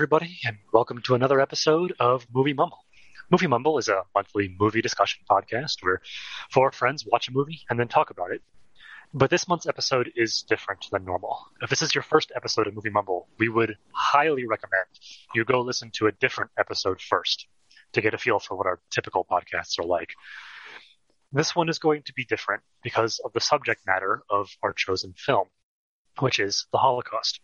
everybody, and welcome to another episode of Movie Mumble. Movie Mumble is a monthly movie discussion podcast where four friends watch a movie and then talk about it. But this month's episode is different than normal. If this is your first episode of Movie Mumble, we would highly recommend you go listen to a different episode first to get a feel for what our typical podcasts are like. This one is going to be different because of the subject matter of our chosen film, which is the Holocaust.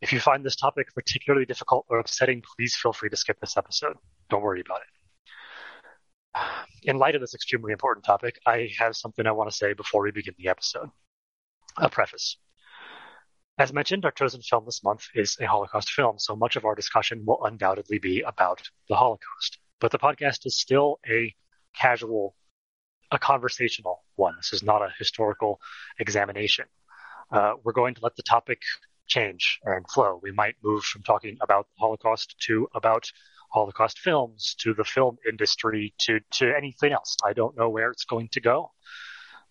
If you find this topic particularly difficult or upsetting, please feel free to skip this episode. Don't worry about it. In light of this extremely important topic, I have something I want to say before we begin the episode. A preface. As mentioned, our chosen film this month is a Holocaust film, so much of our discussion will undoubtedly be about the Holocaust. But the podcast is still a casual, a conversational one. This is not a historical examination. Uh, we're going to let the topic change and flow. We might move from talking about the Holocaust to about Holocaust films to the film industry to, to anything else. I don't know where it's going to go.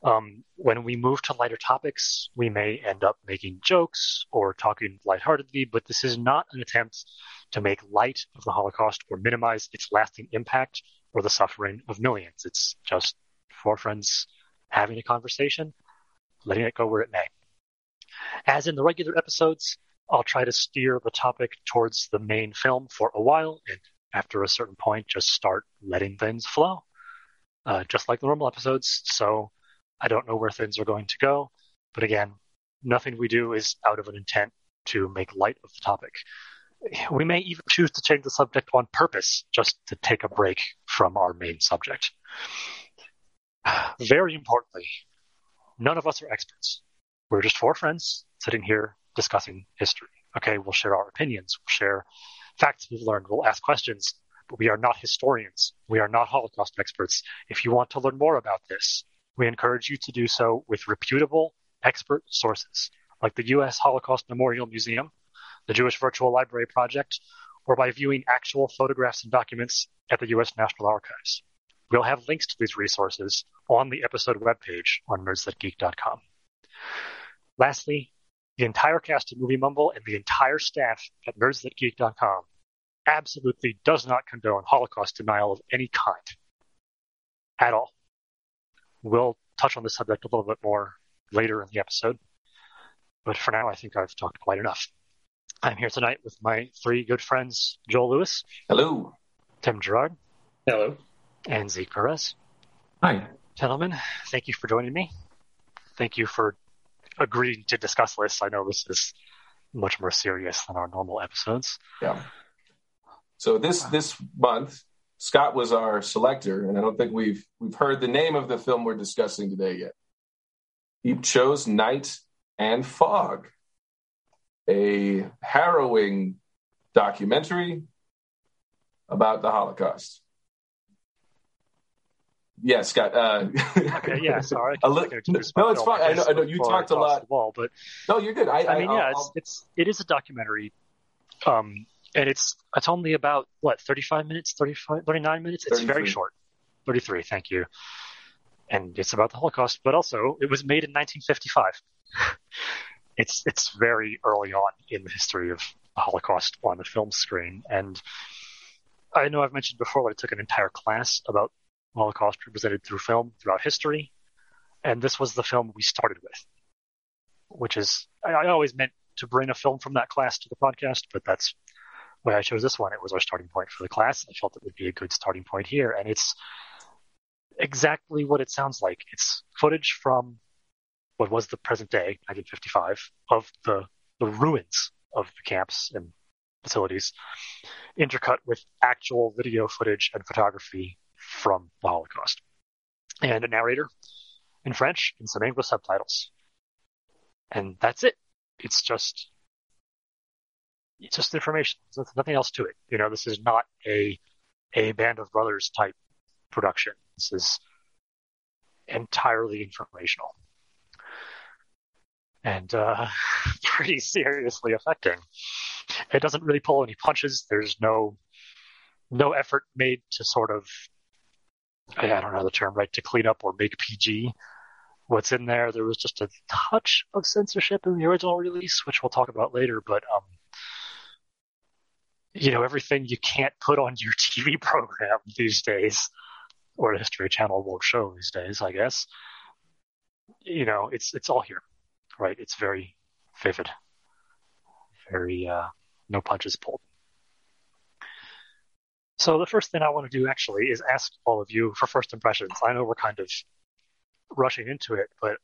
Um, when we move to lighter topics, we may end up making jokes or talking lightheartedly, but this is not an attempt to make light of the Holocaust or minimize its lasting impact or the suffering of millions. It's just four friends having a conversation, letting it go where it may. As in the regular episodes, I'll try to steer the topic towards the main film for a while, and after a certain point, just start letting things flow, uh, just like the normal episodes. So I don't know where things are going to go, but again, nothing we do is out of an intent to make light of the topic. We may even choose to change the subject on purpose just to take a break from our main subject. Very importantly, none of us are experts. We're just four friends sitting here discussing history. Okay, we'll share our opinions, we'll share facts we've learned, we'll ask questions, but we are not historians. We are not Holocaust experts. If you want to learn more about this, we encourage you to do so with reputable expert sources like the U.S. Holocaust Memorial Museum, the Jewish Virtual Library Project, or by viewing actual photographs and documents at the U.S. National Archives. We'll have links to these resources on the episode webpage on nerdsthatgeek.com. Lastly, the entire cast of Movie Mumble and the entire staff at nerdsthatgeek.com absolutely does not condone Holocaust denial of any kind at all. We'll touch on this subject a little bit more later in the episode, but for now, I think I've talked quite enough. I'm here tonight with my three good friends, Joel Lewis. Hello. Tim Gerard. Hello. And Zeke Perez. Hi. Gentlemen, thank you for joining me. Thank you for agreeing to discuss this. I know this is much more serious than our normal episodes. Yeah. So this this month, Scott was our selector, and I don't think we've we've heard the name of the film we're discussing today yet. He chose Night and Fog, a harrowing documentary about the Holocaust. Yeah, Scott. Uh, okay, yeah, sorry. Li- no, it's fine. I know, I know you talked a lot. Wall, but no, you're good. I, I, mean, I'll, yeah, it's, it's it is a documentary, um, and it's it's only about what 35 minutes, 35, 39 minutes. It's 33. very short. 33. Thank you. And it's about the Holocaust, but also it was made in 1955. it's it's very early on in the history of the Holocaust on the film screen, and I know I've mentioned before that I took an entire class about Holocaust represented through film throughout history, and this was the film we started with, which is I, I always meant to bring a film from that class to the podcast, but that's why I chose this one. It was our starting point for the class. and I felt it would be a good starting point here, and it's exactly what it sounds like. It's footage from what was the present day, 1955, of the the ruins of the camps and facilities, intercut with actual video footage and photography from the Holocaust. And a narrator in French and some English subtitles. And that's it. It's just it's just information. There's nothing else to it. You know, this is not a a band of brothers type production. This is entirely informational. And uh, pretty seriously affecting. It doesn't really pull any punches. There's no no effort made to sort of I don't know the term right to clean up or make PG what's in there. There was just a touch of censorship in the original release, which we'll talk about later. But um, you know everything you can't put on your TV program these days, or the History Channel won't show these days, I guess. You know, it's it's all here, right? It's very vivid, very uh, no punches pulled. So the first thing I want to do actually is ask all of you for first impressions. I know we're kind of rushing into it, but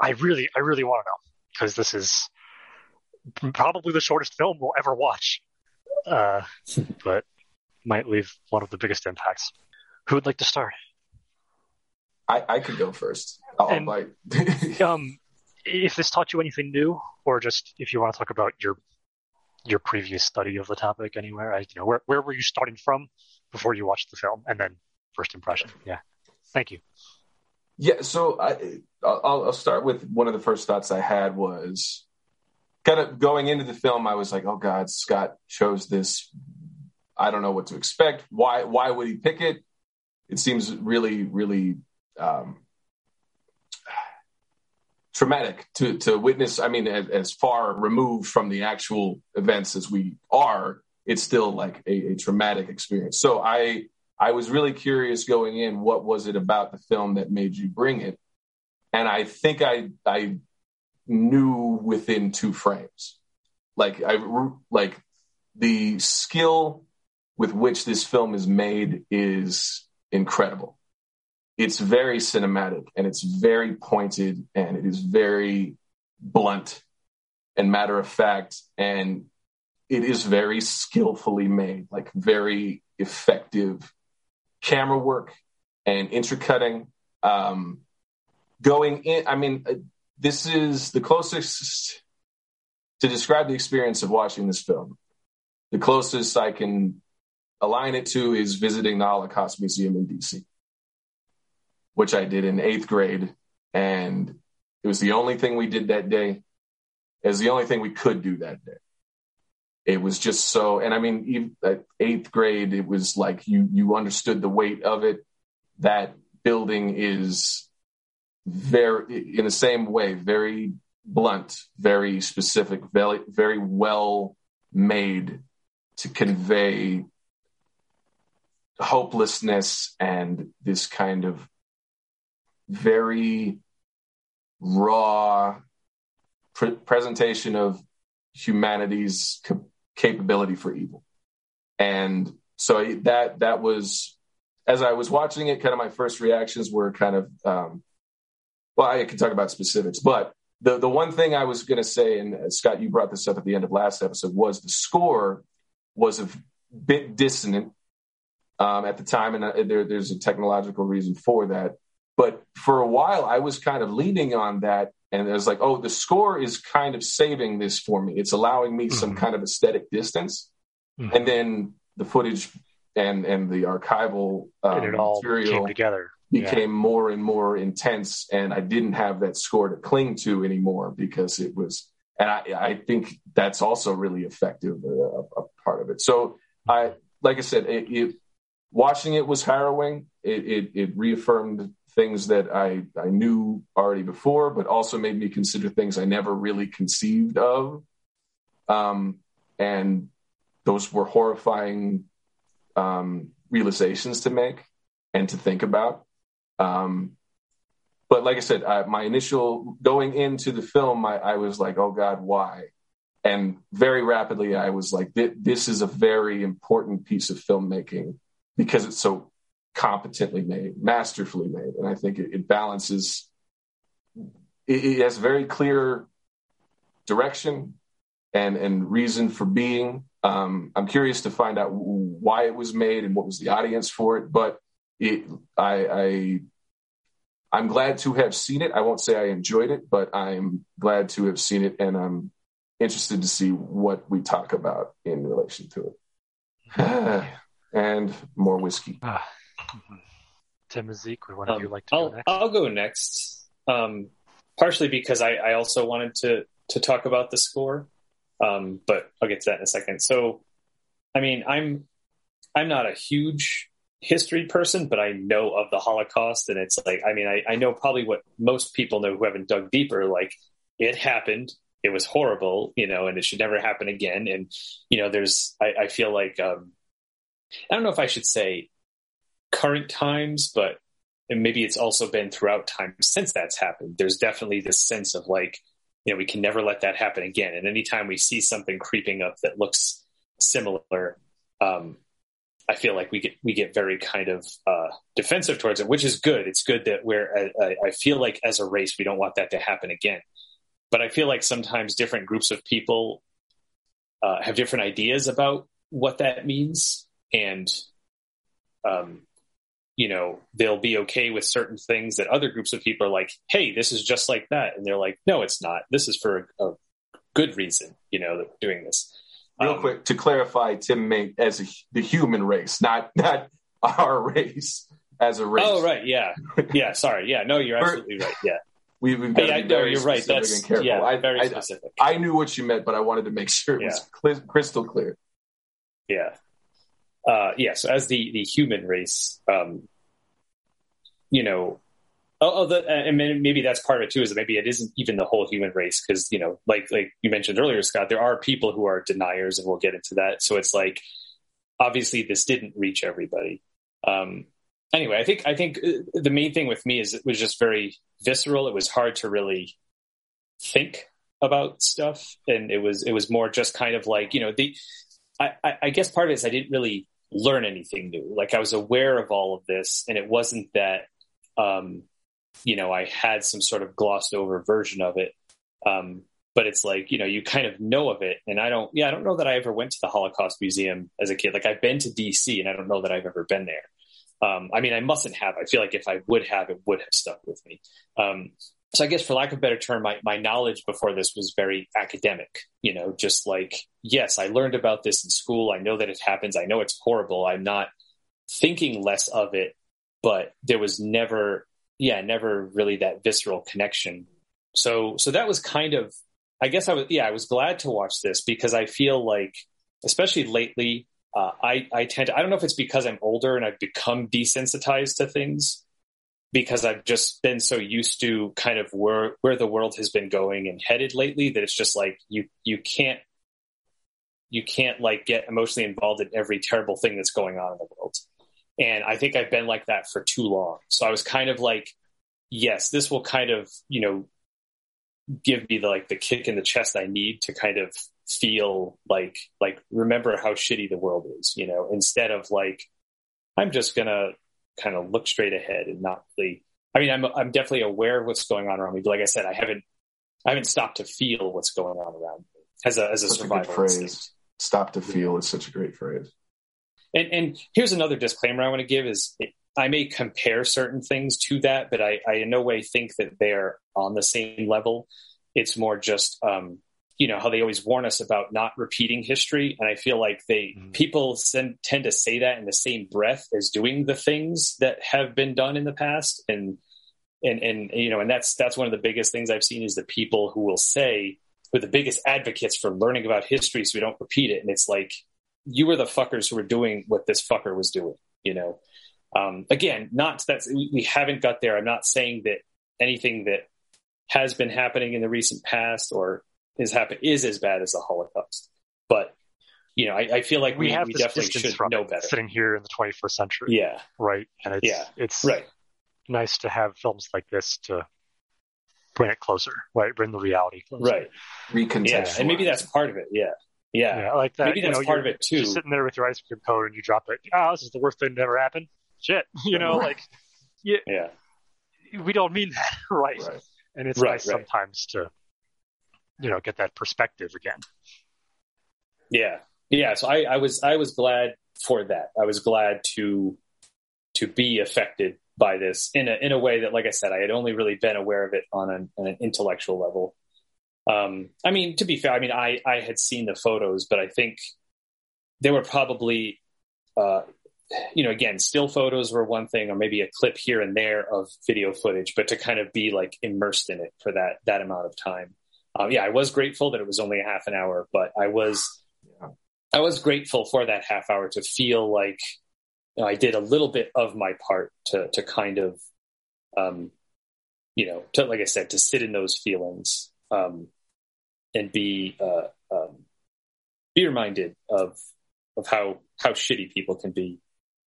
I really, I really want to know because this is probably the shortest film we'll ever watch, uh, but might leave one of the biggest impacts. Who would like to start? I, I could go first. I'll And- um, if this taught you anything new, or just if you want to talk about your your previous study of the topic anywhere, you know, where where were you starting from before you watched the film, and then first impression? Yeah, thank you. Yeah, so I, I'll, I'll start with one of the first thoughts I had was kind of going into the film. I was like, "Oh God, Scott chose this. I don't know what to expect. Why? Why would he pick it? It seems really, really um, traumatic to to witness. I mean, as, as far removed from the actual events as we are, it's still like a, a traumatic experience. So I I was really curious going in. What was it about the film that made you bring it? And I think I I knew within two frames, like I like the skill with which this film is made is incredible. It's very cinematic and it's very pointed and it is very blunt and matter of fact and it is very skillfully made, like very effective camera work and intercutting. Um, going in, I mean, uh, this is the closest to describe the experience of watching this film. The closest I can align it to is visiting the Holocaust Museum in DC, which I did in eighth grade. And it was the only thing we did that day. It was the only thing we could do that day it was just so and i mean at eighth grade it was like you you understood the weight of it that building is very in the same way very blunt very specific very very well made to convey hopelessness and this kind of very raw pre- presentation of humanity's cap- capability for evil. And so that that was as I was watching it, kind of my first reactions were kind of um, well, I can talk about specifics, but the the one thing I was going to say, and Scott, you brought this up at the end of last episode, was the score was a bit dissonant um, at the time, and uh, there, there's a technological reason for that. But for a while, I was kind of leaning on that and I was like, oh, the score is kind of saving this for me. It's allowing me some Mhm. kind of aesthetic distance, Mhm. and then the footage and and the archival um, and it all material came together. Yeah. became more and more intense, and I didn't have that score to cling to anymore because it was. And I, I think that's also really effective, uh, a part of it. So I, like I said, it, it watching it was harrowing. It, it, it reaffirmed things that I, I knew already before, but also made me consider things I never really conceived of. Um, and those were horrifying um, realizations to make and to think about. Um, but like I said, I, my initial going into the film, I, I was like, "Oh God, why?" And very rapidly, I was like, "This is a very important piece of filmmaking because it's so competently made, masterfully made, and I think it, it balances. It, it has very clear direction and and reason for being. Um, I'm curious to find out why it was made and what was the audience for it, but it, I, I I'm glad to have seen it. I won't say I enjoyed it, but I'm glad to have seen it, and I'm interested to see what we talk about in relation to it. and more whiskey. Mhm. Tim and Zeke, would one of Um, you like to I'll, go next? I'll go next. Um, partially because I, I also wanted to to talk about the score, um, but I'll get to that in a second. So, I mean, I'm I'm not a huge history person, but I know of the Holocaust, and it's like I mean, I, I know probably what most people know who haven't dug deeper. Like, it happened. it was horrible, you know, and it should never happen again. And you know, there's I, I feel like um, I don't know if I should say current times, but and maybe it's also been throughout time since that's happened. There's definitely this sense of like, you know, we can never let that happen again. And anytime we see something creeping up that looks similar, um, I feel like we get we get very kind of uh, defensive towards it, which is good. It's good that we're. I, I feel like as a race, we don't want that to happen again. But I feel like sometimes different groups of people uh, have different ideas about what that means, and um, you know they'll be okay with certain things that other groups of people are like, "Hey, this is just like that," and they're like, "No, it's not. This is for a, a good reason." You know that we're doing this. Real um, quick to clarify, Tim meant as a, the human race, not not our race as a race. Oh right, yeah, yeah. Sorry, yeah. No, you're absolutely right. Yeah. We, have got yeah, no, you're right. That's careful. Yeah, I, very I, specific. I, knew what you meant, but I wanted to make sure it yeah. was cl- crystal clear. Yeah. Uh, yeah. So as the the human race, um, you know, Oh, oh and maybe that's part of it too. Is that maybe it isn't even the whole human race because you know, like like you mentioned earlier, Scott, there are people who are deniers, and we'll get into that. So it's like obviously this didn't reach everybody. Um, anyway, I think I think uh, the main thing with me is it was just very visceral. It was hard to really think about stuff, and it was it was more just kind of like you know the. I, I guess part of it is I didn't really learn anything new. Like I was aware of all of this, and it wasn't that. Um, you know, I had some sort of glossed over version of it. Um, but it's like, you know, you kind of know of it. And I don't, yeah, I don't know that I ever went to the Holocaust Museum as a kid. Like I've been to DC and I don't know that I've ever been there. Um, I mean, I mustn't have. I feel like if I would have, it would have stuck with me. Um, so I guess for lack of a better term, my, my knowledge before this was very academic, you know, just like, yes, I learned about this in school. I know that it happens. I know it's horrible. I'm not thinking less of it, but there was never yeah, never really that visceral connection. So, so that was kind of, I guess I was, yeah, I was glad to watch this because I feel like, especially lately, uh, I, I tend to, I don't know if it's because I'm older and I've become desensitized to things because I've just been so used to kind of where, where the world has been going and headed lately that it's just like, you, you can't, you can't like get emotionally involved in every terrible thing that's going on in the world. And I think I've been like that for too long. So I was kind of like, yes, this will kind of, you know, give me the like the kick in the chest I need to kind of feel like like remember how shitty the world is, you know, instead of like I'm just gonna kind of look straight ahead and not really I mean I'm I'm definitely aware of what's going on around me, but like I said, I haven't I haven't stopped to feel what's going on around me as a as a survival phrase. Instinct. Stop to feel is such a great phrase. And, and here's another disclaimer I want to give is I may compare certain things to that, but I, I in no way think that they're on the same level. It's more just, um, you know, how they always warn us about not repeating history. And I feel like they, mm-hmm. people send, tend to say that in the same breath as doing the things that have been done in the past. And, and, and, you know, and that's, that's one of the biggest things I've seen is the people who will say, who are the biggest advocates for learning about history so we don't repeat it. And it's like, you were the fuckers who were doing what this fucker was doing, you know? Um, again, not that we haven't got there. I'm not saying that anything that has been happening in the recent past or is happen is as bad as the Holocaust. But you know, I, I feel like we, we, have we definitely should know better. Sitting here in the 21st century, yeah, right, and it's yeah. it's right. nice to have films like this to bring it closer, right? Bring the reality closer, right? Recontextualize, yeah, and maybe that's part of it. Yeah, yeah, yeah like that. Maybe that's you know, part of it too. sitting there with your ice cream cone and you drop it. Oh, this is the worst thing that ever happened. Shit, you know, like yeah, yeah. We don't mean that, right? right. And it's right, nice right. sometimes to, you know, get that perspective again. Yeah, yeah. So I, I was I was glad for that. I was glad to to be affected by this in a in a way that, like I said, I had only really been aware of it on an, on an intellectual level. Um, I mean, to be fair, I mean, I, I had seen the photos, but I think they were probably, uh, you know, again, still photos were one thing, or maybe a clip here and there of video footage, but to kind of be like immersed in it for that that amount of time. Um, yeah, I was grateful that it was only a half an hour, but I was, I was grateful for that half hour to feel like you know, I did a little bit of my part to to kind of, um, you know, to like I said, to sit in those feelings. Um, and be uh, um, be reminded of of how how shitty people can be.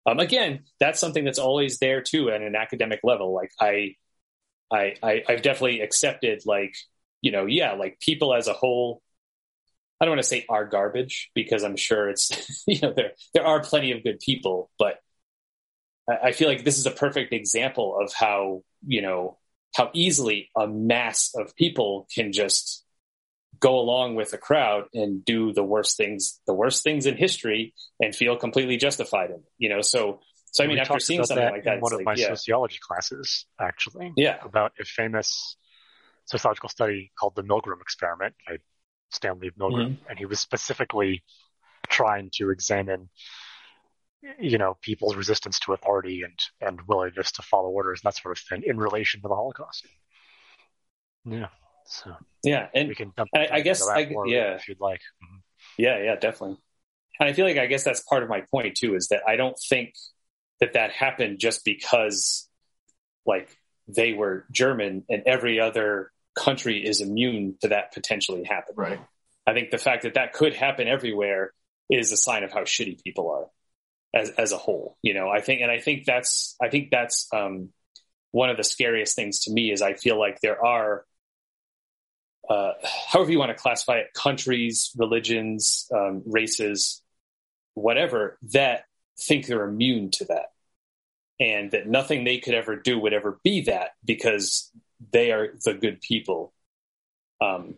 Um, again, that's something that's always there too at an academic level. Like I, I, I I've definitely accepted like you know yeah like people as a whole I don't want to say are garbage because I'm sure it's you know there there are plenty of good people, but I, feel like this is a perfect example of how you know how easily a mass of people can just go along with a crowd and do the worst things the worst things in history and feel completely justified in it you know so so i mean after seeing something that like that in one of like, my yeah. sociology classes actually Yeah. about a famous sociological study called the milgram experiment by stanley milgram Mm-hmm. and he was specifically trying to examine you know people's resistance to authority and and willingness to follow orders and that sort of thing in relation to the holocaust yeah so yeah and we can dump I- I guess I- yeah. if you'd like Mhm. Yeah, yeah, definitely. And I feel like I guess that's part of my point too is that I don't think that that happened just because like they were German and every other country is immune to that potentially happening. Right. I think the fact that that could happen everywhere is a sign of how shitty people are as as a whole. You know, I think, and I think that's I think that's um, one of the scariest things to me is I feel like there are, uh, however you want to classify it, countries, religions, um, races, whatever that think they're immune to that, and that nothing they could ever do would ever be that because they are the good people. Um,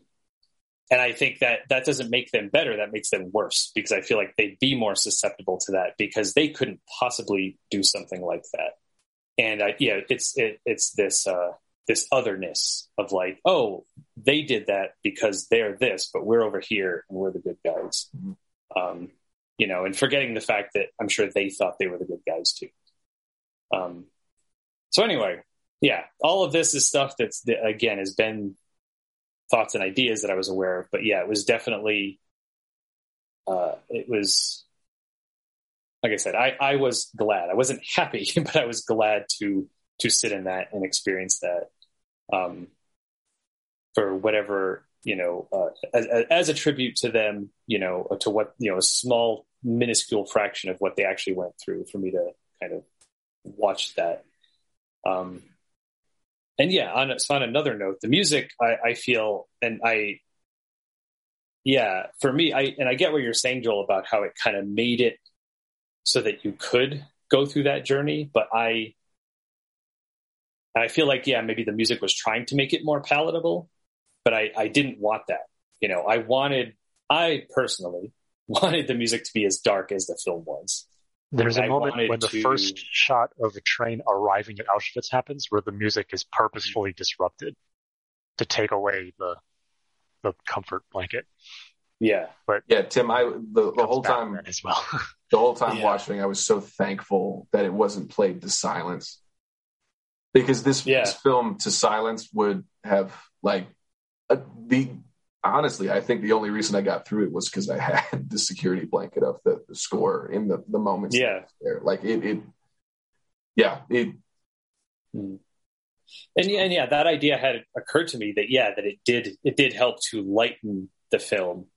and I think that that doesn't make them better. That makes them worse because I feel like they'd be more susceptible to that because they couldn't possibly do something like that. And I, yeah, it's it, it's this uh, this otherness of like, oh, they did that because they're this, but we're over here and we're the good guys. Mhm. Um, you know, and forgetting the fact that I'm sure they thought they were the good guys too. Um, so anyway, yeah, all of this is stuff that's that, again has been thoughts and ideas that I was aware of. But yeah, it was definitely, uh, it was, like I said, I, I was glad. I wasn't happy, but I was glad to to sit in that and experience that um, for whatever you know uh, as, as a tribute to them. You know, to what you know, a small minuscule fraction of what they actually went through for me to kind of watch that. Um, and yeah, on, so on another note, the music I, I feel, and I, yeah, for me, I and I get what you're saying, Joel, about how it kind of made it so that you could go through that journey. But I, I feel like yeah, maybe the music was trying to make it more palatable, but I, I didn't want that. You know, I wanted, I personally wanted the music to be as dark as the film was. There's a I moment when the to- first shot of a train arriving at Auschwitz happens where the music is purposefully mm-hmm. disrupted to take away the the comfort blanket. Yeah, But Yeah, Tim. I the, the whole time as well. the whole time Yeah. watching, I was so thankful that it wasn't played to silence. Because this, Yeah. this film to silence would have like a, the honestly, I think the only reason I got through it was because I had the security blanket of the, the score in the the moments yeah. there. Like it, it yeah, it And yeah, and yeah, that idea had occurred to me that yeah, that it did it did help to lighten the film.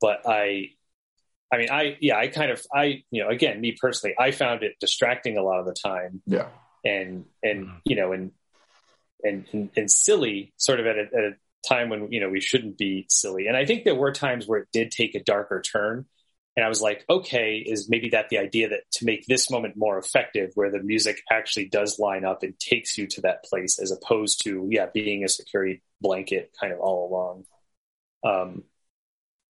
But I I mean I yeah, I kind of I you know, again, me personally, I found it distracting a lot of the time yeah. and and Mhm. you know and and and, and silly sort of at a, at a time when you know we shouldn't be silly. And I think there were times where it did take a darker turn. And I was like, okay, is maybe that the idea that to make this moment more effective, where the music actually does line up and takes you to that place, as opposed to yeah, being a security blanket kind of all along. Um,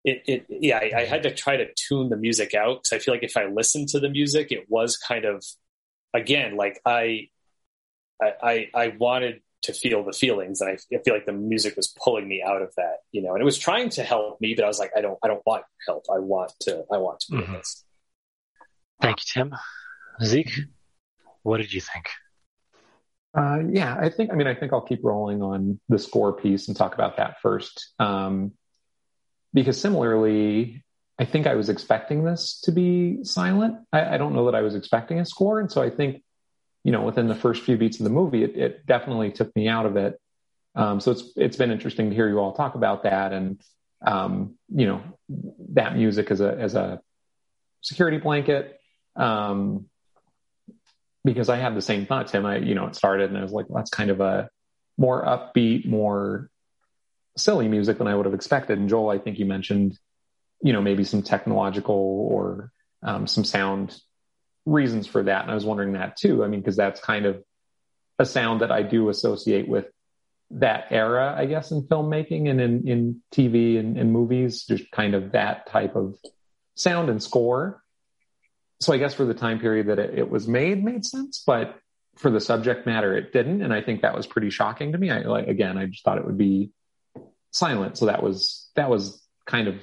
it, it yeah, I, I had to try to tune the music out because I feel like if I listened to the music, it was kind of again like I I I, I wanted to feel the feelings, and I, I feel like the music was pulling me out of that, you know, and it was trying to help me, but I was like, I don't I don't want help. I want to I want to be in Mhm. this. Thank you, Tim. Zeke, what did you think? Uh, yeah, I think. I mean, I think I'll keep rolling on the score piece and talk about that first, um, because similarly, I think I was expecting this to be silent. I, I don't know that I was expecting a score, and so I think, you know, within the first few beats of the movie, it, it definitely took me out of it. Um, so it's it's been interesting to hear you all talk about that, and um, you know, that music as a as a security blanket. Um, because I had the same thought, Tim. I, you know, it started and I was like, well, that's kind of a more upbeat, more silly music than I would have expected. And Joel, I think you mentioned, you know, maybe some technological or um, some sound reasons for that. And I was wondering that too. I mean, because that's kind of a sound that I do associate with that era, I guess, in filmmaking and in, in TV and, and movies, just kind of that type of sound and score. So I guess for the time period that it, it was made, made sense, but for the subject matter, it didn't. And I think that was pretty shocking to me. I like, again, I just thought it would be silent. So that was, that was kind of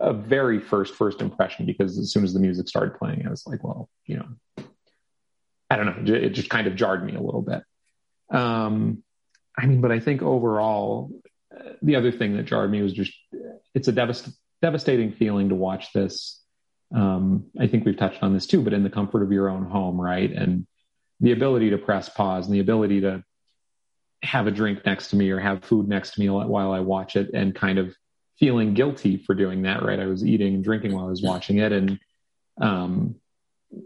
a very first, first impression because as soon as the music started playing, I was like, well, you know, I don't know. It just kind of jarred me a little bit. Um, I mean, but I think overall, the other thing that jarred me was just it's a devast- devastating feeling to watch this. Um, I think we've touched on this too, but in the comfort of your own home, right? And the ability to press pause and the ability to have a drink next to me or have food next to me while I watch it and kind of feeling guilty for doing that, right? I was eating and drinking while I was watching it. And, um,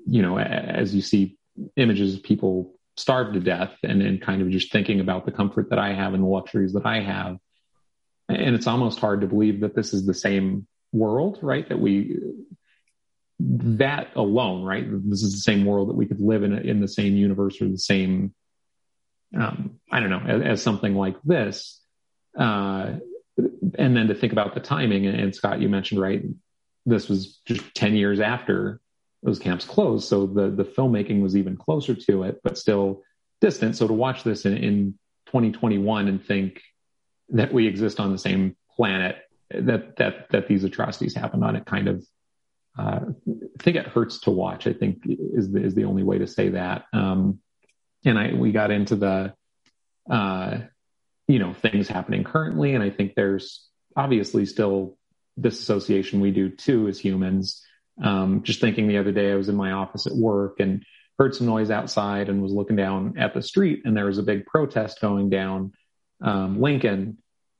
you know, as you see images of people starved to death and, and kind of just thinking about the comfort that I have and the luxuries that I have. And it's almost hard to believe that this is the same world, right? That we, that alone, right? This is the same world that we could live in, in the same universe or the same, um, I don't know, as, as something like this. Uh, and then to think about the timing and, and Scott, you mentioned, right? This was just 10 years after those camps closed. So the the filmmaking was even closer to it, but still distant. So to watch this in, in 2021 and think that we exist on the same planet, that that that these atrocities happened on it, kind of, uh, I think it hurts to watch. I think is the, is the only way to say that. Um, and I we got into the, uh, you know, things happening currently, and I think there's obviously still this association we do too as humans. Um, just thinking the other day, I was in my office at work and heard some noise outside and was looking down at the street, and there was a big protest going down um, Lincoln,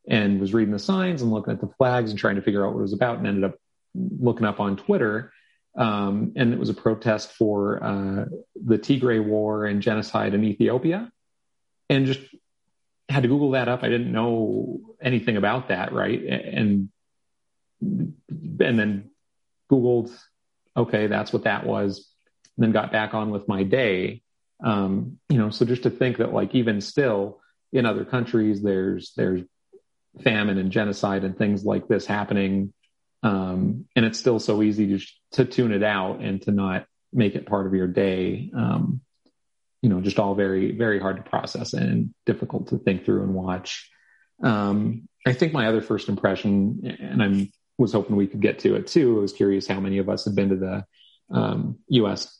and was reading the signs and looking at the flags and trying to figure out what it was about, and ended up looking up on Twitter. Um, and it was a protest for uh, the Tigray War and genocide in Ethiopia, and just had to Google that up. I didn't know anything about that, right? And and then Googled, okay, that's what that was, And then got back on with my day. Um, you know, so just to think that like even still in other countries, there's there's famine and genocide and things like this happening, um, and it's still so easy to to tune it out and to not make it part of your day. Um, you know, just all very very hard to process and difficult to think through and watch. Um, I think my other first impression, and I'm was hoping we could get to it too. I was curious how many of us had been to the um, U.S.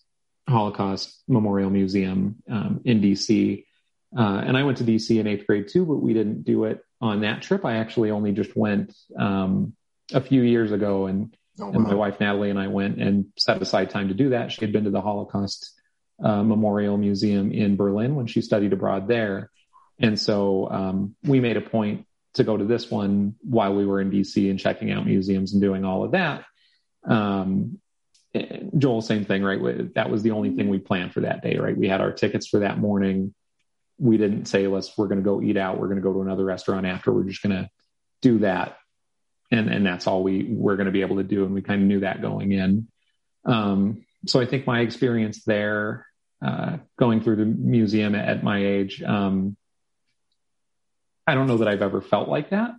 Holocaust Memorial Museum um, in D.C. Uh, and I went to D.C. in eighth grade too, but we didn't do it on that trip. I actually only just went um, a few years ago, and, oh, wow. and my wife Natalie and I went and set aside time to do that. She had been to the Holocaust uh, Memorial Museum in Berlin when she studied abroad there, and so um, we made a point to go to this one while we were in DC and checking out museums and doing all of that. Um, Joel, same thing, right? That was the only thing we planned for that day, right? We had our tickets for that morning. We didn't say, let's, we're going to go eat out. We're going to go to another restaurant after. We're just going to do that. And, and that's all we we're going to be able to do. And we kind of knew that going in. Um, so I think my experience there, uh, going through the museum at my age, um, I don't know that I've ever felt like that.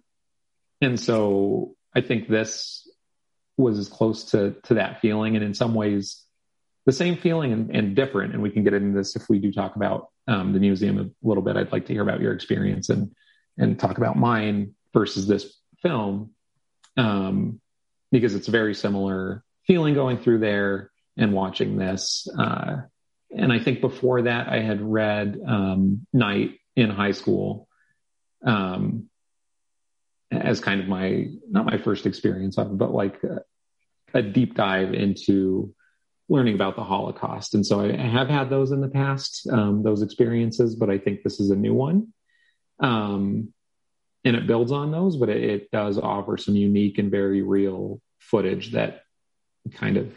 And so I think this was as close to, to that feeling and in some ways the same feeling and, and different. And we can get into this if we do talk about um, the museum a little bit. I'd like to hear about your experience and, and talk about mine versus this film. Um, because it's a very similar feeling going through there and watching this. Uh, and I think before that I had read um, Night in high school um, as kind of my not my first experience of it, but like a, a, deep dive into learning about the Holocaust. And so I, I have had those in the past, um, those experiences, but I think this is a new one. Um, and it builds on those, but it, it does offer some unique and very real footage that kind of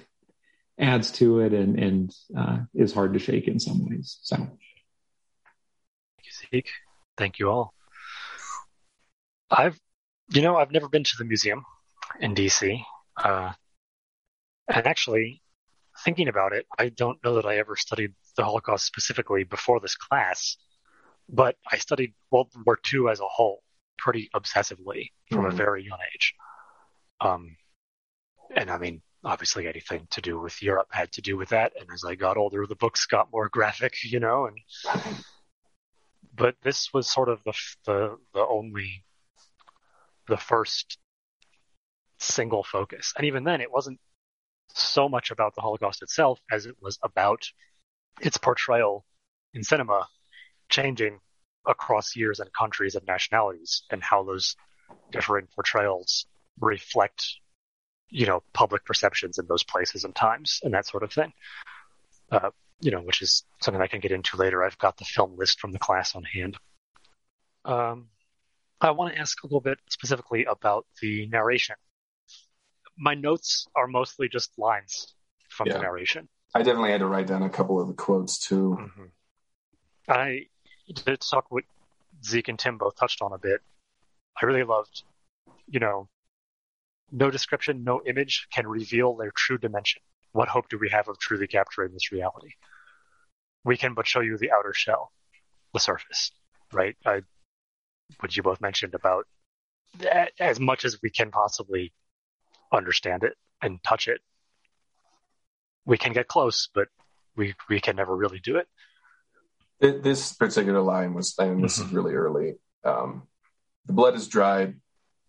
adds to it and, and uh, is hard to shake in some ways. So, thank you, Zeke. Thank you all. I've, you know, I've never been to the museum in DC. Uh, and actually, thinking about it, I don't know that I ever studied the Holocaust specifically before this class, but I studied World War II as a whole pretty obsessively from mm-hmm. a very young age. Um, and I mean, obviously anything to do with Europe had to do with that. And as I got older, the books got more graphic, you know, and, but this was sort of the, the, the only, the first single focus. And even then it wasn't so much about the Holocaust itself as it was about its portrayal in cinema changing across years and countries and nationalities and how those different portrayals reflect you know, public perceptions in those places and times and that sort of thing. Uh, you know, which is something I can get into later. I've got the film list from the class on hand. Um, I want to ask a little bit specifically about the narration. My notes are mostly just lines from yeah. the narration. I definitely had to write down a couple of the quotes too. Mm-hmm. I did talk what Zeke and Tim both touched on a bit. I really loved, you know, no description, no image can reveal their true dimension. What hope do we have of truly capturing this reality? We can but show you the outer shell, the surface, right? I, what you both mentioned about as much as we can possibly understand it and touch it. We can get close, but we we can never really do it. This particular line was, and this mm-hmm. is really early. Um, the blood is dried,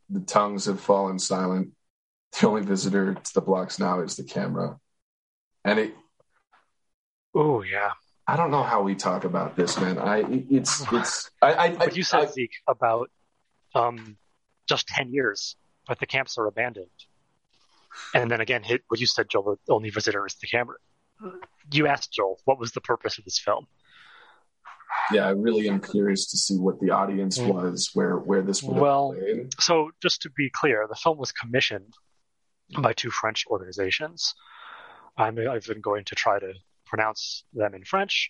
the tongues have fallen silent. The only visitor to the blocks now is the camera. And it. Oh, yeah. I don't know how we talk about this, man. I it's it's I. I but you said I, Zeke about um, just ten years, but the camps are abandoned, and then again, hit what you said, Joel. The only visitor is the camera. You asked Joel, what was the purpose of this film? Yeah, I really am curious to see what the audience mm. was, where where this would well. So just to be clear, the film was commissioned by two French organizations. I'm, I've been going to try to pronounce them in French.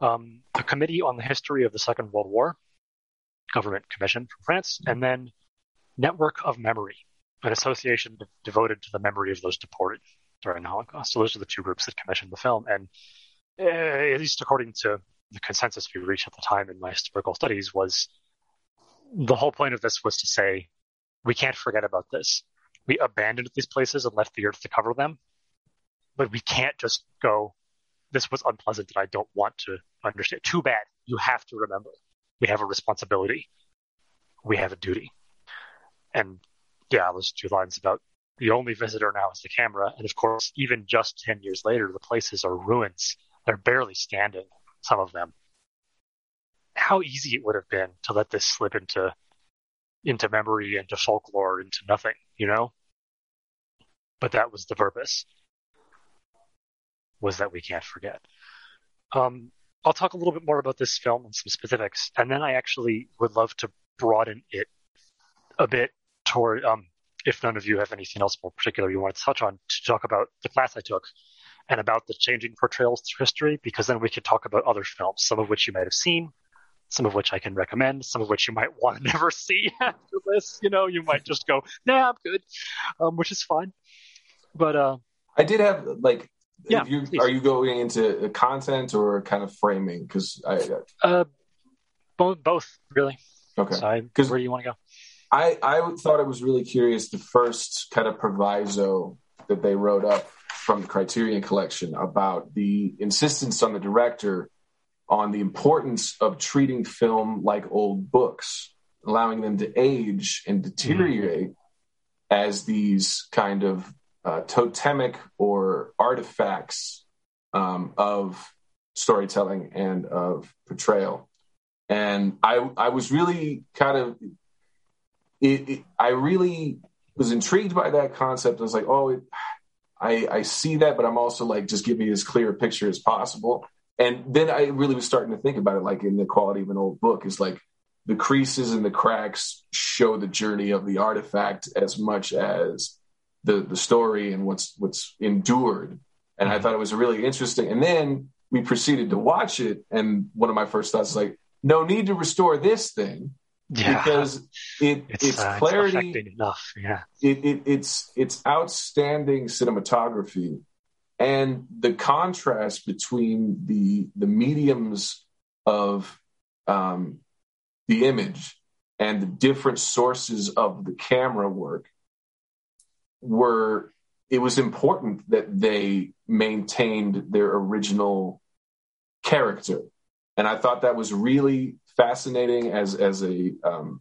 Um, the Committee on the History of the Second World War, government commission from France, and then Network of Memory, an association de- devoted to the memory of those deported during the Holocaust. So those are the two groups that commissioned the film, and uh, at least according to the consensus we reached at the time in my historical studies was the whole point of this was to say we can't forget about this. We abandoned these places and left the earth to cover them, but we can't just go. This was unpleasant, and I don't want to understand. Too bad. You have to remember. We have a responsibility. We have a duty. And yeah, those two lines about the only visitor now is the camera. And of course, even just 10 years later, the places are ruins. They're barely standing some of them. How easy it would have been to let this slip into into memory, into folklore, into nothing, you know? But that was the purpose. Was that we can't forget. Um, I'll talk a little bit more about this film and some specifics, and then I actually would love to broaden it a bit toward, um, if none of you have anything else more particular you want to touch on, to talk about the class I took and about the changing portrayals through history, because then we could talk about other films, some of which you might have seen, some of which I can recommend, some of which you might want to never see after this. You know, you might just go, nah, I'm good, um, which is fine. But uh, I did have like, yeah, you, are you going into content or kind of framing? Because I, uh, both, both really. Okay. Because where do you want to go? I I thought it was really curious the first kind of proviso that they wrote up from the Criterion Collection about the insistence on the director on the importance of treating film like old books, allowing them to age and deteriorate mm-hmm. as these kind of uh, totemic or artifacts um, of storytelling and of portrayal. And I, I was really kind of, it, it, I really was intrigued by that concept. I was like, oh, it, I, I see that, but I'm also like, just give me as clear a picture as possible. And then I really was starting to think about it, like in the quality of an old book, is like the creases and the cracks show the journey of the artifact as much as the the story and what's what's endured. And I thought it was really interesting. And then we proceeded to watch it, and one of my first thoughts was like, no need to restore this thing. Yeah. Because it it's, it's uh, clarity it's enough. Yeah. It, it it's it's outstanding cinematography and the contrast between the the mediums of um, the image and the different sources of the camera work were it was important that they maintained their original character and i thought that was really fascinating as as a um,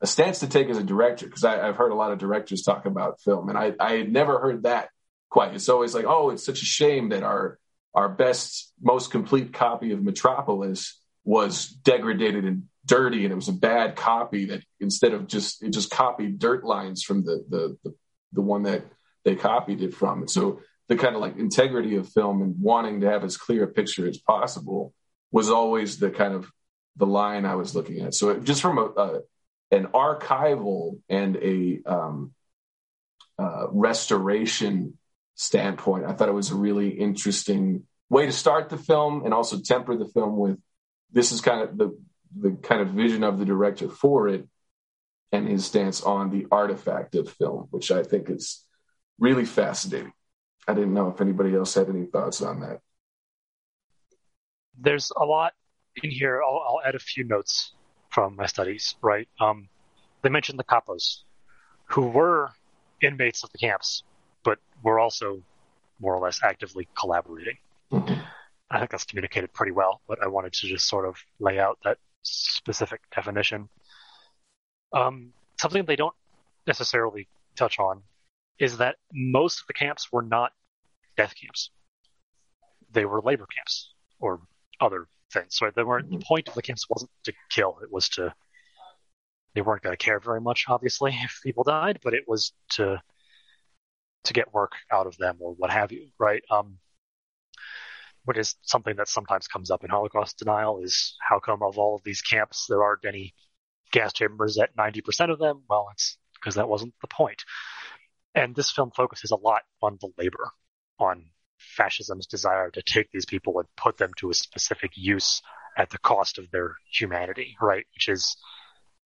a stance to take as a director because i've heard a lot of directors talk about film and i i had never heard that quite. It's always like oh it's such a shame that our our best most complete copy of metropolis was degraded and dirty and it was a bad copy that instead of just it just copied dirt lines from the the the, the one that they copied it from. And so the kind of like integrity of film and wanting to have as clear a picture as possible was always the kind of the line I was looking at. So it, just from a, a, an archival and a um, uh, restoration standpoint, I thought it was a really interesting way to start the film and also temper the film with this is kind of the the kind of vision of the director for it and his stance on the artifact of film, which I think is really fascinating. I didn't know if anybody else had any thoughts on that. There's a lot in here. I'll, I'll add a few notes from my studies, right? Um, they mentioned the kapos, who were inmates of the camps, but were also more or less actively collaborating. Mm-hmm. I think that's communicated pretty well, but I wanted to just sort of lay out that specific definition. Um, something they don't necessarily touch on is that most of the camps were not death camps. They were labor camps or other things. So they weren't the point of the camps wasn't to kill; it was to they weren't going to care very much, obviously, if people died, but it was to to get work out of them or what have you, right? Um, what is something that sometimes comes up in Holocaust denial is how come of all of these camps there aren't any gas chambers at 90% of them? Well, it's because that wasn't the point. And this film focuses a lot on the labor, on fascism's desire to take these people and put them to a specific use at the cost of their humanity, right? Which is,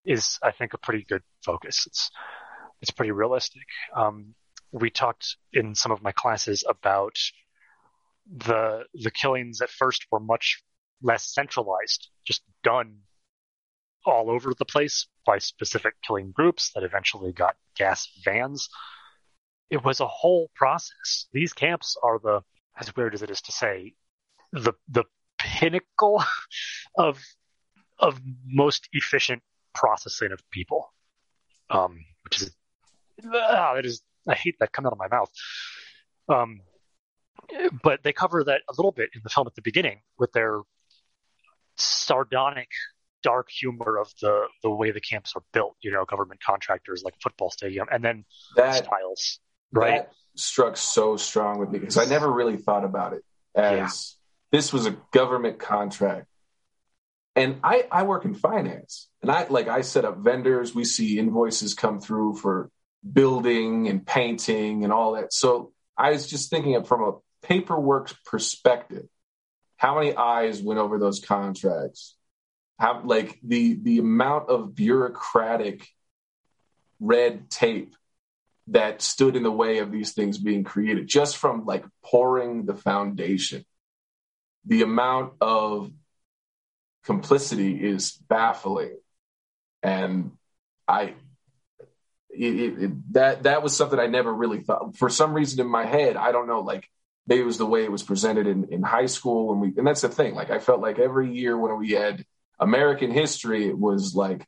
is I think a pretty good focus. It's, it's pretty realistic. Um, we talked in some of my classes about the the killings at first were much less centralized, just done all over the place by specific killing groups that eventually got gas vans. It was a whole process. These camps are the, as weird as it is to say, the the pinnacle of of most efficient processing of people. Um, which is ah, that is I hate that coming out of my mouth. Um, but they cover that a little bit in the film at the beginning with their sardonic dark humor of the the way the camps are built you know government contractors like football stadium and then that, styles right that struck so strong with me because i never really thought about it as yeah. this was a government contract and i i work in finance and i like i set up vendors we see invoices come through for building and painting and all that so i was just thinking of from a paperwork perspective, how many eyes went over those contracts? How like the the amount of bureaucratic red tape that stood in the way of these things being created, just from like pouring the foundation. The amount of complicity is baffling, and I it, it, that that was something I never really thought. For some reason in my head, I don't know, like maybe it was the way it was presented in, in high school when we and that's the thing like i felt like every year when we had american history it was like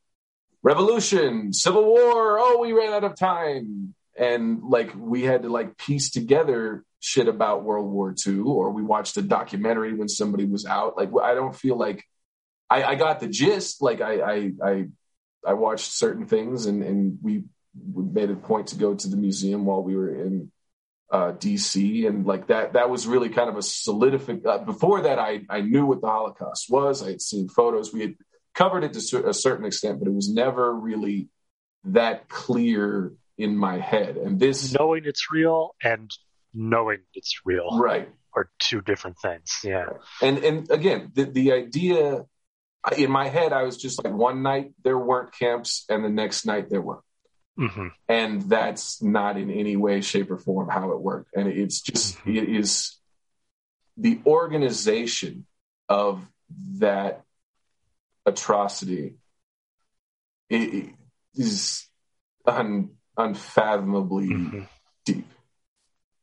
revolution civil war oh we ran out of time and like we had to like piece together shit about world war ii or we watched a documentary when somebody was out like i don't feel like i, I got the gist like I, I i i watched certain things and and we made a point to go to the museum while we were in uh, DC, and like that. That was really kind of a solidific. Uh, before that, I I knew what the Holocaust was. I had seen photos. We had covered it to a certain extent, but it was never really that clear in my head. And this knowing it's real and knowing it's real, right, are two different things. Yeah, and and again, the the idea in my head, I was just like, one night there weren't camps, and the next night there were. Mm-hmm. And that's not in any way, shape, or form how it worked. And it's just, mm-hmm. it is the organization of that atrocity it is un, unfathomably mm-hmm. deep.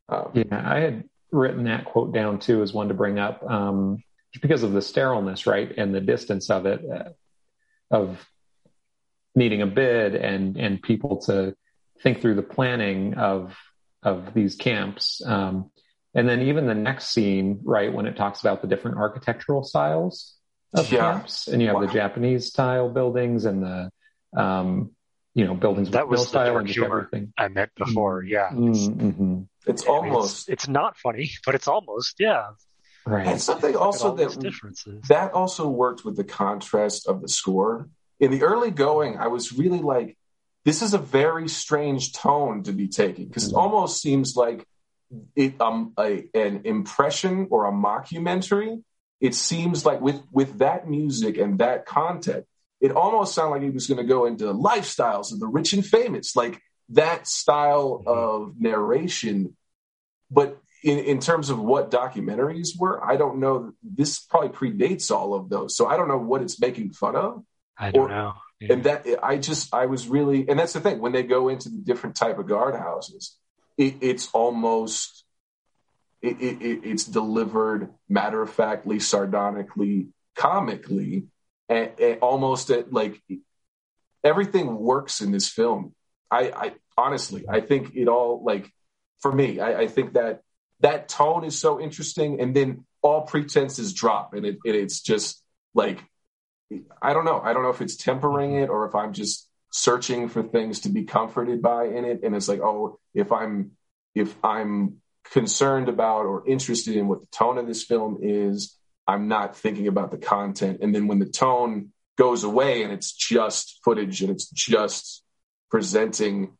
Um, yeah, I had written that quote down too as one to bring up um, because of the sterileness, right, and the distance of it, uh, of needing a bid and and people to think through the planning of of these camps. Um, and then even the next scene, right, when it talks about the different architectural styles of yeah. camps, and you have wow. the Japanese style buildings and the um, you know buildings that was the dark humor everything. I meant before. Mm-hmm. Yeah, mm-hmm. it's almost it's, it's, not funny, but it's almost yeah. Right. And something also that that also worked with the contrast of the score. In the early going, I was really like, this is a very strange tone to be taking because mm-hmm. it almost seems like it, um, a, an impression or a mockumentary. It seems like with with that music and that content, it almost sounded like he was going to go into lifestyles of the rich and famous, like that style mm-hmm. of narration. But in, in terms of what documentaries were, I don't know. This probably predates all of those, so I don't know what it's making fun of. I don't or, know. Yeah. And that I just I was really, and that's the thing when they go into the different type of guardhouses, it, it's almost it, it, it's delivered matter of factly, sardonically, comically, and, and, almost at like everything works in this film. I, I honestly, I think it all like for me, I, I, think that that tone is so interesting, and then all pretenses drop, and it, it's just like I don't know. I don't know if it's tempering it or if I'm just searching for things to be comforted by in it and it's like oh if i'm if i'm concerned about or interested in what the tone of this film is i'm not thinking about the content. And then when the tone goes away and it's just footage and it's just presenting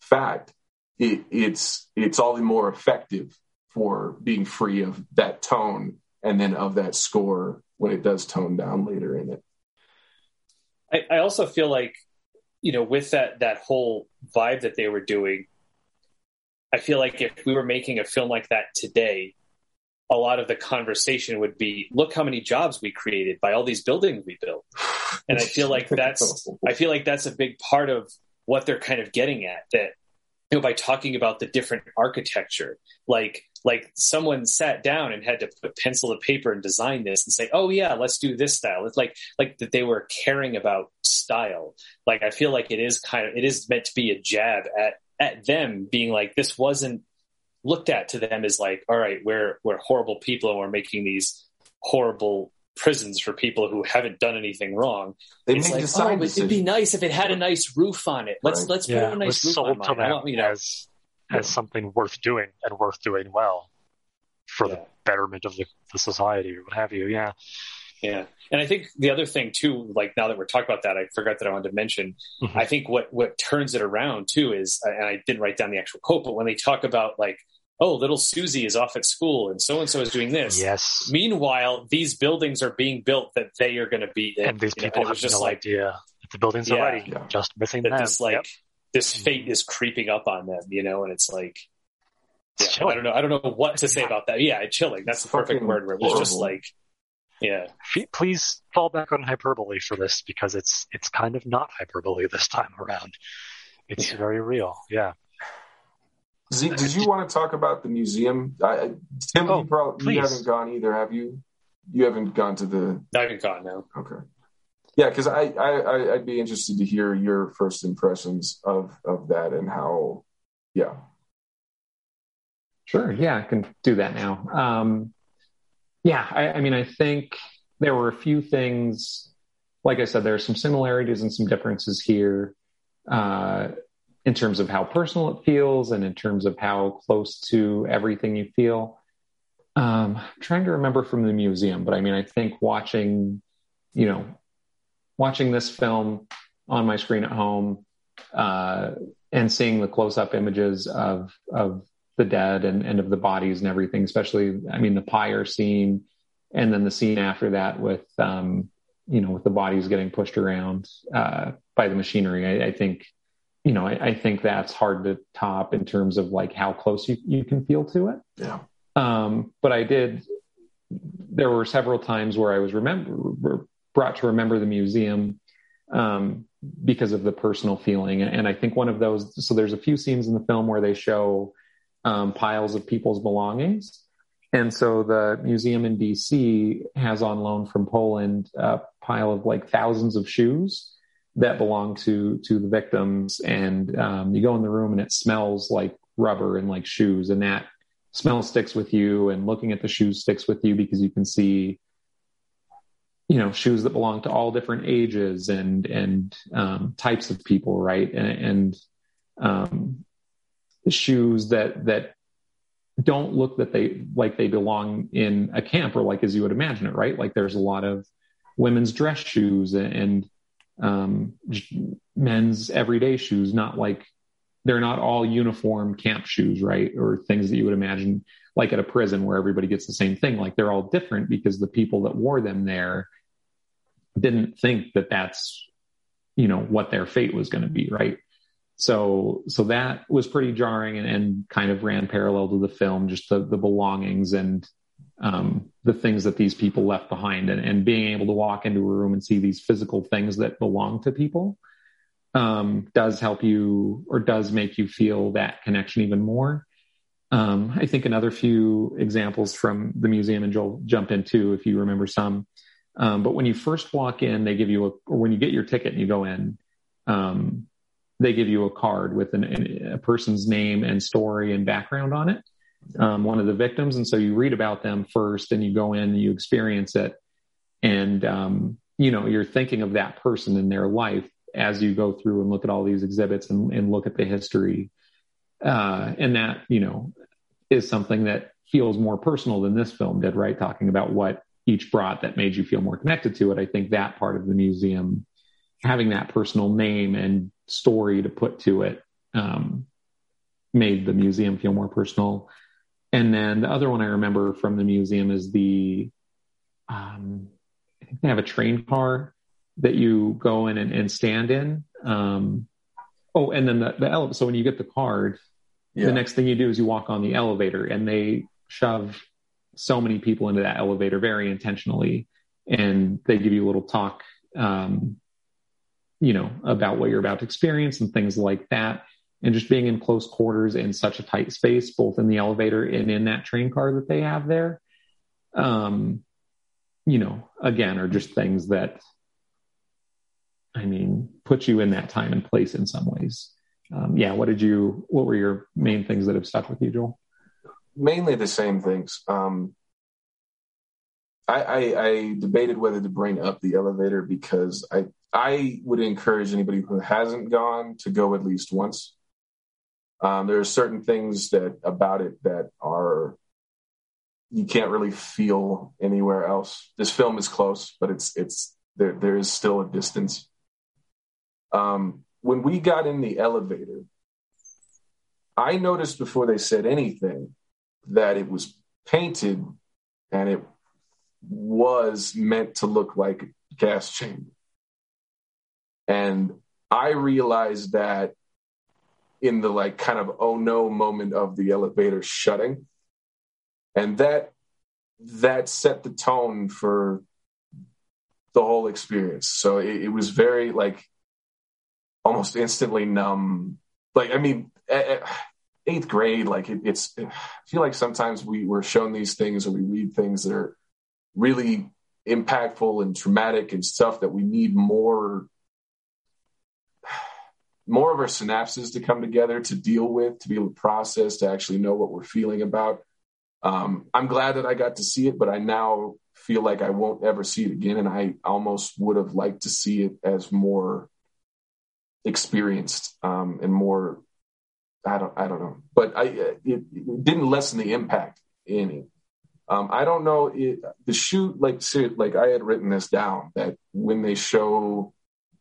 fact it, it's it's all the more effective for being free of that tone and then of that score when it does tone down later in it. I, I also feel like you know, with that that whole vibe that they were doing, I feel like if we were making a film like that today, a lot of the conversation would be, look how many jobs we created by all these buildings we built. And I feel like that's I feel like that's a big part of what they're kind of getting at that you know by talking about the different architecture like like someone sat down and had to put pencil to paper and design this and say oh yeah let's do this style it's like like that they were caring about style like i feel like it is kind of it is meant to be a jab at at them being like this wasn't looked at to them as like all right we're we're horrible people and we're making these horrible prisons for people who haven't done anything wrong. They it's like, oh, it'd be nice if it had a nice roof on it. Let's right. let's yeah, put a nice roof on to them you know, as as something worth doing and worth doing well for yeah. the betterment of the, the society or what have you. Yeah. Yeah. And I think the other thing too, like now that we're talking about that, I forgot that I wanted to mention. Mm-hmm. I think what what turns it around too is, and I didn't write down the actual quote, but when they talk about like oh, little Susie is off at school and so and so is doing this. Yes. Meanwhile, these buildings are being built that they are going to be. In. And these people know, have just no like, idea the buildings yeah, are ready, yeah. just missing that them. This, like, yep. this fate is creeping up on them, you know, and it's like, yeah, I don't know. I don't know what to say about that. Yeah, chilling. That's it's the perfect word. Where it was just like, yeah. Please fall back on hyperbole for this because it's it's kind of not hyperbole this time around. It's very real. Yeah. Zeke, did you want to talk about the museum? I, Tim, oh, you, probably, you haven't gone either, have you? You haven't gone to the. I haven't gone now. Okay. Yeah, because I, I I'd be interested to hear your first impressions of of that and how, yeah. Sure. Yeah, I can do that now. Um, yeah, I, I mean, I think there were a few things. Like I said, there are some similarities and some differences here. Uh, in terms of how personal it feels and in terms of how close to everything you feel. Um, I'm trying to remember from the museum, but I mean, I think watching, you know, watching this film on my screen at home uh, and seeing the close-up images of of the dead and, and of the bodies and everything, especially I mean the pyre scene, and then the scene after that with um, you know with the bodies getting pushed around uh, by the machinery. I, I think you know I, I, think that's hard to top in terms of like how close you, you can feel to it. Yeah. Um, but I did. There were several times where I was remember brought to remember the museum um, because of the personal feeling. And I think one of those, so there's a few scenes in the film where they show um, piles of people's belongings. And so the museum in DC has on loan from Poland a pile of like thousands of shoes that belong to to the victims. And um, you go in the room and it smells like rubber and like shoes, and that smell sticks with you. And looking at the shoes sticks with you because you can see you know shoes that belong to all different ages and and um, types of people right and, and um, shoes that that don't look that they like they belong in a camp or like as you would imagine it right? Like there's a lot of women's dress shoes and um, men's everyday shoes not like they're not all uniform camp shoes right? Or things that you would imagine like at a prison where everybody gets the same thing like they're all different because the people that wore them there didn't think that that's you know what their fate was going to be right so so that was pretty jarring and, and, kind of ran parallel to the film just the, the belongings and um, the things that these people left behind and, and, being able to walk into a room and see these physical things that belong to people um, does help you or does make you feel that connection even more. Um, i think another few examples from the museum and joel jump into if you remember some. Um, but when you first walk in, they give you a, or when you get your ticket and you go in, um, they give you a card with an, a person's name and story and background on it, um, one of the victims. And so you read about them first and you go in and you experience it. And, um, you know, you're thinking of that person in their life as you go through and look at all these exhibits and, and look at the history. Uh, and that, you know, is something that feels more personal than this film did, right? Talking about what each brought that made you feel more connected to it. I think that part of the museum, having that personal name and story to put to it, um, made the museum feel more personal. And then the other one I remember from the museum is the, um, I think they have a train car that you go in and, and stand in. Um, oh, and then the, the ele- so when you get the card, yeah. the next thing you do is you walk on the elevator and they shove so many people into that elevator very intentionally, and they give you a little talk, um, you know, about what you're about to experience and things like that. And just being in close quarters in such a tight space, both in the elevator and in that train car that they have there, um, you know, again, are just things that, I mean, put you in that time and place in some ways. Um, yeah, what did you? What were your main things that have stuck with you, Joel? mainly the same things. Um, I, I, I, debated whether to bring up the elevator because I I would encourage anybody who hasn't gone to go at least once. Um, there are certain things that about it that are you can't really feel anywhere else. This film is close, but it's it's there. There is still a distance. Um, when we got in the elevator, I noticed before they said anything that it was painted and it was meant to look like a gas chamber. And I realized that in the like kind of oh no moment of the elevator shutting. And that that set the tone for the whole experience. So it, it was very like almost instantly numb. Like I mean, eighth grade, like it, it's, I feel like sometimes we were shown these things or we read things that are really impactful and traumatic and stuff that we need more, more of our synapses to come together to deal with, to be able to process, to actually know what we're feeling about. Um, I'm glad that I got to see it, but I now feel like I won't ever see it again. And I almost would have liked to see it as more experienced um, and more I don't I don't know, but I it, it didn't lessen the impact any. Um, I don't know it, the shoot like like I had written this down that when they show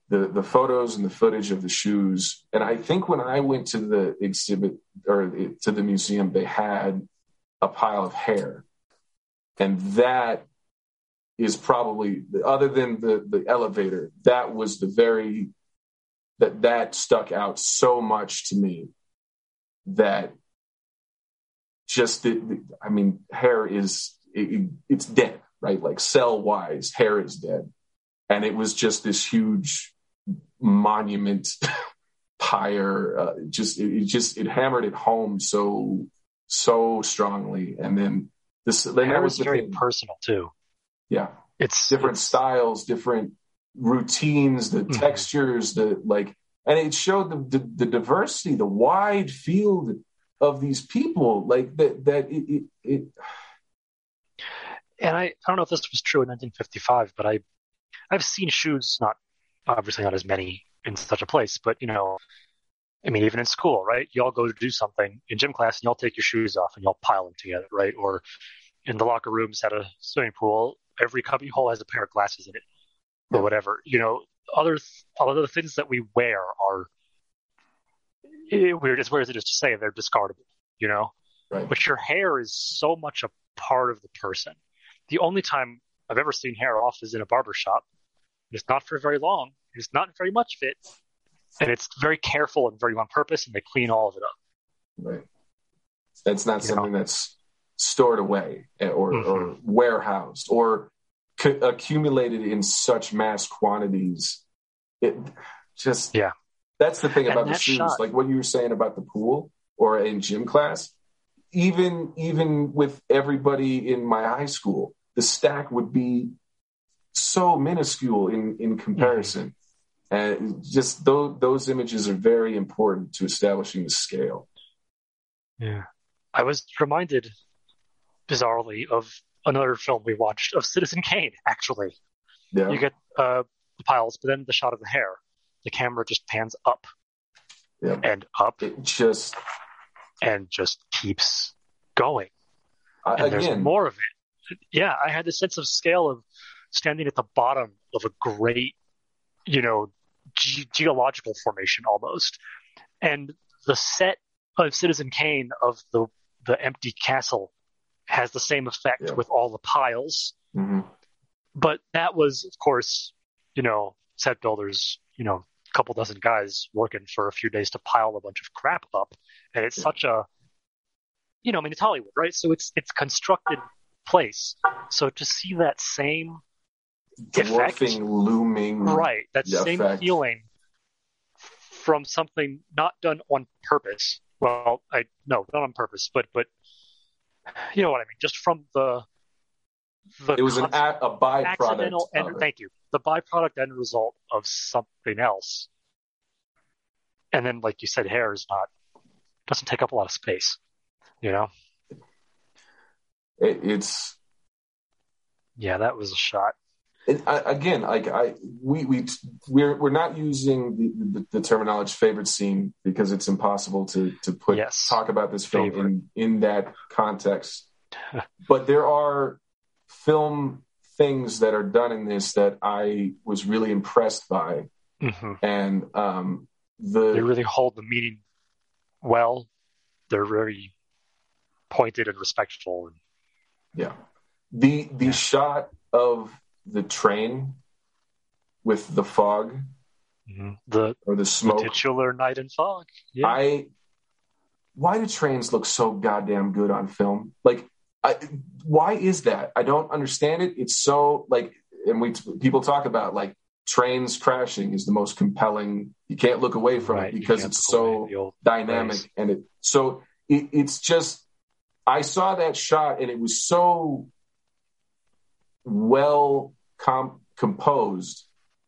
the the photos and the footage of the shoes, and I think when I went to the exhibit or to the museum, they had a pile of hair, and that is probably other than the the elevator that was the very that that stuck out so much to me that just the, I mean, hair is it, it's dead, right? Like cell wise, hair is dead, and it was just this huge monument pyre. Uh, just it, it, just it hammered it home so so strongly, and then this hair was very thing. personal too. Yeah, it's different it's, styles, different routines, the Mhm. textures, the like, and it showed the, the the diversity, the wide field of these people, like that that it, it, it and I, I don't know if this was true in 1955, but I I've seen shoes, not obviously not as many in such a place, but you know, I mean, even in school, right? You all go to do something in gym class, and you all take your shoes off and you all pile them together, right? Or in the locker rooms at a swimming pool, every cubby hole has a pair of glasses in it, or whatever. You know, other other things that we wear are weird. As weird as it is to say, they're discardable. You know, right. but your hair is so much a part of the person. The only time I've ever seen hair off is in a barber shop. It's not for very long. It's not very much of it, and it's very careful and very on purpose, and they clean all of it up. Right. That's not You something that's stored away eh, or, Mhm. or warehoused or c- accumulated in such mass quantities. It just Yeah. That's the thing about the shoes, shot- like what you were saying about the pool or in gym class. Even even with everybody in my high school, the stack would be so minuscule in in comparison. And just those those images are very important to establishing the scale. Yeah. I was reminded, bizarrely, of another film we watched of Citizen Kane. Actually, Yeah. you get uh, the piles, but then the shot of the hair. The camera just pans up Yeah. and up It just and just keeps going. I- and there's again, more of it. Yeah, I had the sense of scale of standing at the bottom of a great, you know, ge- geological formation almost, and the set of Citizen Kane of the the empty castle has the same effect Yeah. with all the piles. mhm. But that was, of course, you know, set builders, you know, a couple dozen guys working for a few days to pile a bunch of crap up, and it's Yeah. such a, you know, I mean, it's Hollywood, right? So it's it's constructed place. So to see that same effect, looming. right, that the same feeling from something not done on purpose. Well, I no, not on purpose, but but you know what I mean. Just from the the It was an a, a byproduct. end. Thank you. The byproduct end result of something else, and then, like you said, hair is not doesn't take up a lot of space. You know? It- it's Yeah, that was a shot. It, I, again like I we we we're we're not using the, the, the terminology favorite scene because it's impossible to to put Yes. talk about this film Favorite. in in that context. but there are film things that are done in this that I was really impressed by, hmm and um, They really hold the meaning well. They're very pointed and respectful. And yeah the the Yeah. shot of the train with the fog mm-hmm. the, or the the smoke. titular night and fog. Yeah. I why do trains look so goddamn good on film? Like, I, why is that? I don't understand it. It's so like, and we people talk about like trains crashing is the most compelling. You can't look away from Right, it because it's so the dynamic phrase. and it so it, it's just I saw that shot and it was so well com- composed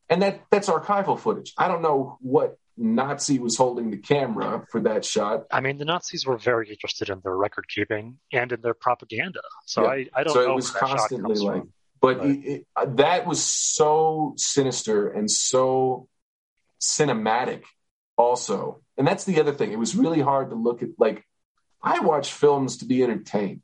and that that's archival footage. I don't know what Nazi was holding the camera for that shot. I mean, the Nazis were very interested in their record keeping and in their propaganda. So Yeah. I, I don't So it was constantly like- from. But Right. it, it, that was so sinister and so cinematic, also. And that's the other thing. It was really hard to look at. Like, I watch films to be entertained.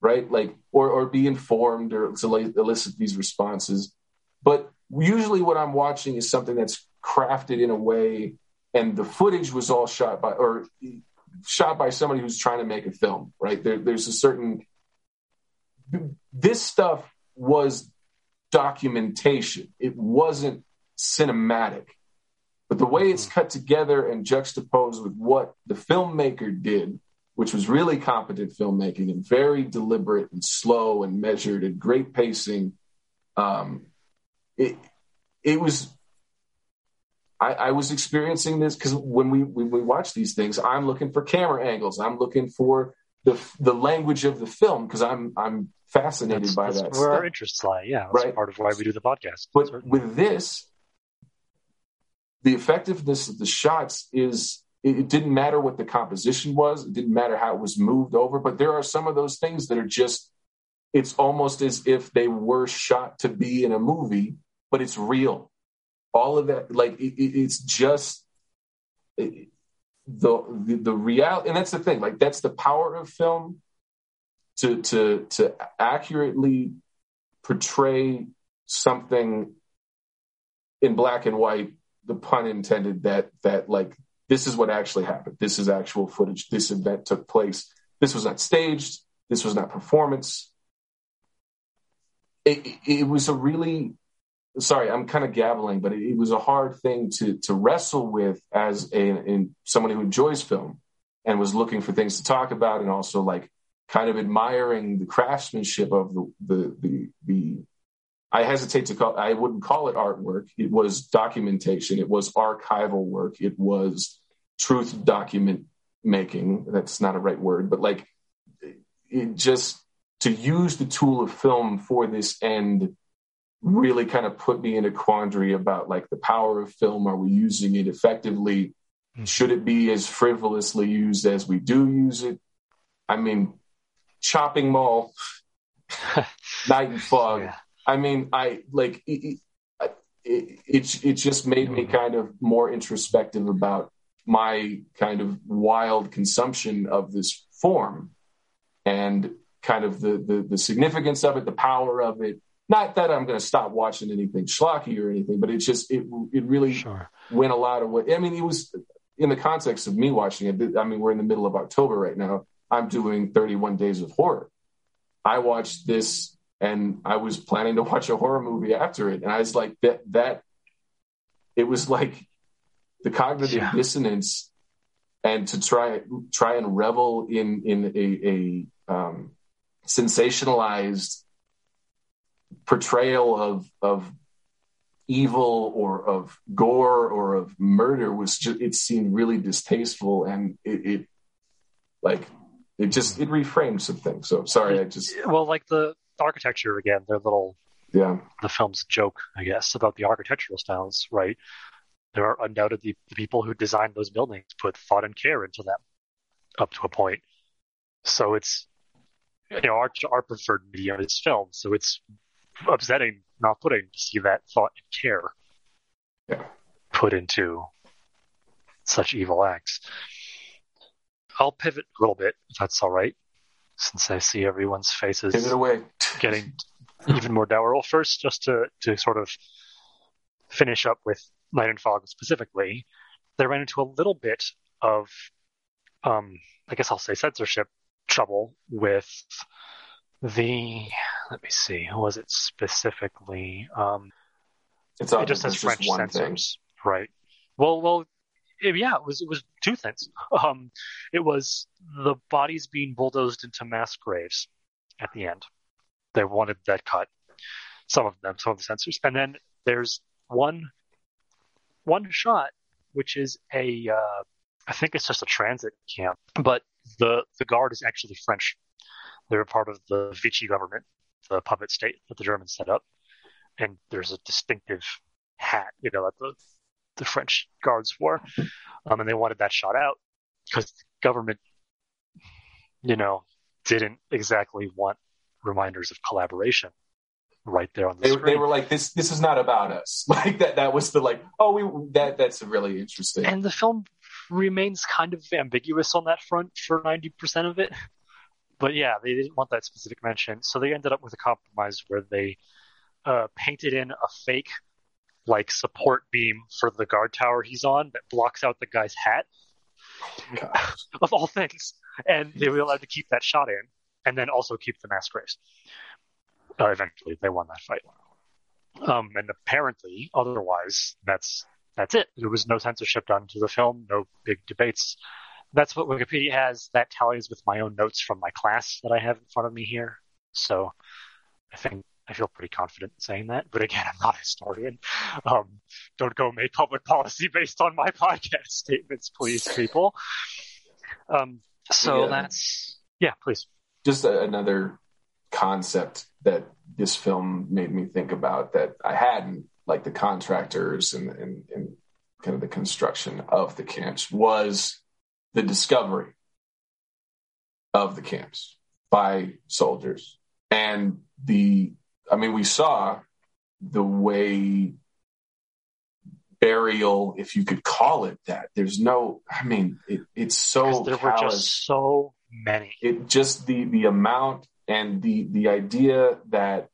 Right? Like, or or be informed or to elicit these responses. But usually, what I'm watching is something that's crafted in a way, and the footage was all shot by or shot by somebody who's trying to make a film, right? There, there's a certain this stuff was documentation. It wasn't cinematic. But the way it's mm-hmm. cut together and juxtaposed with what the filmmaker did, which was really competent filmmaking and very deliberate and slow and measured and great pacing, um, it it was. I, I was experiencing this because when we when we watch these things, I'm looking for camera angles. I'm looking for the the language of the film because I'm I'm fascinated that's, by that's that. Where stuff. our interests lie, yeah, that's right. part of why we do the podcast. But certainly. with this, the effectiveness of the shots is it, it didn't matter what the composition was, it didn't matter how it was moved over, but there are some of those things that are just it's almost as if they were shot to be in a movie, but it's real. All of that, like it, it's just the the the reality, and that's the thing. Like that's the power of film to to to accurately portray something in black and white the pun intended that that like this is what actually happened. This is actual footage. This event took place. This was not staged. This was not performance. It, it was a really sorry i'm kind of gabbling but it, it, was a hard thing to to wrestle with as a in someone who enjoys film and was looking for things to talk about and also like kind of admiring the craftsmanship of the the the, the I hesitate to call I wouldn't call it artwork. It was documentation. It was archival work. It was truth document making. That's not a right word, but like it just to use the tool of film for this end really kind of put me in a quandary about like the power of film. Are we using it effectively? Mm-hmm. Should it be as frivolously used as we do use it? I mean, chopping mall, night and fog. Yeah. I mean, I like it, it, it, it just made me mm-hmm. kind of more introspective about my kind of wild consumption of this form and kind of the, the, the significance of it, the power of it. Not that I'm going to stop watching anything schlocky or anything, but it just it it really sure. went a lot of way. I mean, it was in the context of me watching it. I mean, we're in the middle of October right now. I'm doing 31 days of horror. I watched this and I was planning to watch a horror movie after it, and I was like that that it was like the cognitive yeah. dissonance, and to try try and revel in in a, a um, sensationalized portrayal of of evil or of gore or of murder was just it seemed really distasteful and it, it like it just it reframed some things so sorry i just well like the architecture again, their little yeah the film's joke, I guess, about the architectural styles, right? There are undoubtedly the people who designed those buildings put thought and care into them up to a point. So it's you know our our preferred medium is film, so it's upsetting, not putting to see that thought and care yeah. put into such evil acts. I'll pivot a little bit, if that's all right since I see everyone's faces Give it away. getting even more dour. Well, first, just to, to sort of finish up with Night and Fog specifically, they ran into a little bit of, um, I guess I'll say censorship trouble with the, let me see, who was it specifically? Um, it's it just says French censors, right? Well, well, yeah, it was it was two things. Um, it was the bodies being bulldozed into mass graves at the end. They wanted that cut. Some of them, some of the censors, and then there's one one shot, which is a uh, I think it's just a transit camp, but the the guard is actually French. They're part of the Vichy government, the puppet state that the Germans set up, and there's a distinctive hat, you know, that the the French guards wore, um, and they wanted that shot out because the government, you know, didn't exactly want reminders of collaboration right there on the they, screen. They were like, "This, this is not about us." Like that. That was the like, "Oh, we that that's really interesting." And the film remains kind of ambiguous on that front for ninety percent of it. but yeah, they didn't want that specific mention, so they ended up with a compromise where they uh, painted in a fake like support beam for the guard tower he's on that blocks out the guy's hat. of all things, and they were allowed to keep that shot in, and then also keep the mask race. Uh, eventually, they won that fight. Um, and apparently, otherwise, that's that's it. There was no censorship done to the film, no big debates. That's what Wikipedia has. That tallies with my own notes from my class that I have in front of me here. So I think I feel pretty confident in saying that. But again, I'm not a historian. Um, don't go make public policy based on my podcast statements, please, people. Um, so yeah. that's yeah, please. Just a, another concept that this film made me think about that I hadn't, like the contractors and, and, and kind of the construction of the camps, was the discovery of the camps by soldiers and the I mean, we saw the way burial, if you could call it that. There's no, I mean, it, it's so there callous. were just so many. It just the the amount and the the idea that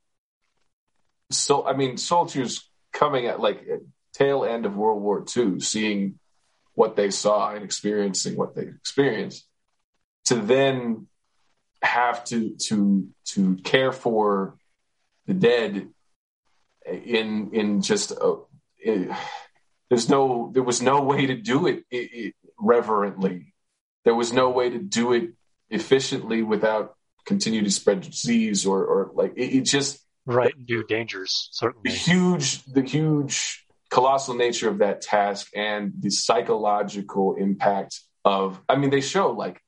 so I mean, soldiers coming at like tail end of World War II, seeing what they saw and experiencing what they experienced, to then have to to to care for the dead in in just a, it, there's no there was no way to do it, it, it, reverently. There was no way to do it efficiently without continue to spread disease or or like it, just right new dangers certainly. The huge the huge colossal nature of that task and the psychological impact of i mean they show like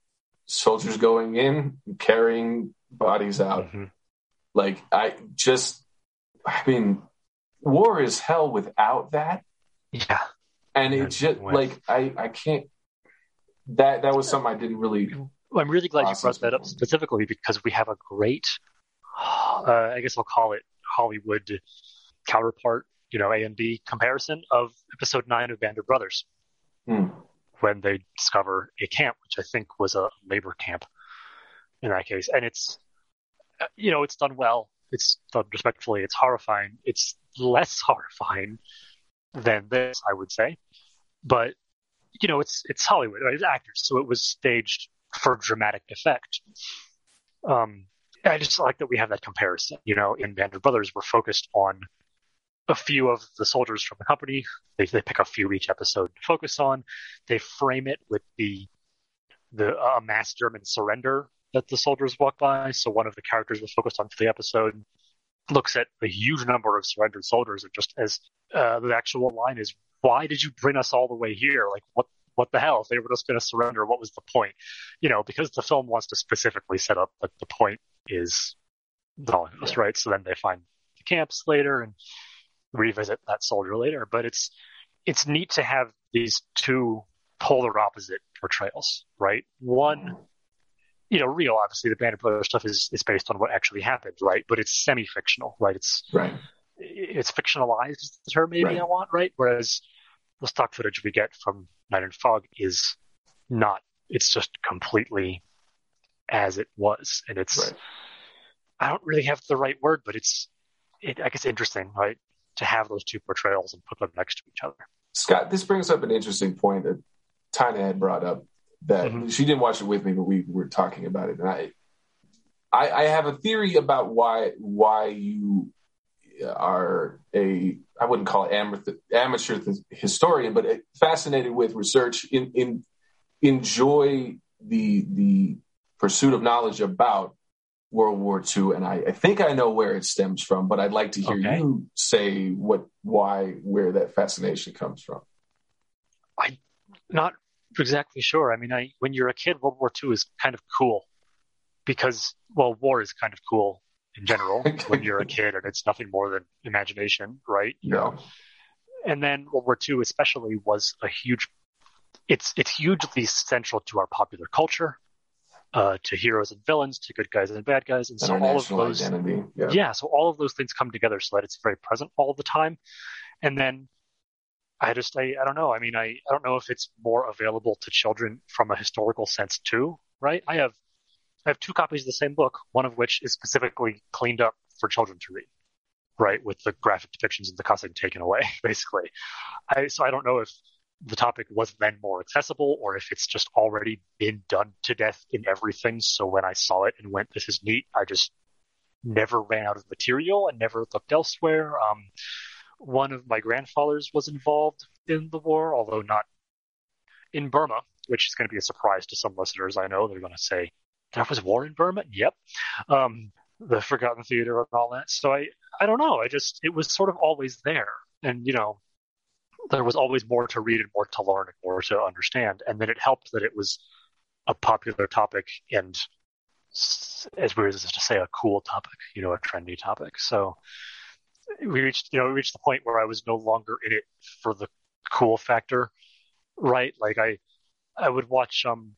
soldiers going in carrying bodies out. Mm-hmm. Like I just, I mean, war is hell without that. Yeah. And it just like I I can't. That that was something I didn't really. I'm really glad you brought that up specifically because we have a great, uh, I guess I'll call it Hollywood counterpart, you know, A and B comparison of episode nine of Band of Brothers. Hmm. When they discover a camp, which I think was a labor camp in that case. And it's you know, it's done well. It's done respectfully. It's horrifying. It's less horrifying than this, I would say. But you know, it's it's Hollywood. Right? It's actors, so it was staged for dramatic effect. Um, I just like that we have that comparison. You know, in Band of Brothers, we're focused on a few of the soldiers from the company. They, they pick a few each episode to focus on. They frame it with the the uh, mass German surrender that the soldiers walk by. So one of the characters was focused on for the episode looks at a huge number of surrendered soldiers and just as uh, the actual line is, "Why did you bring us all the way here? Like what?" What the hell? If they were just going to surrender, what was the point? You know, because the film wants to specifically set up that the point is the Holocaust, right? So then they find the camps later and revisit that soldier later. But it's it's neat to have these two polar opposite portrayals, right? One you know, real. Obviously, the Band of Brothers stuff is is based on what actually happened, right? But it's semi fictional, right? It's right. It's fictionalized is the term maybe right. I want, right? Whereas the stock footage we get from Night and Fog is not. It's just completely as it was, and it's. Right. I don't really have the right word, but it's. It, I guess interesting, right? To have those two portrayals and put them next to each other. Scott, this brings up an interesting point that Tina had brought up that mm-hmm. she didn't watch it with me, but we were talking about it, and I, I, I have a theory about why why you are a I wouldn't call it amateur, amateur historian, but fascinated with research in in enjoy the the pursuit of knowledge about World War II, and I, I, think I know where it stems from, but I'd like to hear okay. you say what, why, where that fascination comes from. I not exactly sure. I mean, I when you're a kid, World War II is kind of cool because well, war is kind of cool in general when you're a kid, and it's nothing more than imagination, right? You know. And then World War II, especially, was a huge. It's it's hugely central to our popular culture, uh, to heroes and villains, to good guys and bad guys, and, and so all of those. Yeah. yeah, so all of those things come together so that it's very present all the time, and then I just I, I don't know. I mean, I, I don't know if it's more available to children from a historical sense too, right? I have I have two copies of the same book, one of which is specifically cleaned up for children to read, right, with the graphic depictions of the cussing taken away, basically. I, so I don't know if the topic was then more accessible or if it's just already been done to death in everything. So when I saw it and went, this is neat, I just never ran out of material and never looked elsewhere. Um, one of my grandfathers was involved in the war, although not in Burma, which is going to be a surprise to some listeners. I know they're going to say, there was war in Burma? Yep. Um, the Forgotten Theater and all that. So I, I don't know. I just, it was sort of always there. And, you know, there was always more to read and more to learn and more to understand. And then it helped that it was a popular topic and, as weird as to say, a cool topic, you know, a trendy topic. So we reached, you know, we reached the point where I was no longer in it for the cool factor, right? Like I, I would watch, um,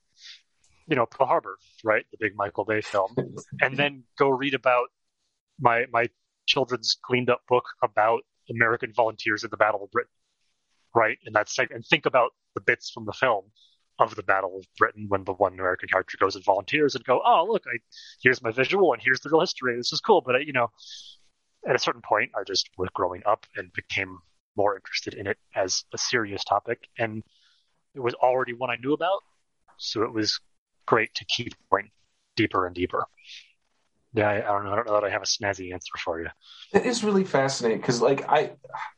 you know, Pearl Harbor, right, the big Michael Bay film, and then go read about my my children's cleaned up book about American volunteers in the Battle of Britain, right? And that's and think about the bits from the film of the Battle of Britain when the one American character goes and volunteers and go, oh look, I here's my visual and here's the real history. This is cool, but I, you know, at a certain point, I just was growing up and became more interested in it as a serious topic, and it was already one I knew about, so it was great to keep going deeper and deeper. Yeah, I, I, don't know. I don't know that I have a snazzy answer for you. It is really fascinating because, like, I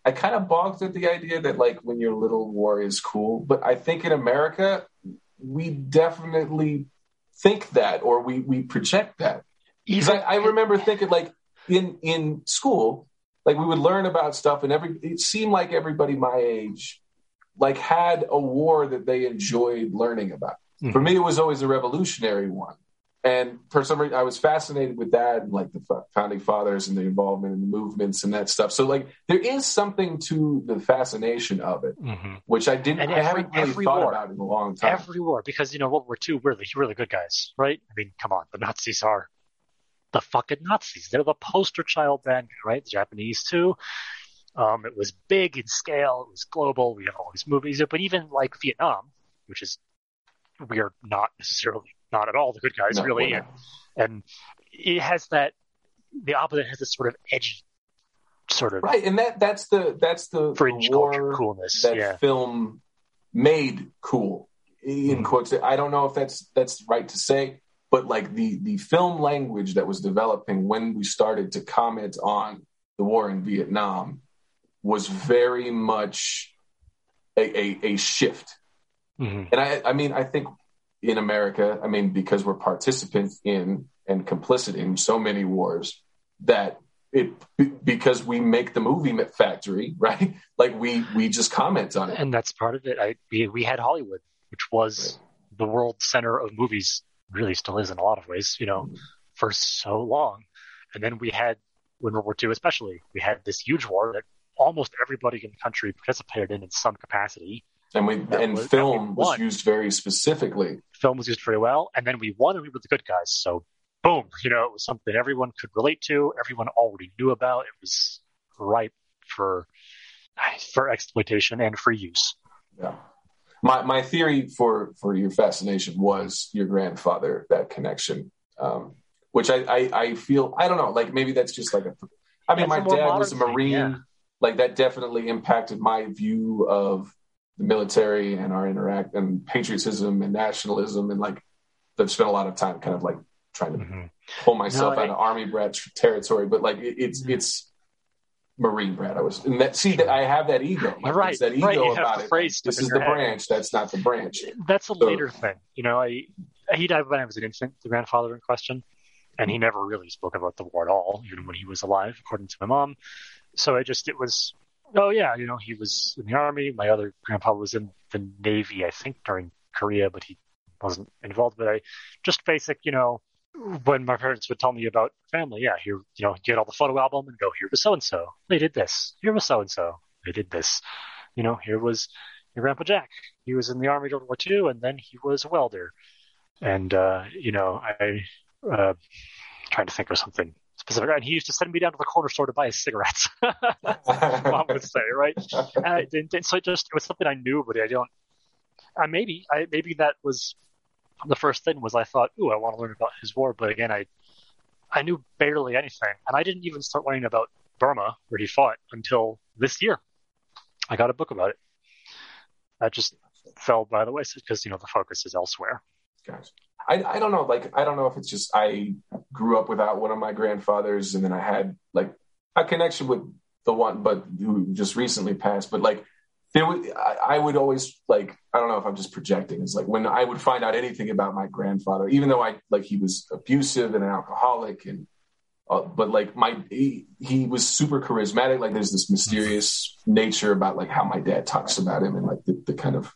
I kind of balked at the idea that like when you're little, war is cool. But I think in America, we definitely think that, or we we project that. Because I, I remember thinking like in in school, like we would learn about stuff, and every it seemed like everybody my age like had a war that they enjoyed learning about. Mm-hmm. For me, it was always a revolutionary one. And for some reason, I was fascinated with that and like the founding fathers and the involvement in the movements and that stuff. So, like, there is something to the fascination of it, mm-hmm. which I didn't, and I haven't really thought war, about in a long time. Every war, because, you know, World War II, we're the, we're the good guys, right? I mean, come on, the Nazis are the fucking Nazis. They're the poster child then, right? The Japanese too. Um, it was big in scale. It was global. We have all these movies, but even like Vietnam, which is we are not necessarily not at all the good guys no, really and, and it has that the opposite has this sort of edgy sort of right and that that's the that's the fringe culture coolness that yeah. film made cool in mm. quotes i don't know if that's that's right to say but like the the film language that was developing when we started to comment on the war in vietnam was very much a, a, a shift Mm-hmm. And I, I mean, I think in America, I mean, because we're participants in and complicit in so many wars that it because we make the movie factory, right? Like we we just comment on it, and that's part of it. I we, we had Hollywood, which was right. the world center of movies, really still is in a lot of ways, you know, for so long. And then we had when World War II, especially, we had this huge war that almost everybody in the country participated in in some capacity and we and was, film was used very specifically. Film was used very well, and then we won, and we were the good guys. So, boom, you know, it was something everyone could relate to. Everyone already knew about. It was ripe for for exploitation and for use. Yeah. My my theory for for your fascination was your grandfather, that connection, um, which I, I, I feel I don't know, like maybe that's just like a. I mean, that's my dad was a marine. Thing, yeah. Like that definitely impacted my view of the military and our interact and patriotism and nationalism and like I've spent a lot of time kind of like trying to mm-hmm. pull myself no, I, out of army brat territory, but like it, it's mm-hmm. it's marine brat. I was and that see that I have that ego. Like, right, that ego right. about it. This is the head. branch. That's not the branch. That's a so, later thing. You know, I he died when I was an infant. The grandfather in question, and he never really spoke about the war at all, even when he was alive, according to my mom. So I just it was Oh yeah, you know he was in the army. My other grandpa was in the navy, I think during Korea, but he wasn't involved. But I just basic, you know, when my parents would tell me about family, yeah, here, you know, get all the photo album and go, here was so and so. They did this. Here was so and so. They did this. You know, here was your grandpa Jack. He was in the army during World War II, and then he was a welder. And uh, you know, I uh, trying to think of something specific. And he used to send me down to the corner store to buy his cigarettes. Mom would say, right? And, and, so it just it was something I knew, but I don't. Uh, maybe I maybe that was the first thing was I thought, ooh, I want to learn about his war, but again, I I knew barely anything, and I didn't even start learning about Burma, where he fought, until this year. I got a book about it. That just fell by the wayside because you know the focus is elsewhere. Gotcha. I, I don't know. Like, I don't know if it's just I grew up without one of my grandfathers, and then I had like a connection with the one, but who just recently passed. But like, there I, I would always like I don't know if I'm just projecting. It's like when I would find out anything about my grandfather, even though I like he was abusive and an alcoholic, and uh, but like my he, he was super charismatic. Like, there's this mysterious nature about like how my dad talks about him, and like the, the kind of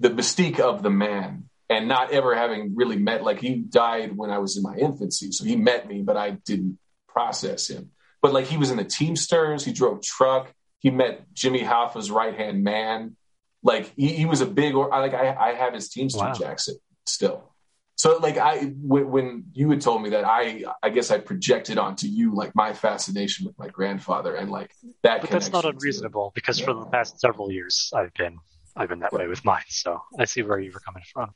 the mystique of the man and not ever having really met like he died when I was in my infancy. So he met me, but I didn't process him. But like he was in the Teamsters, he drove truck, he met Jimmy Hoffa's right hand man. Like he, he, was a big or like I, I have his Teamster wow. jacket still. So like I when, when you had told me that I I guess I projected onto you like my fascination with my grandfather and like that. But that's not unreasonable because yeah. for the past several years I've been I've been that way with mine, so I see where you were coming from.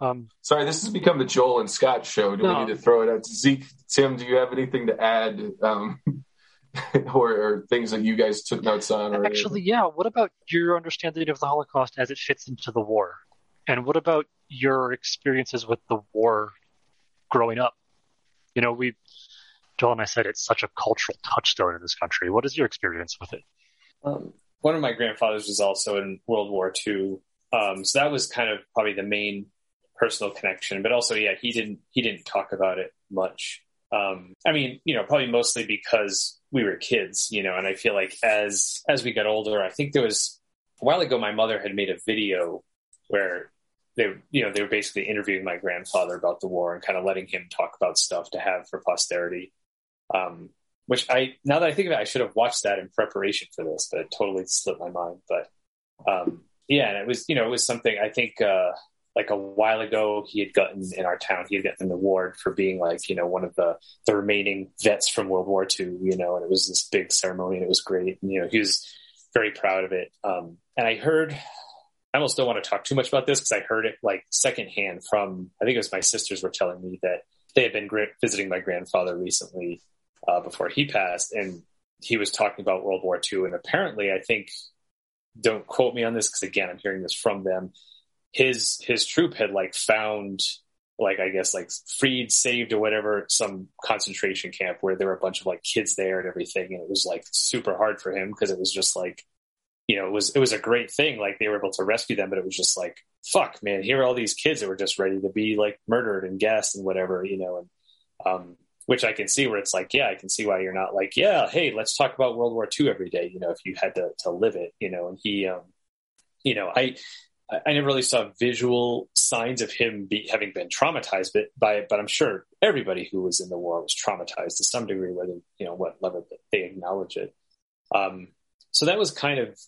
Um, Sorry, this has become the Joel and Scott show. Do no. we need to throw it out? Zeke, Tim, do you have anything to add, um, or, or, things that you guys took notes on? Or Actually, anything? yeah. What about your understanding of the Holocaust as it fits into the war, and what about your experiences with the war growing up? You know, we, Joel and I said it's such a cultural touchstone in this country. What is your experience with it? Um, one of my grandfathers was also in World War II, um, so that was kind of probably the main personal connection. But also, yeah, he didn't he didn't talk about it much. Um, I mean, you know, probably mostly because we were kids, you know, and I feel like as as we got older, I think there was a while ago my mother had made a video where they you know they were basically interviewing my grandfather about the war and kind of letting him talk about stuff to have for posterity. Um, which I now that I think of it, I should have watched that in preparation for this, but it totally slipped my mind. But um, yeah, and it was you know it was something I think uh, like a while ago he had gotten in our town he had gotten an award for being like you know one of the the remaining vets from World War II, you know, and it was this big ceremony and it was great. And, you know, he was very proud of it. Um, and I heard. I almost don't want to talk too much about this because I heard it like secondhand from I think it was my sisters were telling me that they had been visiting my grandfather recently uh, before he passed, and he was talking about World War II. And apparently, I think, don't quote me on this because again, I'm hearing this from them. His his troop had like found like I guess like freed, saved, or whatever, some concentration camp where there were a bunch of like kids there and everything, and it was like super hard for him because it was just like, you know, it was it was a great thing. Like they were able to rescue them, but it was just like, fuck, man, here are all these kids that were just ready to be like murdered and gassed and whatever, you know, and um, which I can see where it's like, yeah, I can see why you're not like, yeah, hey, let's talk about World War II every day, you know, if you had to, to live it, you know, and he, um, you know, I, I never really saw visual signs of him be, having been traumatized by it, but I'm sure everybody who was in the war was traumatized to some degree, whether, you know, what level they acknowledge it. Um, so that was kind of,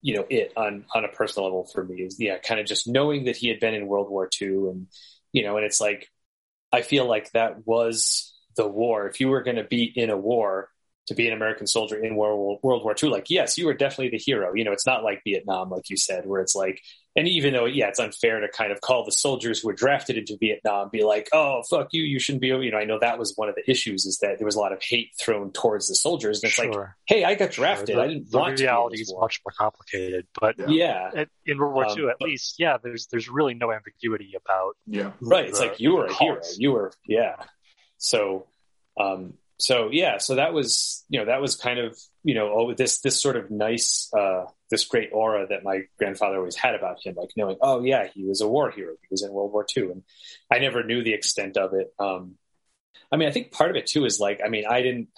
you know, it on, on a personal level for me is, yeah, kind of just knowing that he had been in World War II and, you know, and it's like, I feel like that was the war, if you were going to be in a war, to be an American soldier in World, World War II, like, yes, you were definitely the hero. You know, it's not like Vietnam, like you said, where it's like, and even though, yeah, it's unfair to kind of call the soldiers who were drafted into Vietnam, be like, oh, fuck you, you shouldn't be, you know, I know that was one of the issues is that there was a lot of hate thrown towards the soldiers. And it's sure. like, hey, I got drafted. Sure. The, I didn't the want reality is much more complicated, but yeah, yeah. in World War um, II, at but, least, yeah, there's, there's really no ambiguity about, yeah, right. It's like you were a hero. You were, yeah. So, um, so yeah, so that was you know that was kind of you know oh, this this sort of nice uh, this great aura that my grandfather always had about him, like knowing oh yeah he was a war hero, he was in World War II, and I never knew the extent of it. Um, I mean, I think part of it too is like I mean I didn't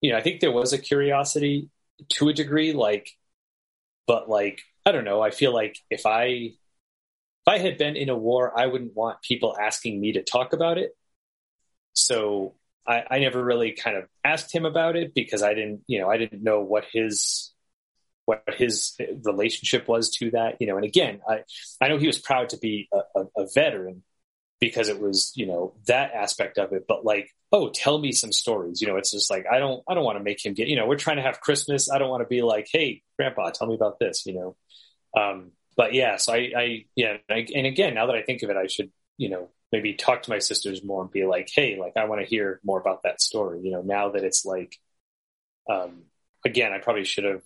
you know I think there was a curiosity to a degree, like but like I don't know, I feel like if I if I had been in a war, I wouldn't want people asking me to talk about it. So I, I never really kind of asked him about it because I didn't, you know, I didn't know what his what his relationship was to that, you know. And again, I I know he was proud to be a, a, a veteran because it was, you know, that aspect of it. But like, oh, tell me some stories. You know, it's just like I don't I don't want to make him get. You know, we're trying to have Christmas. I don't want to be like, hey, Grandpa, tell me about this. You know. Um, but yeah, so I, I yeah, I, and again, now that I think of it, I should you know, maybe talk to my sisters more and be like, hey, like I want to hear more about that story. You know, now that it's like, um, again, I probably should have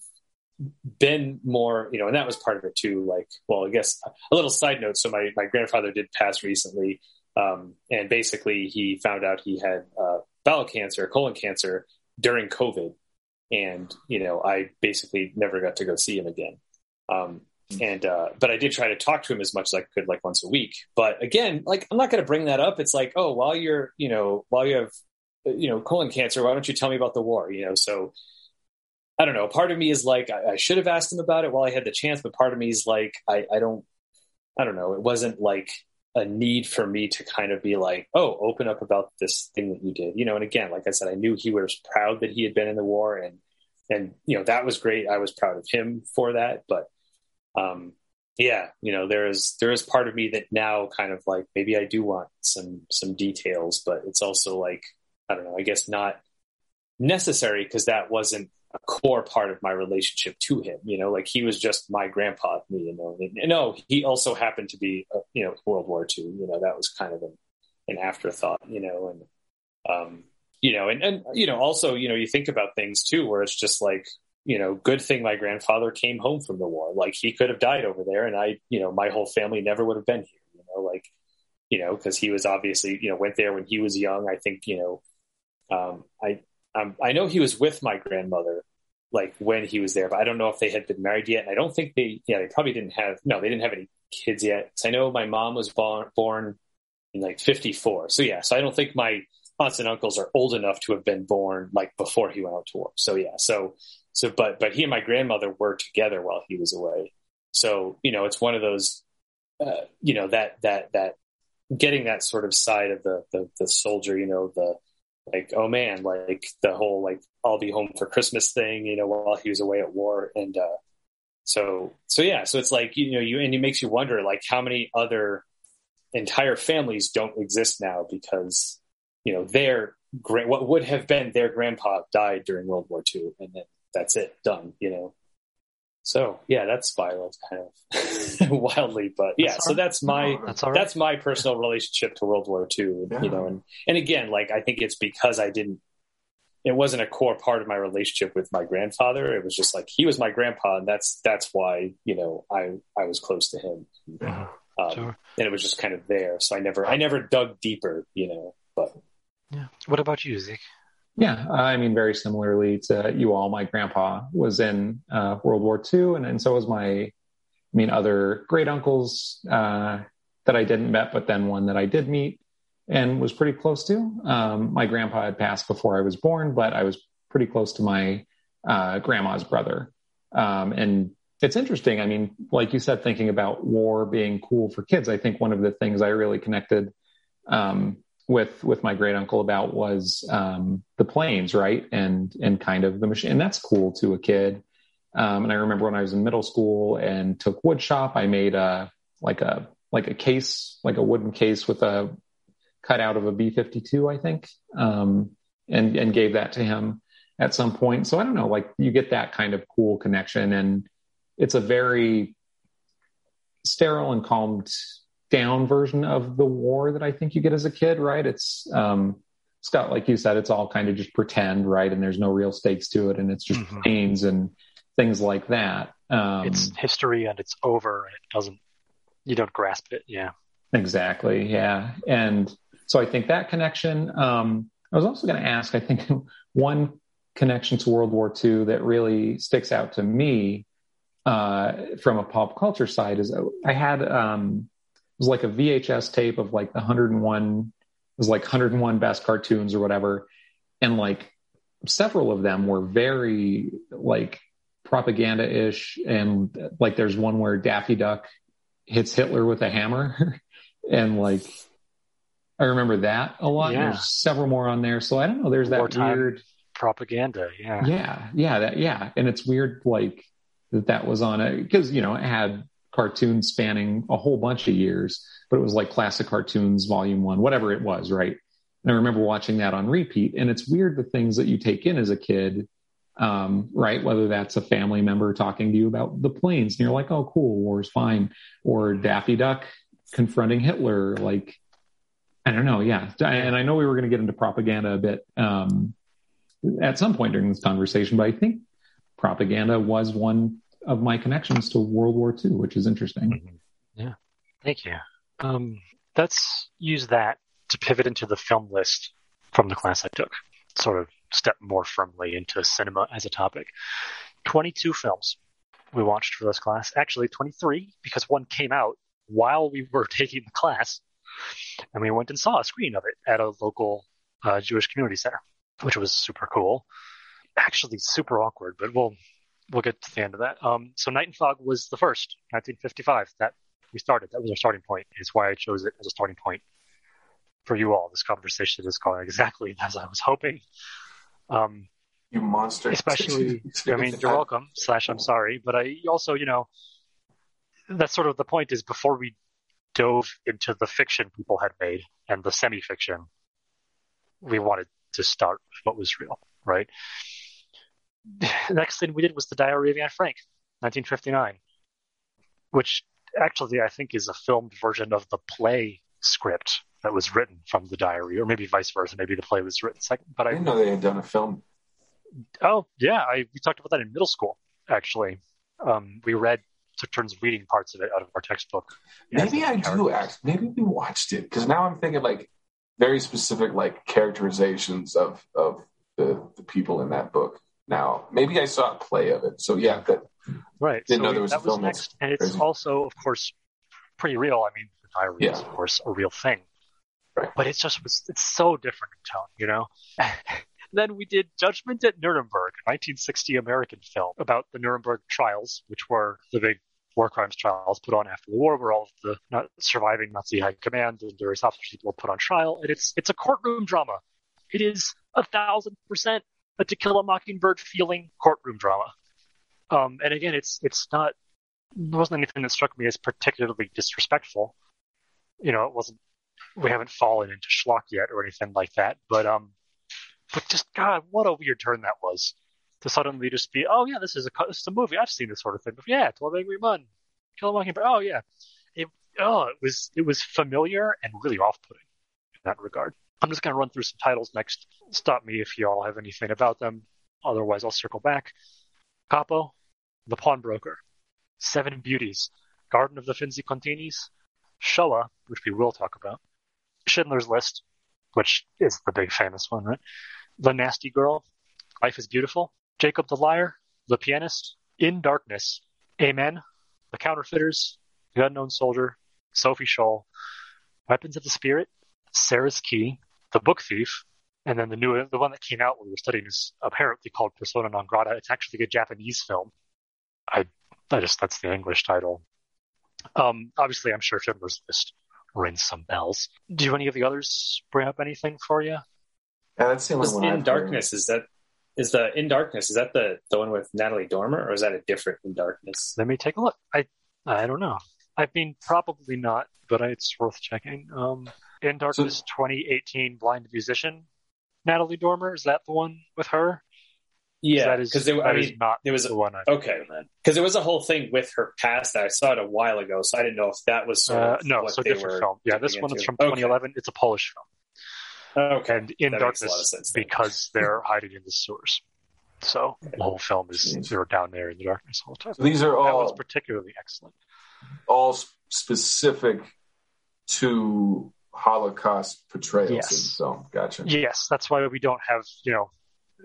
been more, you know, and that was part of it too. Like, well, I guess a little side note. So my, my grandfather did pass recently. Um, and basically he found out he had, uh, bowel cancer, colon cancer during COVID. And, you know, I basically never got to go see him again. Um, and uh, but I did try to talk to him as much as I could, like once a week. But again, like I'm not going to bring that up. It's like, oh, while you're, you know, while you have, you know, colon cancer, why don't you tell me about the war? You know, so I don't know. Part of me is like, I, I should have asked him about it while I had the chance, but part of me is like, I, I don't, I don't know. It wasn't like a need for me to kind of be like, oh, open up about this thing that you did, you know. And again, like I said, I knew he was proud that he had been in the war, and and you know that was great. I was proud of him for that, but um, yeah, you know, there is there is part of me that now kind of like maybe I do want some some details, but it's also like I don't know, I guess not necessary because that wasn't a core part of my relationship to him. You know, like he was just my grandpa, me. You know, and, and no, he also happened to be, uh, you know, World War II. You know, that was kind of an, an afterthought. You know, and um, you know, and and you know, also, you know, you think about things too, where it's just like you know, good thing my grandfather came home from the war. Like he could have died over there, and I, you know, my whole family never would have been here. You know, like, you know, because he was obviously, you know, went there when he was young. I think, you know, um, I, um, I know he was with my grandmother, like when he was there, but I don't know if they had been married yet. And I don't think they, yeah, they probably didn't have. No, they didn't have any kids yet. So I know my mom was born born in like '54. So yeah, so I don't think my aunts and uncles are old enough to have been born like before he went out to war. So yeah, so so, but but he and my grandmother were together while he was away. So you know, it's one of those, uh, you know, that that that getting that sort of side of the, the the soldier, you know, the like, oh man, like the whole like I'll be home for Christmas thing, you know, while he was away at war, and uh, so so yeah, so it's like you know, you and it makes you wonder like how many other entire families don't exist now because you know their what would have been their grandpa died during World War II, and then that's it, done, you know. So yeah, that spiraled kind of wildly, but yeah. That's so that's my that's, right. that's, my personal relationship to World War II, yeah. you know, and and again, like I think it's because I didn't. It wasn't a core part of my relationship with my grandfather. It was just like he was my grandpa, and that's that's why you know I I was close to him, yeah, um, sure. and it was just kind of there. So I never I never dug deeper, you know. But yeah, what about you, Zeke? Yeah, I mean, very similarly to you all, my grandpa was in uh, World War II, and, and so was my, I mean, other great uncles uh, that I didn't met, but then one that I did meet and was pretty close to. Um, my grandpa had passed before I was born, but I was pretty close to my uh, grandma's brother. Um, and it's interesting. I mean, like you said, thinking about war being cool for kids, I think one of the things I really connected um, with with my great uncle about was um, the planes, right? And and kind of the machine. And that's cool to a kid. Um, and I remember when I was in middle school and took wood shop, I made a like a like a case, like a wooden case with a cut out of a B fifty two, I think, um, and and gave that to him at some point. So I don't know, like you get that kind of cool connection, and it's a very sterile and calmed down version of the war that I think you get as a kid, right? It's um, Scott, like you said, it's all kind of just pretend, right? And there's no real stakes to it, and it's just mm-hmm. planes and things like that. Um, it's history and it's over, and it doesn't. You don't grasp it, yeah. Exactly, yeah. And so I think that connection. Um, I was also going to ask. I think one connection to World War II that really sticks out to me uh, from a pop culture side is I had um, was like a VHS tape of like the 101 it was like 101 best cartoons or whatever and like several of them were very like propaganda-ish and like there's one where Daffy Duck hits Hitler with a hammer and like I remember that a lot. Yeah. There's several more on there. So I don't know. There's that Wartime weird propaganda. Yeah. Yeah. Yeah. That, yeah. And it's weird, like that that was on it because, you know, it had cartoons spanning a whole bunch of years, but it was like classic cartoons, volume one, whatever it was, right? And I remember watching that on repeat. And it's weird the things that you take in as a kid, um, right? Whether that's a family member talking to you about the planes and you're like, oh, cool, war's fine. Or Daffy Duck confronting Hitler. Like I don't know. Yeah, and I know we were going to get into propaganda a bit um, at some point during this conversation, but I think propaganda was one of my connections to World War II, which is interesting. Mm-hmm. Yeah, thank you. Um, let's use that to pivot into the film list from the class I took. Sort of step more firmly into cinema as a topic. 22 films we watched for this class. Actually, 23 because one came out while we were taking the class, and we went and saw a screen of it at a local uh, Jewish community center, which was super cool. Actually, super awkward, but we'll we'll get to the end of that. Um, so Night and Fog was the first, 1955. That we started. That was our starting point. Is why I chose it as a starting point for you all. This conversation is going exactly as I was hoping. Um, you monster. Especially, I mean, you're welcome. Slash, I'm sorry, but I also, you know, that's sort of the point. Is before we dove into the fiction people had made and the semi-fiction, we wanted to start with what was real, right? Next thing we did was the Diary of Anne Frank, 1959, which actually I think is a filmed version of the play script that was written from the diary, or maybe vice versa. Maybe the play was written second. But I, I didn't know they had done a film. Oh yeah, I we talked about that in middle school. Actually, um, we read took turns reading parts of it out of our textbook. Maybe I do act. Maybe we watched it because now I'm thinking like very specific like characterizations of of the, the people in that book. Now maybe I saw a play of it. So yeah, that right. Didn't so know there was that a film. was next, and it's crazy. also, of course, pretty real. I mean, the diary is, of course, a real thing. Right. But it's just it's so different in tone, you know. then we did Judgment at Nuremberg, a 1960 American film about the Nuremberg trials, which were the big war crimes trials put on after the war, where all of the not surviving Nazi high command and various officers were put on trial. And it's it's a courtroom drama. It is a thousand percent a To Kill a Mockingbird feeling courtroom drama. Um, and again, it's it's not there wasn't anything that struck me as particularly disrespectful. You know, it wasn't. We haven't fallen into schlock yet or anything like that. But um, but just God, what a weird turn that was to suddenly just be, oh yeah, this is a this is a movie. I've seen this sort of thing. But yeah, Twelve Angry Men, Kill a Mockingbird. Oh yeah, it oh it was it was familiar and really off-putting in that regard. I'm just gonna run through some titles next. Stop me if you all have anything about them. Otherwise, I'll circle back. Kapò, The Pawnbroker, Seven Beauties, Garden of the Finzi Continis, Shoah, which we will talk about, Schindler's List, which is the big famous one, right? The Nasty Girl, Life is Beautiful, Jacob the Liar, The Pianist, In Darkness, Amen, The Counterfeiters, The Unknown Soldier, Sophie Scholl, Weapons of the Spirit, Sarah's Key, The Book Thief, and then the new the one that came out when we were studying is apparently called Persona non grata. It's actually a Japanese film. I I just that's the English title. Um, obviously, I'm sure Schindler's List rings some bells. Do any of the others bring up anything for you? Yeah, that's the only Was one. in I've darkness is that is the in darkness is that the the one with Natalie Dormer or is that a different in darkness? Let me take a look. I I don't know. I mean, probably not, but it's worth checking. Um, in Darkness 2018 Blind Musician. Natalie Dormer is that the one with her? Yeah, that is because I that is mean not there was a- the one. I okay because there was a whole thing with her past that I saw it a while ago, so I didn't know if that was sort Uh, of no, what so they different were film. Yeah, this one is into. from Okay. 2011. It's a Polish film. Okay, and in That makes a lot of darkness sense because they're hiding in the sewers. So the whole film is they're down there in the darkness all the time. So these are that was all particularly excellent. all specific to Holocaust portrayals Yes. Gotcha. Yes, that's why we don't have you know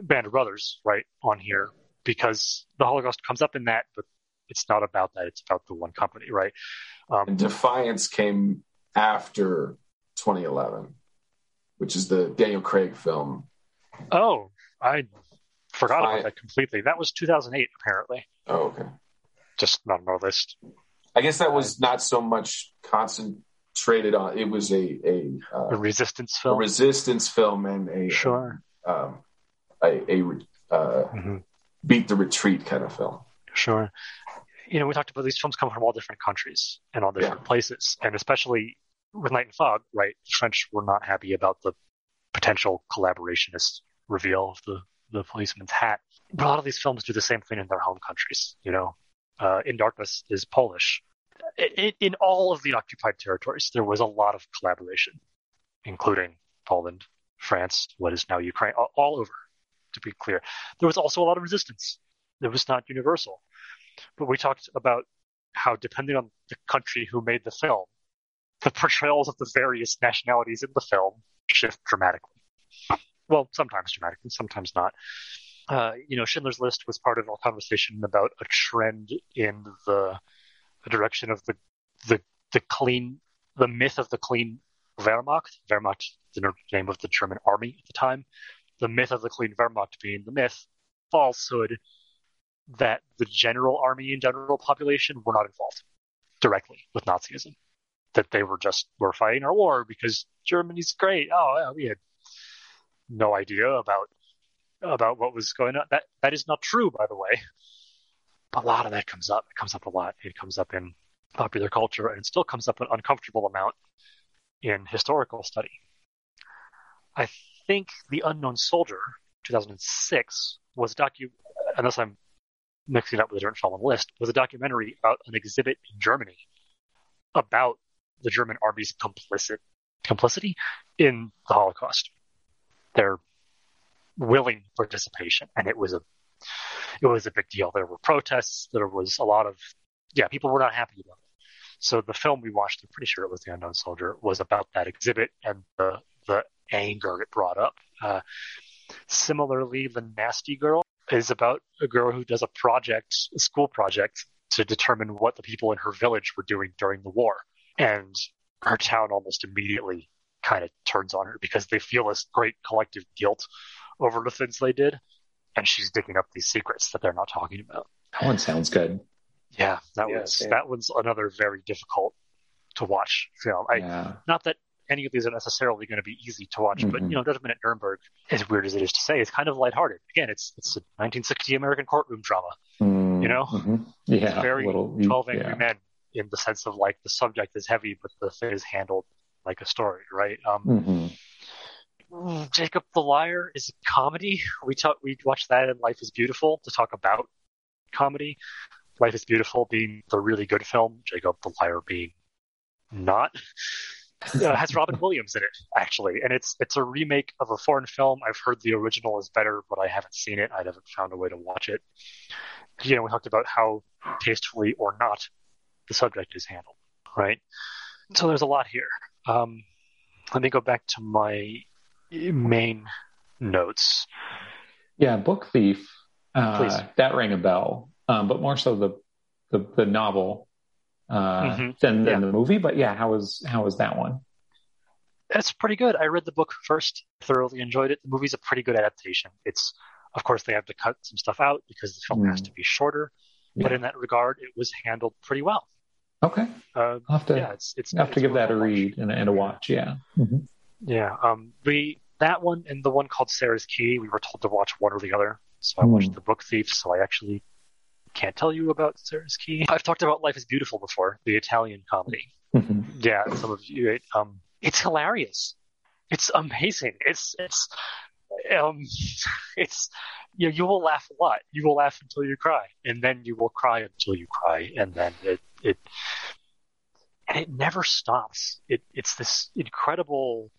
Band of Brothers right on here because the Holocaust comes up in that, but it's not about that. It's about the one company, right? Um, And Defiance came after 2011, which is the Daniel Craig film. oh, I forgot about that completely. That was 2008, apparently. Oh, okay. Just not on our list. I guess that was not so much concentrated on. It was a a, A uh, resistance a resistance film and a sure. um, a, a uh, hmm beat the retreat kind of film. Sure. You know, we talked about these films come from all different countries and all different places, and especially with Night and Fog, right? The French were not happy about the potential collaborationist reveal of the the policeman's hat. But a lot of these films do the same thing in their home countries. You know, uh, In Darkness is Polish. I i in all of the occupied territories, there was a lot of collaboration including Poland, France, what is now Ukraine, all, all over, to be clear. There was also a lot of resistance. It was not universal. But we talked about how, depending on the country who made the film, the portrayals of the various nationalities in the film shift dramatically. Well, sometimes dramatically, sometimes not. Uh, you know, Schindler's List was part of a conversation about a trend in the, the direction of the, the the clean, the myth of the clean Wehrmacht. Wehrmacht, the name of the German army at the time. The myth of the clean Wehrmacht being the myth, falsehood that the general army and general population were not involved directly with Nazism. That they were just were fighting our war because Germany's great. Oh, yeah, we had no idea about about what was going on. That that is not true, by the way. A lot of that comes up. It comes up a lot. It comes up in popular culture, and it still comes up an uncomfortable amount in historical study. I think The Unknown Soldier, 2006, was a docu, unless I'm mixing it up with a different film on the list, was a documentary about an exhibit in Germany about the German army's complicit complicity in the Holocaust. Their willing participation, and it was a it was a big deal. There were protests. There was a lot of yeah, people were not happy about it. So the film we watched, I'm pretty sure it was The Unknown Soldier, was about that exhibit and the the anger it brought up. Uh, similarly, The Nasty Girl is about a girl who does a project, a school project, to determine what the people in her village were doing during the war. And her town almost immediately kind of turns on her because they feel this great collective guilt over the things they did. And she's digging up these secrets that they're not talking about. That one sounds good. Yeah, that yeah, was that one's another very difficult to watch film. I, yeah. Not that any of these are necessarily going to be easy to watch, mm-hmm. but you know, Judgment at Nuremberg, as weird as it is to say, is kind of lighthearted. Again, it's it's a 1960 American courtroom drama. Mm-hmm. You know, mm-hmm. yeah, it's very little, 12 Angry yeah. Men in the sense of like the subject is heavy, but the thing is handled like a story, right? Um, mm-hmm. Jacob the Liar is a comedy. We talk, we watched that in Life is Beautiful to talk about comedy. Life is Beautiful being the really good film, Jacob the Liar being not. Uh, has Robin Williams in it actually, and it's it's a remake of a foreign film. I've heard the original is better, but I haven't seen it. I haven't found a way to watch it. You know, we talked about how tastefully or not the subject is handled, right? So there's a lot here. Um, let me go back to my main notes. Yeah, Book Thief. Uh, that rang a bell, um, but more so the the, the novel uh, mm-hmm. than, than yeah. the movie. But yeah, how was how was that one? It's pretty good. I read the book first, thoroughly enjoyed it. The movie's a pretty good adaptation. It's of course they have to cut some stuff out because the film mm. has to be shorter, yeah. but in that regard, it was handled pretty well. Okay, uh, I'll have to yeah, it's it's have it's to give that a read and, and, a watch. Yeah, mm-hmm. Yeah. Um, we that one and the one called Sarah's Key, we were told to watch one or the other. So I mm. watched the Book Thief. So I actually can't tell you about Sarah's Key. I've talked about Life is Beautiful before, the Italian comedy. Mm-hmm. Yeah, some of you. It, um, it's hilarious. It's amazing. It's it's um, it's you know, you will laugh a lot. You will laugh until you cry, and then you will cry until you cry, and then it it and it never stops. It it's this incredible.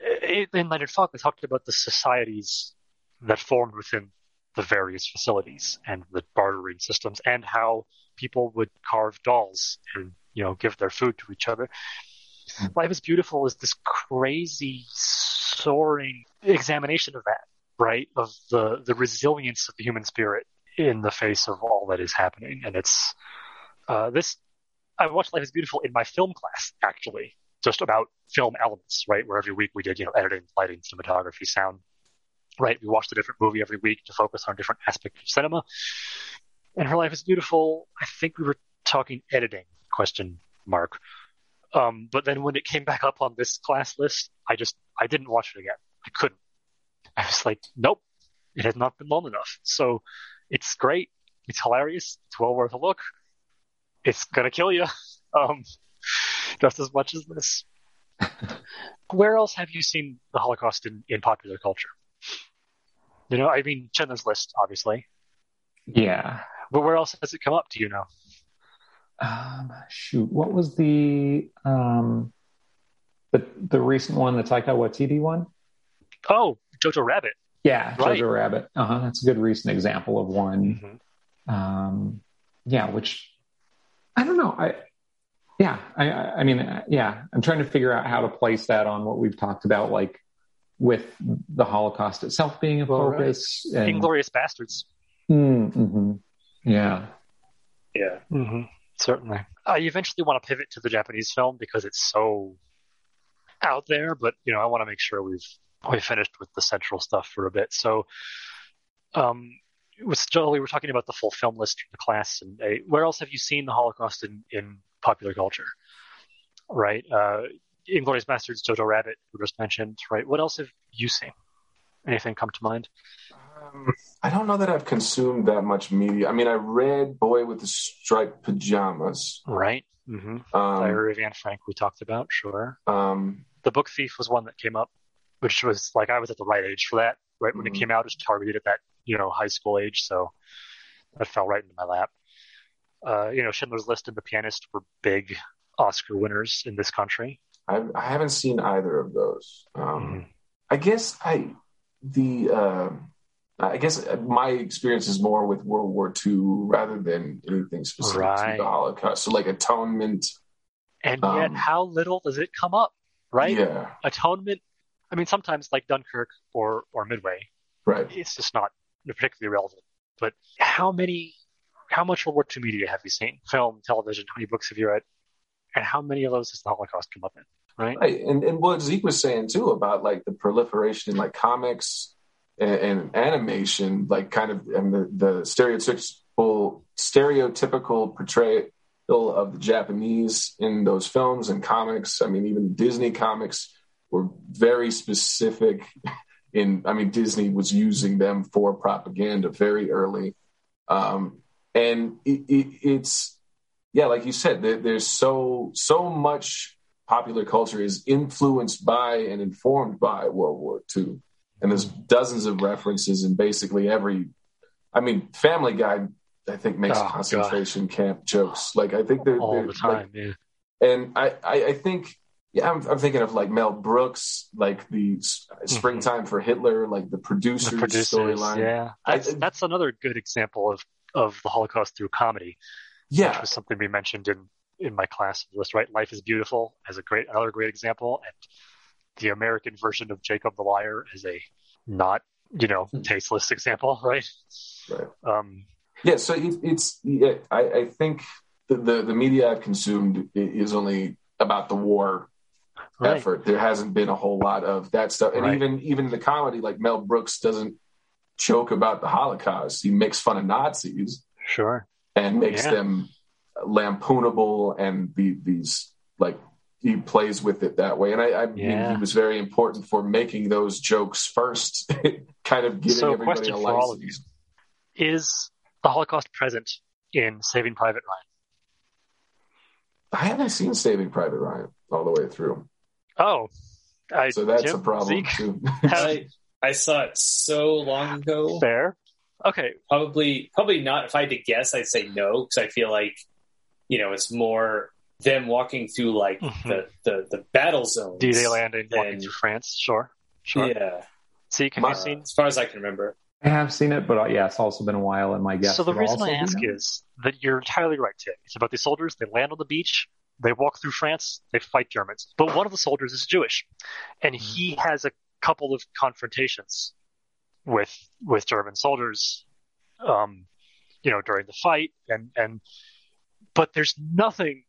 It, in Leonard Falk, they talked about the societies that formed within the various facilities and the bartering systems and how people would carve dolls and you know give their food to each other. Mm-hmm. Life is Beautiful is this crazy soaring examination of that, right? Of the the resilience of the human spirit in the face of all that is happening. And it's uh, this I watched Life is Beautiful in my film class, actually, just about film elements, right? Where every week we did, you know, editing, lighting, cinematography, sound, right? We watched a different movie every week to focus on a different aspect of cinema. And Her Life is Beautiful, I think we were talking editing, question mark. Um, but then when it came back up on this class list, I just, I didn't watch it again. I couldn't. I was like, nope, it has not been long enough. So it's great. It's hilarious. It's well worth a look. It's gonna kill you. Um, just as much as this. Where else have you seen the Holocaust in, in popular culture? You know, I mean, Schindler's List, obviously. Yeah. But where else has it come up? Do you know? Um, shoot, what was the um, the the recent one, the Taika Waititi one. Oh, Jojo Rabbit. Yeah, Right. Jojo Rabbit. Uh huh. That's a good recent example of one. Mhm. Um, yeah, which I don't know. I yeah, I I I mean, uh, yeah, I'm trying to figure out how to place that on what we've talked about, like with the Holocaust itself being a Well, right. focus. and- Inglourious Basterds. Mm, mhm. Yeah. Yeah. Mm-hmm. Certainly. I eventually want to pivot to the Japanese film because it's so out there, but you know, I want to make sure we've we finished with the central stuff for a bit. So, um, with we're talking about the full film list for the class, and uh, where else have you seen the Holocaust in, in popular culture? Right, uh, Inglourious Basterds, Jojo Rabbit, we just mentioned. Right, what else have you seen? Anything come to mind? Um, I don't know that I've consumed that much media. I mean, I read Boy with the Striped Pajamas. Right. Mm-hmm. Um, Diary of Anne Frank, we talked about. Sure. um, the book thief was one that came up which was like i was at the right age for that right when Mhm. it came out it was targeted at that you know high school age so that fell right into my lap uh, you know schindler's list and the pianist were big oscar winners in this country I, I haven't seen either of those. Um, Mhm. I guess I the uh, I guess my experience is more with World War II rather than anything specific Right. to the Holocaust. So like atonement, and yet Um, how little does it come up right Yeah, atonement i mean sometimes like dunkirk or or midway right. it's just not particularly relevant but how many how much world war ii media have you seen film television how many books have you read and how many of those does the holocaust come up in right Right, and and what Zeke was saying too about like the proliferation in like comics and, and animation, like kind of and the, the stereotypical stereotypical portrayal of the Japanese in those films and comics. I mean, even Disney comics were very specific. In I mean, Disney was using them for propaganda very early, um, and it, it, it's yeah, like you said, there, there's so so much popular culture is influenced by and informed by World War II. And there's dozens of references in basically every. I mean, Family Guy, I think, makes Oh, concentration camp jokes. Like, I think they're, all they're the like, time yeah and I, I, I think, yeah, I'm, I'm thinking of like Mel Brooks, like the S- Springtime for Hitler, like the Mm-hmm. producers, storyline. yeah. I- That's that's another good example of of the Holocaust through comedy, which Yeah, was something we mentioned in in my class list. Right, Life is Beautiful as a great another great example, and the American version of Jacob the Liar is a not you know Hmm. tasteless example, right? Right. Um, Yeah, so it, it's yeah, I, I think the, the the media I've consumed is only about the war right. effort. There hasn't been a whole lot of that stuff, and Right. even even the comedy, like Mel Brooks doesn't joke about the Holocaust. He makes fun of Nazis Sure. and makes Yeah. them lampoonable and the, these like he plays with it that way. And I, I mean, he was very important for making those jokes first, kind of giving So, everybody question a for all of license. Is the Holocaust present in Saving Private Ryan? I haven't seen Saving Private Ryan all the way through, Oh, I, so that's Jim, a problem Zeke, too. have- I, I saw it so long ago. fair. Okay, Probably, probably not. If I had to guess, I'd say no because I feel like, you know, it's more them walking through like Mhm. the, the the battle zones. D-Day landing, walking through France. Sure, sure. Yeah, See, can My- you seen? as far as I can remember. I have seen it, but uh, yeah, it's also been a while, and my guess. so the reason I ask is that you're entirely right, Tim. It's about these soldiers. They land on the beach. They walk through France. They fight Germans. But one of the soldiers is Jewish, and Mm-hmm. he has a couple of confrontations with with German soldiers. Um, you know, during the fight, and and but there's nothing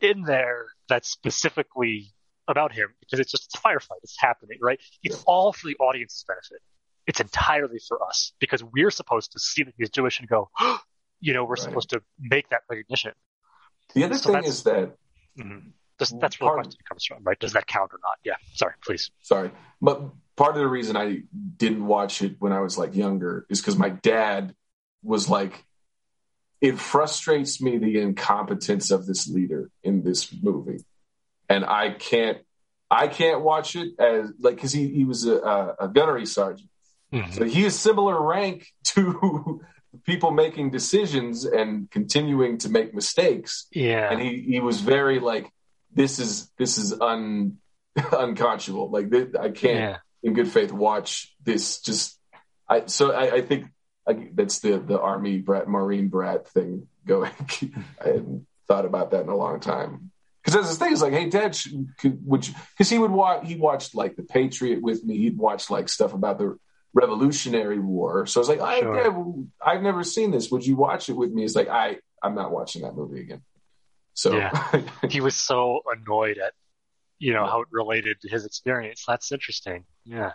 in there that's specifically about him because it's just a firefight. It's happening, right? It's all for the audience's benefit. It's entirely for us because we're supposed to see that he's Jewish and go, you know, we're Right. supposed to make that recognition. The other So thing is that Mm-hmm. That's, that's where the question comes from, right? Does that count or not? Yeah. Sorry, please. sorry, but part of the reason I didn't watch it when I was like younger is because my dad was like, it frustrates me the incompetence of this leader in this movie, and I can't, I can't watch it as like because he he was a, a, a gunnery sergeant, so he is similar rank to people making decisions and continuing to make mistakes Yeah. and he he was very like this is this is un unconscionable. Like I can't, yeah. in good faith, watch this. Just I so I, I think I, that's the the army brat marine brat thing going. I hadn't thought about that in a long time. Because that's the thing is like, hey, Dad, could, would you? Because he would watch. He watched like the Patriot with me. He'd watch like stuff about the Revolutionary War. So I was like, I, sure. Dad, I've never seen this. Would you watch it with me? It's like, I I'm not watching that movie again. So yeah. he was so annoyed at you know how it related to his experience. That's interesting. Yeah,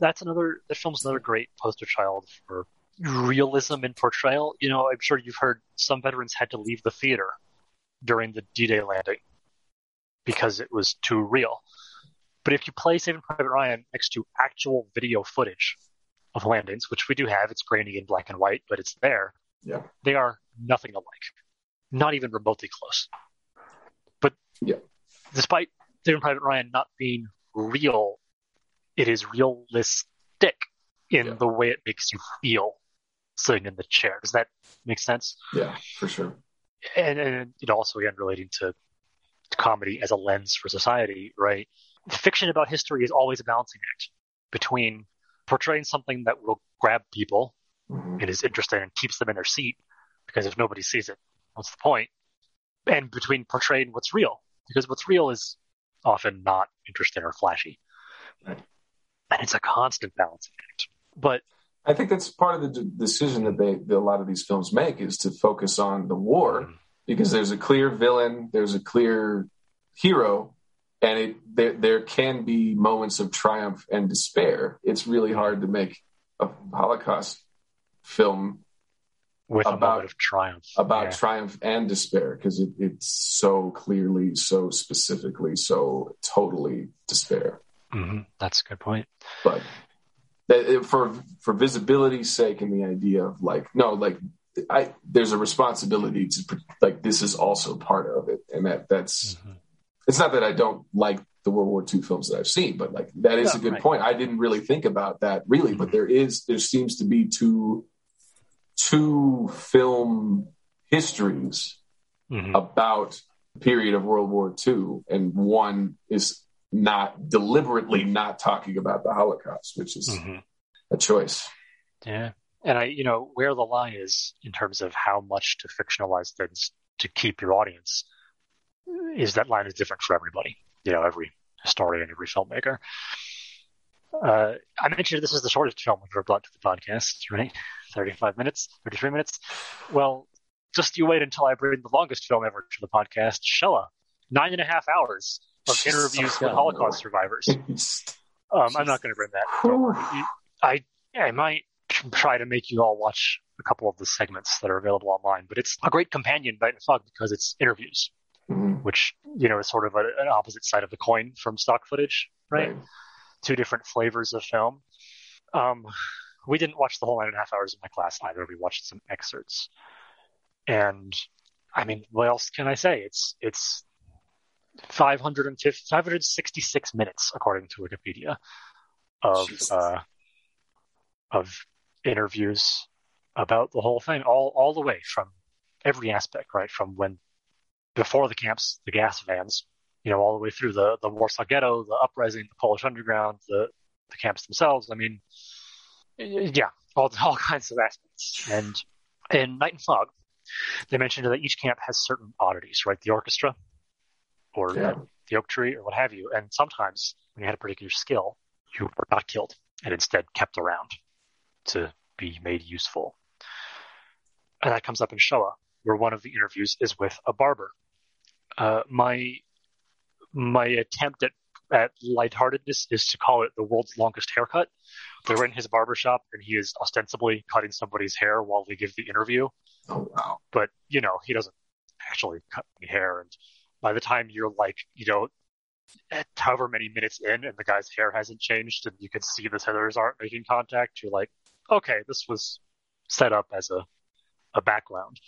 that's another. The film's another great poster child for realism in portrayal. You know, I'm sure you've heard some veterans had to leave the theater during the D-Day landing because it was too real. But if you play Saving Private Ryan next to actual video footage of landings, which we do have, it's grainy and black and white, but it's there. Yeah, they are nothing alike, not even remotely close. But yeah, despite Saving Private Ryan not being real, it is realistic in yeah. the way it makes you feel sitting in the chair. Does that make sense? Yeah, for sure. And, and it also again relating to comedy as a lens for society, right? Fiction about history is always a balancing act between portraying something that will grab people mm-hmm. and is interesting and keeps them in their seat because if nobody sees it, what's the point? And between portraying what's real because what's real is often not interesting or flashy. Right. And it's a constant balancing act. But I think that's part of the d- decision that they that a lot of these films make is to focus on the war mm-hmm. because there's a clear villain, there's a clear hero, and it there there can be moments of triumph and despair. It's really hard to make a Holocaust film with about, a moment of triumph about yeah. triumph and despair because it, it's so clearly so specifically so totally despair mm-hmm. that's a good point but that, for for visibility's sake and the idea of like no like i there's a responsibility to like this is also part of it and that that's mm-hmm. It's not that i don't like the world war ii films that i've seen but like that is a good right. point i didn't really think about that really mm-hmm. but there is there seems to be two two film histories mm-hmm. about the period of World War II, and one is not deliberately not talking about the Holocaust, which is mm-hmm. a choice. Yeah. And I, you know, where the line is in terms of how much to fictionalize things to keep your audience is that line is different for everybody. You know, every historian, every filmmaker. Uh, I mentioned this is the shortest film we've ever brought to the podcast, right? 35 minutes, 33 minutes. Well, just you wait until I bring the longest film ever to the podcast, Shoah. Nine and a half hours of interviews with Holocaust survivors. Um, I'm not going to bring that. I, I might try to make you all watch a couple of the segments that are available online, but it's a great companion, Night and Fog, because it's interviews, mm-hmm. which, you know, is sort of a, an opposite side of the coin from stock footage, right? right two different flavors of film. Um, we didn't watch the whole nine and a half hours of my class either. We watched some excerpts, and I mean, what else can I say? It's it's 550, 566 minutes according to Wikipedia of uh, of interviews about the whole thing, all all the way from every aspect, right? From when before the camps, the gas vans, you know, all the way through the, the Warsaw Ghetto, the uprising, the Polish underground, the, the camps themselves. I mean, yeah, all, all kinds of aspects. And in Night and Fog, they mentioned that each camp has certain oddities, right? The orchestra or yeah. the, the oak tree or what have you. And sometimes when you had a particular skill, you were not killed and instead kept around to be made useful. And that comes up in Shoah, where one of the interviews is with a barber. Uh, my my attempt at at lightheartedness is to call it the world's longest haircut. They're in his barbershop and he is ostensibly cutting somebody's hair while they give the interview. Oh wow. But, you know, he doesn't actually cut any hair and by the time you're like, you know, at however many minutes in and the guy's hair hasn't changed and you can see the tethers aren't making contact, you're like, okay, this was set up as a a background.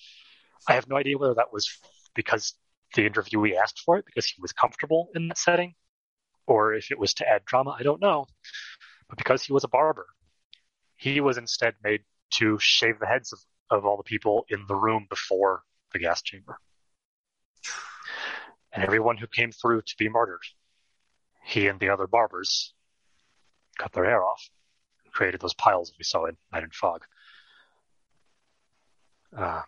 I have no idea whether that was because the interviewee asked for it because he was comfortable in that setting, or if it was to add drama, I don't know. But because he was a barber, he was instead made to shave the heads of, of all the people in the room before the gas chamber. And everyone who came through to be murdered he and the other barbers cut their hair off, and created those piles we saw in Night and Fog. Uh,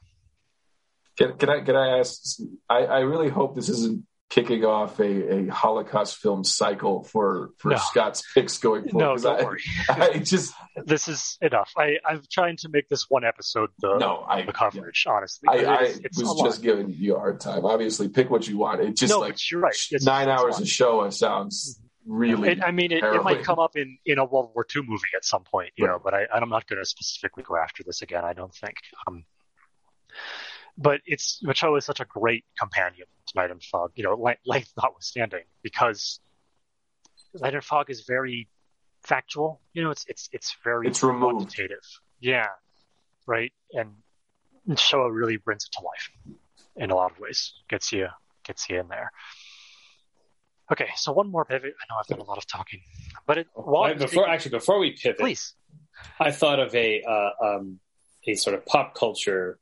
can, can I can I ask? I, I really hope this isn't kicking off a, a Holocaust film cycle for for no. Scott's picks going forward. No, don't I, worry. I just this is enough. I I'm trying to make this one episode the no, I, the coverage. Yeah. Honestly, I, I it's was just giving you a hard time. Obviously, pick what you want. It just no, like you're right. It's, nine hours of Shoah. It sounds really. It, I mean, it, it, might come up in in a World War II movie at some point, you right. know. But I I'm not going to specifically go after this again. I don't think. Um, but it's Shoah is such a great companion to Night and Fog, you know, length notwithstanding, because Night and Fog is very factual. You know, it's it's it's very it's removed. Yeah, right. And Shoah really brings it to life in a lot of ways. Gets you gets you in there. Okay, so one more pivot. I know I've done a lot of talking, but it, well, before actually before we pivot, please. I thought of a uh, um, a sort of pop culture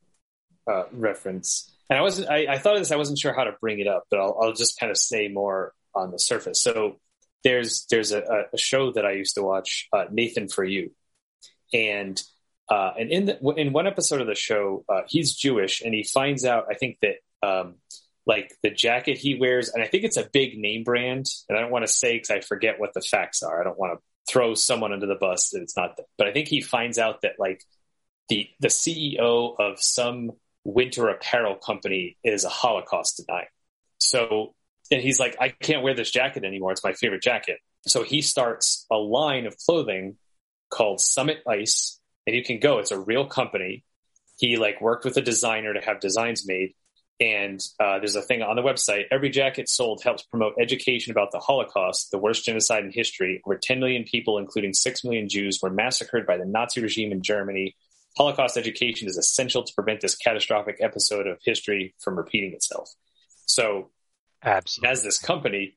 uh, reference. And I wasn't, I, I, thought of this, I wasn't sure how to bring it up, but I'll, I'll just kind of say more on the surface. So there's, there's a, a show that I used to watch, uh, Nathan for You. And, uh, and in the, in one episode of the show, uh, he's Jewish and he finds out, I think that, um, like the jacket he wears, and I think it's a big name brand. And I don't want to say because I forget what the facts are. I don't want to throw someone under the bus that it's not. But I think he finds out that like the the CEO of some winter apparel company is a Holocaust denier. So, and he's like, I can't wear this jacket anymore. It's my favorite jacket. So he starts a line of clothing called Summit Ice, and you can go. It's a real company. He like worked with a designer to have designs made. And uh, there's a thing on the website. Every jacket sold helps promote education about the Holocaust, the worst genocide in history. Over 10 million people, including 6 million Jews, were massacred by the Nazi regime in Germany Holocaust education is essential to prevent this catastrophic episode of history from repeating itself. So, Absolutely. as this company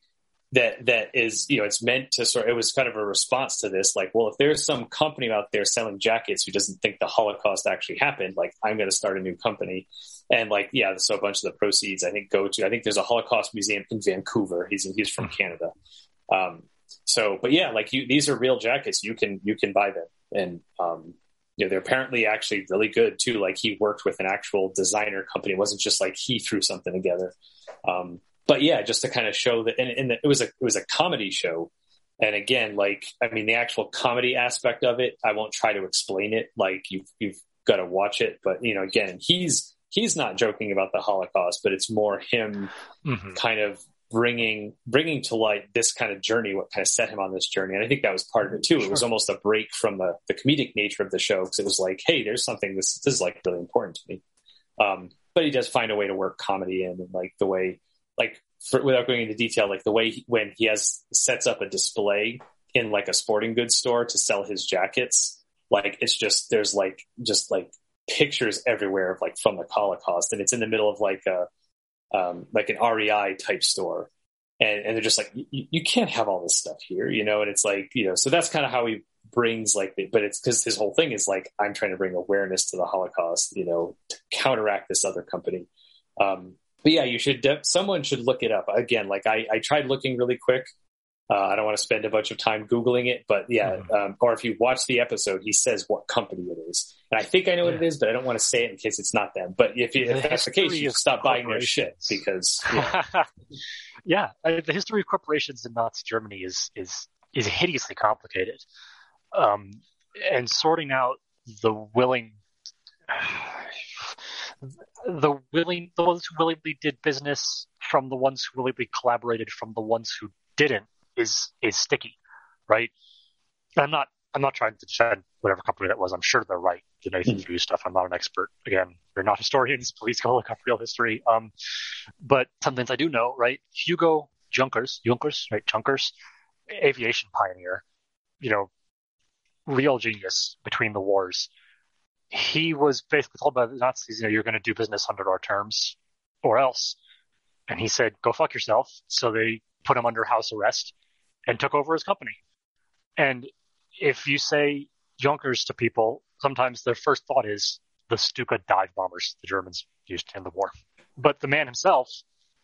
that that is, you know, it's meant to sort. It was kind of a response to this, like, well, if there's some company out there selling jackets who doesn't think the Holocaust actually happened, like, I'm going to start a new company, and like, yeah, so a bunch of the proceeds, I think, go to. I think there's a Holocaust museum in Vancouver. He's he's from hmm. Canada. Um, so, but yeah, like you, these are real jackets. You can you can buy them, and um, you know, they're apparently actually really good too. Like he worked with an actual designer company. It wasn't just like he threw something together. Um, but yeah, just to kind of show that, and, and it was a, it was a comedy show. And again, like, I mean, the actual comedy aspect of it, I won't try to explain it. Like you've, you've got to watch it. But, you know, again, he's, he's not joking about the Holocaust, but it's more him mm-hmm. kind of bringing bringing to light this kind of journey, what kind of set him on this journey. And I think that was part of it too. Sure. It was almost a break from the, the comedic nature of the show because it was like, hey, there's something this, this is like really important to me. Um, but he does find a way to work comedy in and like the way, like for, without going into detail, like the way he, when he has sets up a display in like a sporting goods store to sell his jackets, like it's just there's like just like pictures everywhere of like from the Holocaust, and it's in the middle of like a um, like an REI type store. And, and they're just like, you can't have all this stuff here, you know? And it's like, you know, so that's kind of how he brings like, the, but it's because his whole thing is like, I'm trying to bring awareness to the Holocaust, you know, to counteract this other company. Um, but yeah, you should, someone should look it up again. Like I, I tried looking really quick uh, I don't want to spend a bunch of time Googling it, but yeah, mm-hmm. um, or if you watch the episode, he says what company it is. And I think I know what it is, but I don't want to say it in case it's not them. But if, you, if that's the case, you stop buying their shit because. Yeah, yeah the history of corporations in Nazi Germany is, is, is hideously complicated. Um, and sorting out the willing, the willing, the ones who willingly did business from the ones who willingly collaborated from the ones who didn't is is sticky, right? And I'm not I'm not trying to defend whatever company that was. I'm sure they're right. The Nathan mm-hmm. stuff. I'm not an expert. Again, we're not historians. Please go look up real history. Um, but some things I do know, right? Hugo Junkers, Junkers, right? Junkers, aviation pioneer. You know, real genius between the wars. He was basically told by the Nazis, you know, you're going to do business under our terms, or else. And he said, "Go fuck yourself." So they put him under house arrest and took over his company. And if you say Junkers to people, sometimes their first thought is the Stuka dive bombers the Germans used in the war. But the man himself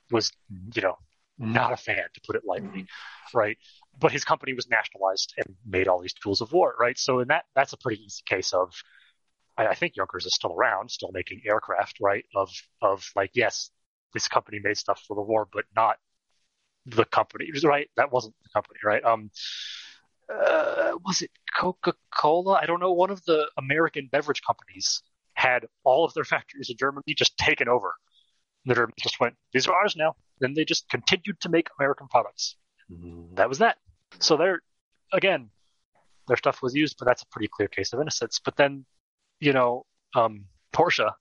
was, you know, not a fan, to put it lightly, right? But his company was nationalized and made all these tools of war, right? So in that, that's a pretty easy case of, I, I think Junkers is still around, still making aircraft, right? Of of like, yes, this company made stuff for the war, but not the company, right? That wasn't the company, right? Um, uh, was it Coca Cola? I don't know. One of the American beverage companies had all of their factories in Germany just taken over. Literally just went, these are ours now. Then they just continued to make American products. That was that. So they're, again, their stuff was used, but that's a pretty clear case of innocence. But then, you know, um, Porsche,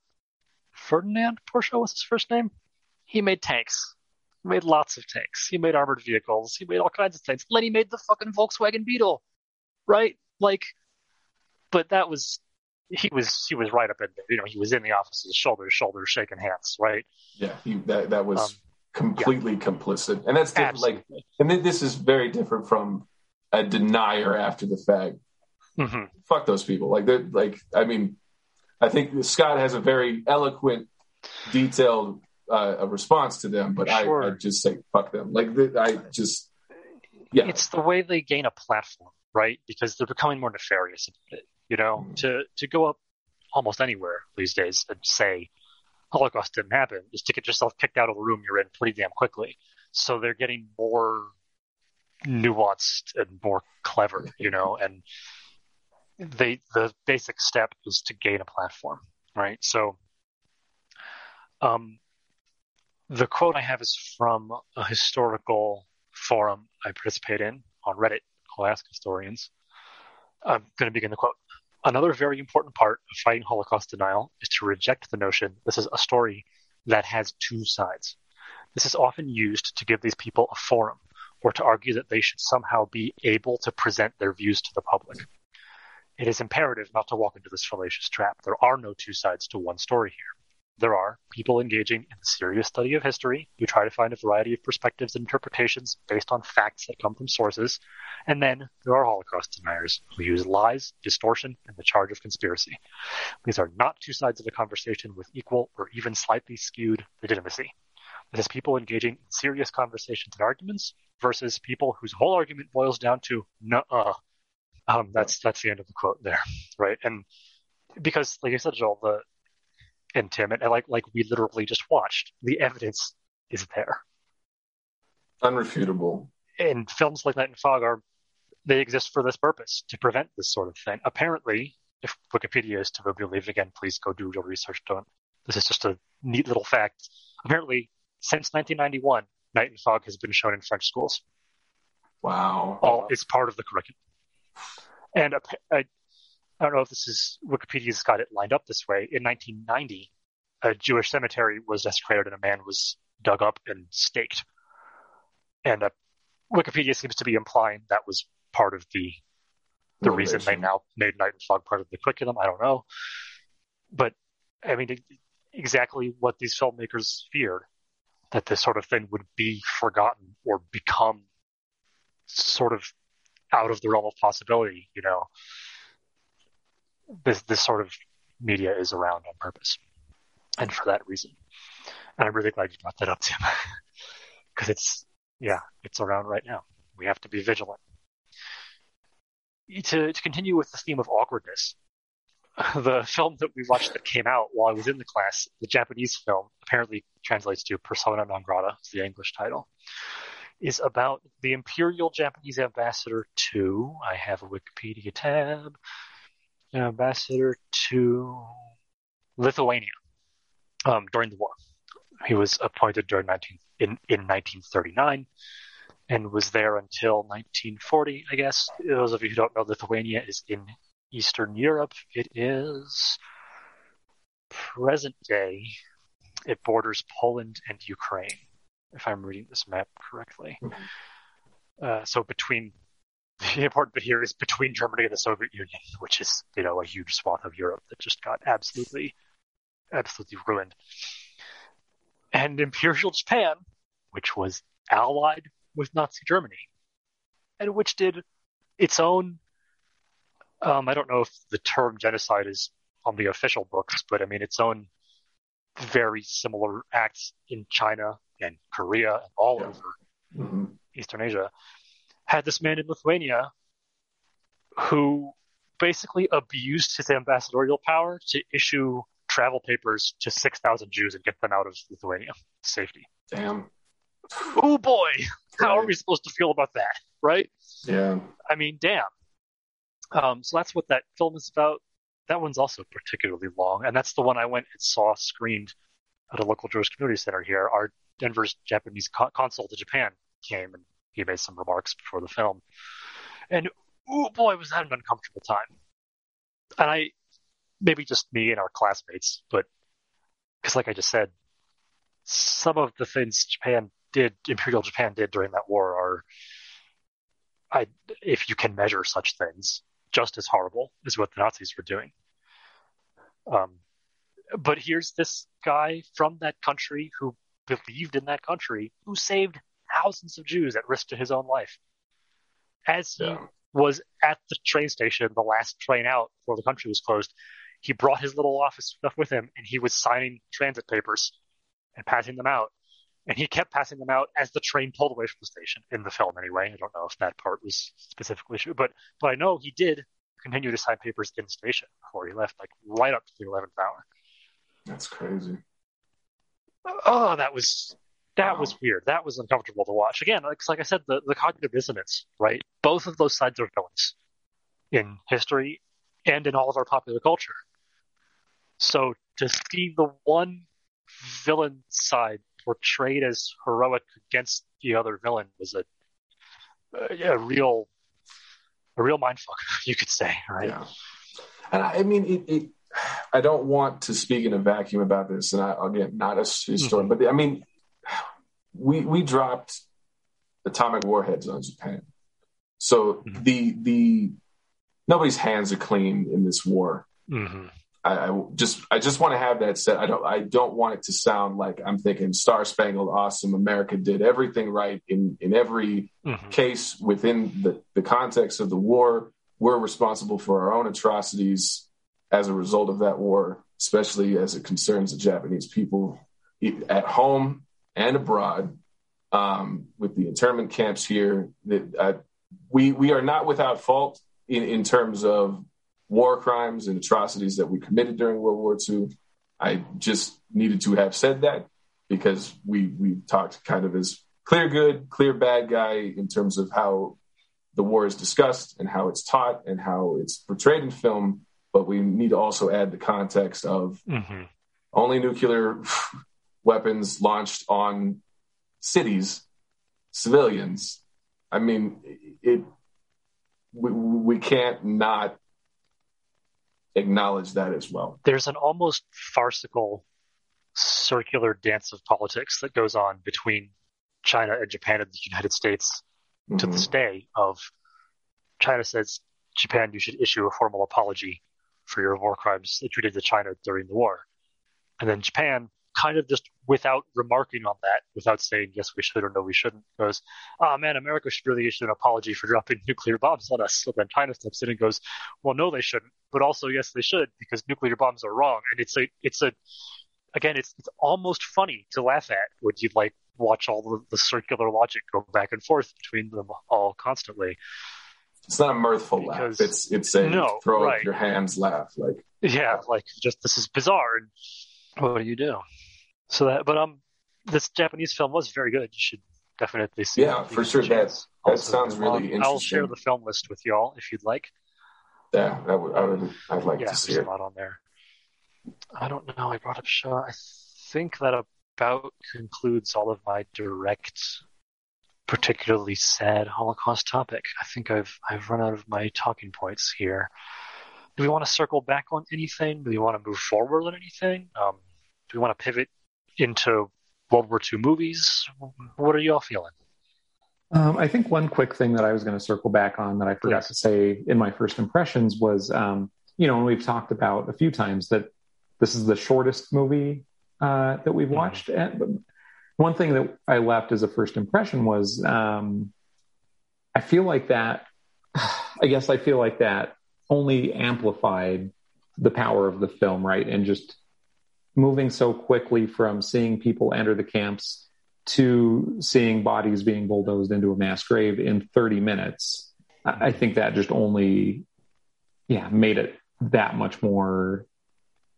Ferdinand Porsche was his first name. He made tanks. He made lots of tanks. He made armored vehicles. He made all kinds of things. Then he made the fucking Volkswagen Beetle, right? Like, but that was he was he was right up in there. You know, he was in the offices, shoulder to shoulder, shaking hands, right? Yeah, he, that that was Um, completely complicit, and that's different. Like, and this is very different from a denier after the fact. hmm Fuck those people. Like, they're like, I mean, I think Scott has a very eloquent, detailed uh, a response to them, but Sure. I, I just say fuck them. Like, the, I just, yeah, It's the way they gain a platform, right? Because they're becoming more nefarious. You know, Mhm. to to go up almost anywhere these days and say Holocaust didn't happen is to get yourself kicked out of the room you're in pretty damn quickly. So they're getting more nuanced and more clever, you know, and they the basic step is to gain a platform, right? So um the quote I have is from a historical forum I participate in on Reddit called Ask Historians. I'm going to begin the quote. Another very important part of fighting Holocaust denial is to reject the notion this is a story that has two sides. This is often used to give these people a forum or to argue that they should somehow be able to present their views to the public. It is imperative not to walk into this fallacious trap. There are no two sides to one story here. There are people engaging in the serious study of history who try to find a variety of perspectives and interpretations based on facts that come from sources. And then there are Holocaust deniers who use lies, distortion, and the charge of conspiracy. These are not two sides of a conversation with equal or even slightly skewed legitimacy. This is people engaging in serious conversations and arguments versus people whose whole argument boils down to nuh-uh. Um, that's that's the end of the quote there, right? And because, like I said, Joel, the and Tim, and like like we literally just watched, the evidence is there. unrefutable. And films like Night and Fog are they exist for this purpose to prevent this sort of thing. Apparently, if Wikipedia is to be believed again, please go do your research. Don't. This is just a neat little fact. Apparently, since 1991, Night and Fog has been shown in French schools. Wow. All it's part of the curriculum. And a, I, don't know if this is Wikipedia's got it lined up this way. In 1990, a Jewish cemetery was desecrated and a man was dug up and staked. And uh, Wikipedia seems to be implying that was part of the the reason they now made Night and Fog part of the curriculum. I don't know, but I mean exactly what these filmmakers feared that this sort of thing would be forgotten or become sort of out of the realm of possibility. You know, this this sort of media is around on purpose, and for that reason. And I'm really glad you brought that up, Tim, because it's yeah, it's around right now. We have to be vigilant. To to continue with the theme of awkwardness, the film that we watched that came out while I was in the class, the Japanese film, apparently translates to Persona non grata, is the English title, is about the Imperial Japanese ambassador to, I have a Wikipedia tab, ambassador to Lithuania um, during the war. He was appointed during 19, in, in 1939 and was there until 1940, I guess. Those of you who don't know, Lithuania is in Eastern Europe. It is present day. It borders Poland and Ukraine, if I'm reading this map correctly. Uh, so between the important bit here is between Germany and the Soviet Union, which is you know a huge swath of Europe that just got absolutely, absolutely ruined. And Imperial Japan, which was allied with Nazi Germany, and which did its own. Um, I don't know if the term genocide is on the official books, but I mean its own very similar acts in China and Korea and all Yeah. over mm-hmm. Eastern Asia, had this man in Lithuania who basically abused his ambassadorial power to issue travel papers to 6,000 Jews and get them out of Lithuania safety. Damn. Oh boy, how right. are we supposed to feel about that, right? Yeah. I mean, damn. Um, so that's what that film is about. That one's also particularly long, and that's the one I went and saw screened at a local Jewish community center here. Our Denver's Japanese co- consul to Japan came and he made some remarks before the film, and oh boy, was that an uncomfortable time. And I, maybe just me and our classmates, but because, like I just said, some of the things Japan did, Imperial Japan did during that war are, I, if you can measure such things, just as horrible as what the Nazis were doing. Um, but here's this guy from that country who believed in that country, who saved thousands of Jews at risk to his own life. As he yeah. was at the train station, the last train out before the country was closed, he brought his little office stuff with him and he was signing transit papers and passing them out. And he kept passing them out as the train pulled away from the station in the film anyway. I don't know if that part was specifically true, but but I know he did continue to sign papers in the station before he left, like right up to the eleventh hour. That's crazy. Oh, that was that wow. was weird. That was uncomfortable to watch. Again, like, like I said, the, the cognitive dissonance, right? Both of those sides are villains in history and in all of our popular culture. So to see the one villain side portrayed as heroic against the other villain was a a, a real a real mindfuck, you could say, right? Yeah. And I, I mean, it, it, I don't want to speak in a vacuum about this, and I, again, not a historian, mm-hmm. but I mean, we we dropped atomic warheads on Japan, so mm-hmm. the the nobody's hands are clean in this war. Mm-hmm. I, I, just I just want to have that said. I don't I don't want it to sound like I'm thinking Star Spangled Awesome America did everything right in in every mm-hmm. case within the the context of the war. We're responsible for our own atrocities as a result of that war, especially as it concerns the Japanese people at home and abroad. Um, with the internment camps here, that uh, we we are not without fault in, in terms of war crimes and atrocities that we committed during World War II. I just needed to have said that because we we talked kind of as clear good, clear bad guy in terms of how the war is discussed and how it's taught and how it's portrayed in film. But we need to also add the context of mm-hmm. only nuclear weapons launched on cities, civilians. I mean, it. We, we can't not acknowledge that as well. There's an almost farcical circular dance of politics that goes on between China and Japan and the United States mm-hmm. to this day of China says, Japan, you should issue a formal apology for your war crimes that you did to China during the war. And then Japan kind of just without remarking on that, without saying yes we should or no we shouldn't, goes, "Oh ah, man, America should really issue an apology for dropping nuclear bombs on us." So then China steps in and goes, "Well, no, they shouldn't, but also yes, they should because nuclear bombs are wrong." And it's a, it's a, again, it's it's almost funny to laugh at when you like watch all the, the circular logic go back and forth between them all constantly. It's not a mirthful because, laugh. It's it's a no, throw right. up your hands laugh. Like yeah, like just this is bizarre. And what do you do? So that, but um, this Japanese film was very good. You should definitely see. Yeah, for sure. That that sounds really interesting. I'll share the film list with y'all if you'd like. Yeah, that would, I would. I'd like yeah, to see there's it. a lot on there. I don't know. I brought up Shoah. I think that about concludes all of my direct, particularly sad Holocaust topic. I think I've I've run out of my talking points here. Do we want to circle back on anything? Do we want to move forward on anything? Um, do we want to pivot into World War II movies? What are y'all feeling? Um, I think one quick thing that I was going to circle back on that I forgot to say in my first impressions was, um, you know, and we've talked about a few times that this is the shortest movie uh, that we've mm-hmm. watched. Mm-hmm. And one thing that I left as a first impression was, um, I feel like that. I guess I feel like that only amplified the power of the film, right? And just moving so quickly from seeing people enter the camps to seeing bodies being bulldozed into a mass grave in 30 minutes, I think that just only, yeah, made it that much more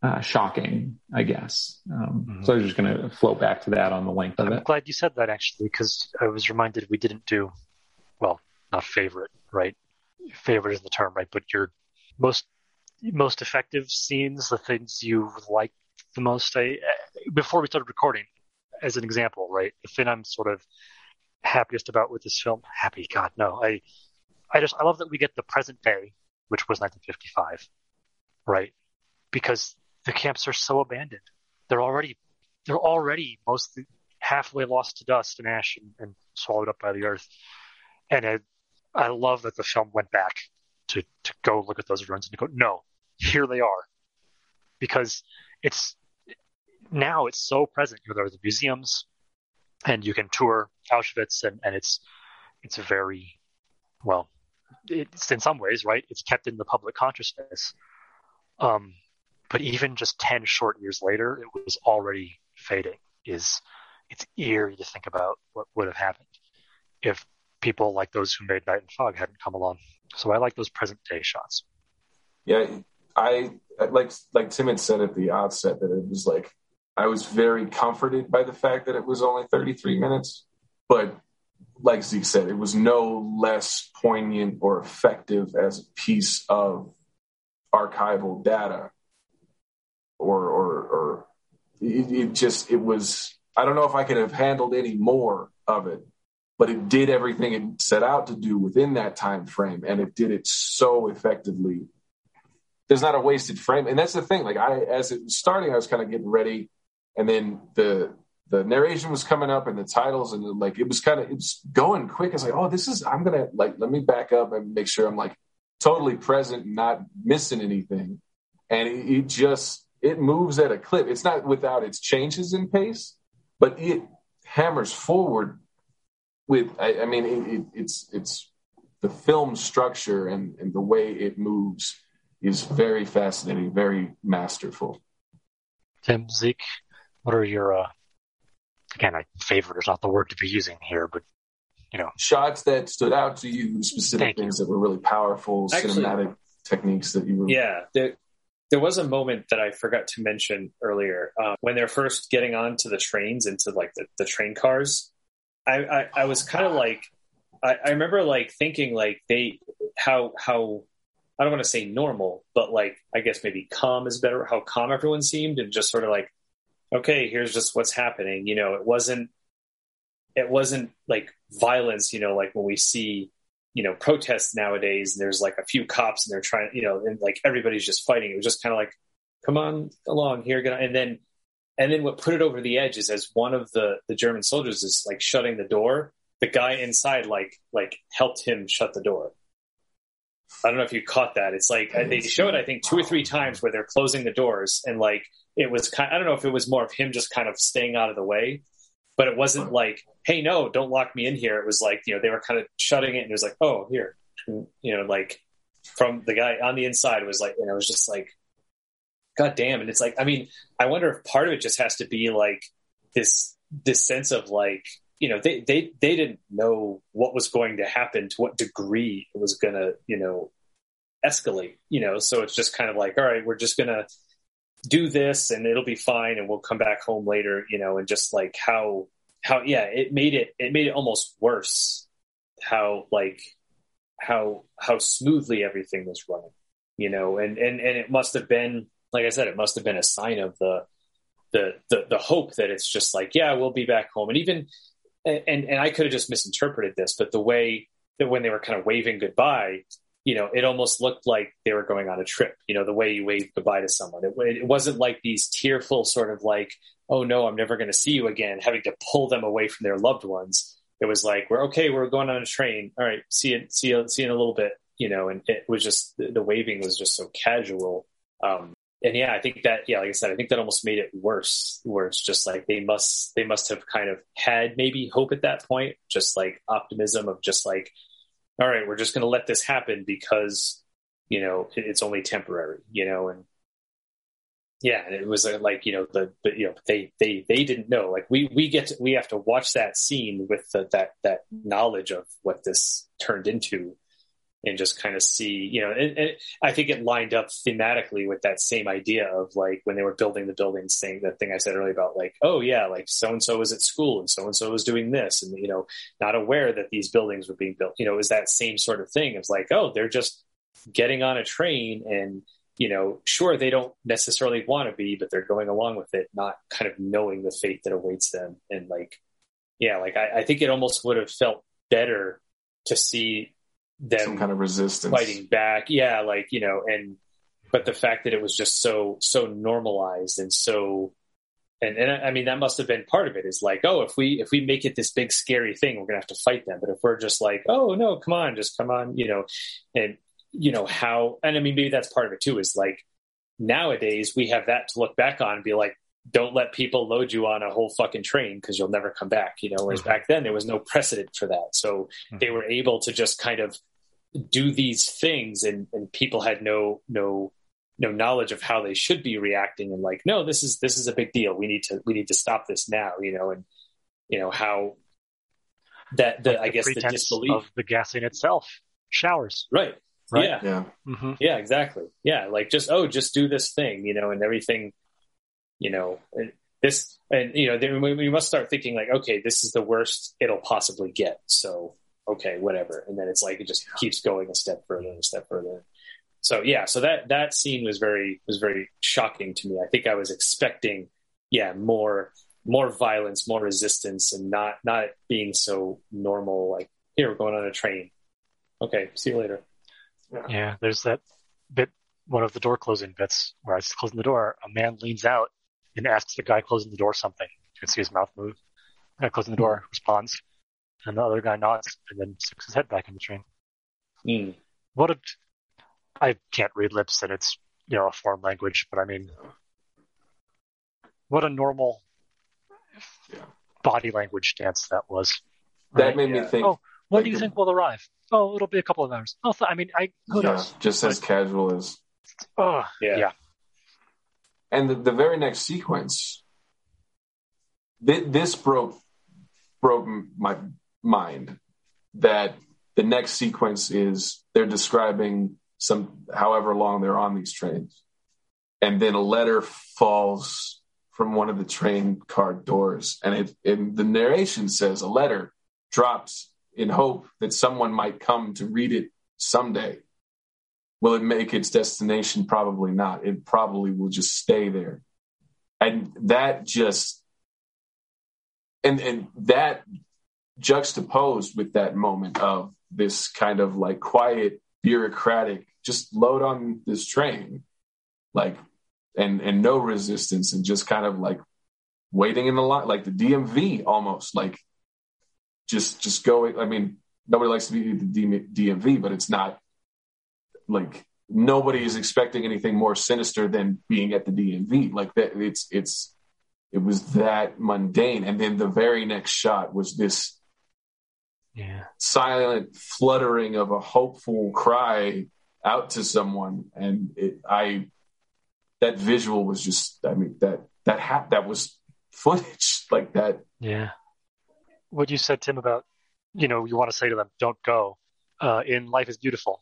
uh, shocking, I guess. Um, mm-hmm. So I was just going to float back to that on the length of I'm it. I'm glad you said that actually, because I was reminded we didn't do, well, not favorite, right? Favorite is the term, right? But your most most effective scenes, the things you like the most. I, before we started recording, as an example, right? The thing I'm sort of happiest about with this film, happy, God, no, I, I just I love that we get the present day, which was 1955, right? Because the camps are so abandoned. They're already they're already mostly halfway lost to dust and ash and, and swallowed up by the earth. And I, I love that the film went back to to go look at those ruins and to go, no, here they are, because it's now it's so present. You there are the museums, and you can tour Auschwitz, and, and it's it's very well, it's in some ways right. It's kept in the public consciousness. Um, but even just ten short years later, it was already fading. Is it's eerie to think about what would have happened if people like those who made Night and Fog hadn't come along. So I like those present day shots. Yeah, I like like Tim had said at the outset that it was like I was very comforted by the fact that it was only 33 minutes, but like Zeke said, it was no less poignant or effective as a piece of archival data, or or, or it, it just it was. I don't know if I could have handled any more of it, but it did everything it set out to do within that time frame, and it did it so effectively. There's not a wasted frame, and that's the thing. Like I, as it was starting, I was kind of getting ready and then the the narration was coming up and the titles and the, like it was kind of it was going quick. It's like, oh, this is I'm gonna like let me back up and make sure I'm like totally present and not missing anything. And it, it just it moves at a clip. It's not without its changes in pace, but it hammers forward with I, I mean it, it, it's it's the film structure and, and the way it moves is very fascinating, very masterful. Tim Zeke, what are your uh, again? I favorite is not the word to be using here, but you know, shots that stood out to you, specific things you. that were really powerful, Actually, cinematic techniques that you were. Yeah, there, there was a moment that I forgot to mention earlier um, when they're first getting onto the trains into like the, the train cars. I, I, I was kind of like, I, I remember like thinking like they how how I don't want to say normal, but like I guess maybe calm is better. How calm everyone seemed, and just sort of like okay, here's just what's happening. You know, it wasn't it wasn't like violence, you know, like when we see, you know, protests nowadays and there's like a few cops and they're trying, you know, and like everybody's just fighting. It was just kind of like, come on along here, and then and then what put it over the edge is as one of the the German soldiers is like shutting the door, the guy inside like like helped him shut the door. I don't know if you caught that. It's like they show it, I think, two or three times where they're closing the doors, and like it was kind. I don't know if it was more of him just kind of staying out of the way, but it wasn't like, "Hey, no, don't lock me in here." It was like you know they were kind of shutting it, and it was like, "Oh, here," you know, like from the guy on the inside was like, and it was just like, "God damn!" And it's like, I mean, I wonder if part of it just has to be like this this sense of like you know they they they didn't know what was going to happen to what degree it was going to you know escalate you know? So it's just kind of like all right we're just going to do this and it'll be fine and we'll come back home later you know and just like how how yeah it made it it made it almost worse how like how how smoothly everything was running you know? And and and it must have been like i said it must have been a sign of the the the, the hope that it's just like yeah we'll be back home. And even and and I could have just misinterpreted this, but the way that when they were kind of waving goodbye, you know, it almost looked like they were going on a trip. You know, the way you wave goodbye to someone, it, it wasn't like these tearful sort of like, oh no, I'm never going to see you again, having to pull them away from their loved ones. It was like, we're okay, we're going on a train. All right, see you, see you, see you in a little bit. You know, and it was just the waving was just so casual. Um, and yeah, I think that yeah, like I said, I think that almost made it worse. Where it's just like they must they must have kind of had maybe hope at that point, just like optimism of just like, all right, we're just going to let this happen because you know it's only temporary, you know, and yeah, and it was uh, like you know the, you know they they they didn't know like we we get to, we have to watch that scene with the, that that knowledge of what this turned into and just kind of see, you know, and, and, I think it lined up thematically with that same idea of like when they were building the buildings saying the thing I said earlier about like, oh yeah, like so and so was at school and so and so was doing this and, you know, not aware that these buildings were being built, you know, is that same sort of thing. It's like, oh, they're just getting on a train and, you know, sure, they don't necessarily want to be, but they're going along with it, not kind of knowing the fate that awaits them. And like, yeah, like I, I think it almost would have felt better to see them some kind of resistance fighting back. Yeah, like you know, and but the fact that it was just so so normalized and so and and I mean that must have been part of it is like oh if we if we make it this big scary thing we're gonna have to fight them but if we're just like oh no come on just come on you know and you know how and I mean maybe that's part of it too is like nowadays we have that to look back on and be like don't let people load you on a whole fucking train because you'll never come back you know whereas mm-hmm. back then there was no precedent for that so mm-hmm. they were able to just kind of do these things and, and people had no no no knowledge of how they should be reacting and like no this is this is a big deal. We need to we need to stop this now you know and you know how that the, like I guess the disbelief of the gassing itself showers right. right? Yeah. Yeah. Mm-hmm. yeah exactly. Yeah like just oh just do this thing you know and everything you know this and you know then we must start thinking like okay this is the worst it'll possibly get. So okay, whatever. And then it's like it just keeps going a step further and a step further. So yeah, so that that scene was very was very shocking to me. I think I was expecting, yeah, more more violence, more resistance, and not not being so normal. Like here, we're going on a train. Okay, see you later. Yeah, yeah there's that bit, one of the door closing bits where I was closing the door. A man leans out and asks the guy closing the door something. You can see his mouth move. The guy closing the door responds, and the other guy nods and then sticks his head back in the train. Mm. What a I can't read lips and it's you know a foreign language, but I mean, what a normal yeah. body language dance that was. Right? That made yeah. me think. Oh, when like do you think we'll arrive? Oh, it'll be a couple of hours. Oh, I mean, I who yeah, knows? Just as casual as. Oh, yeah. yeah. And the, the very next sequence, this broke broke my mind that the next sequence is they're describing some however long they're on these trains. And then a letter falls from one of the train car doors. And it and the narration says a letter drops in hope that someone might come to read it someday. Will it make its destination? Probably not. It probably will just stay there. And that just and and that juxtaposed with that moment of this kind of like quiet, bureaucratic, just load on this train, like, and and no resistance, and just kind of like waiting in the line, like the DMV almost, like just just going. I mean, nobody likes to be the DMV, but it's not like nobody is expecting anything more sinister than being at the DMV. Like that, it's it's it was that mundane. And then the very next shot was this yeah. silent fluttering of a hopeful cry out to someone. And it, i that visual was just i mean that that ha- that was footage like that. Yeah. What you said tim about you know you want to say to them don't go. Uh, in life is beautiful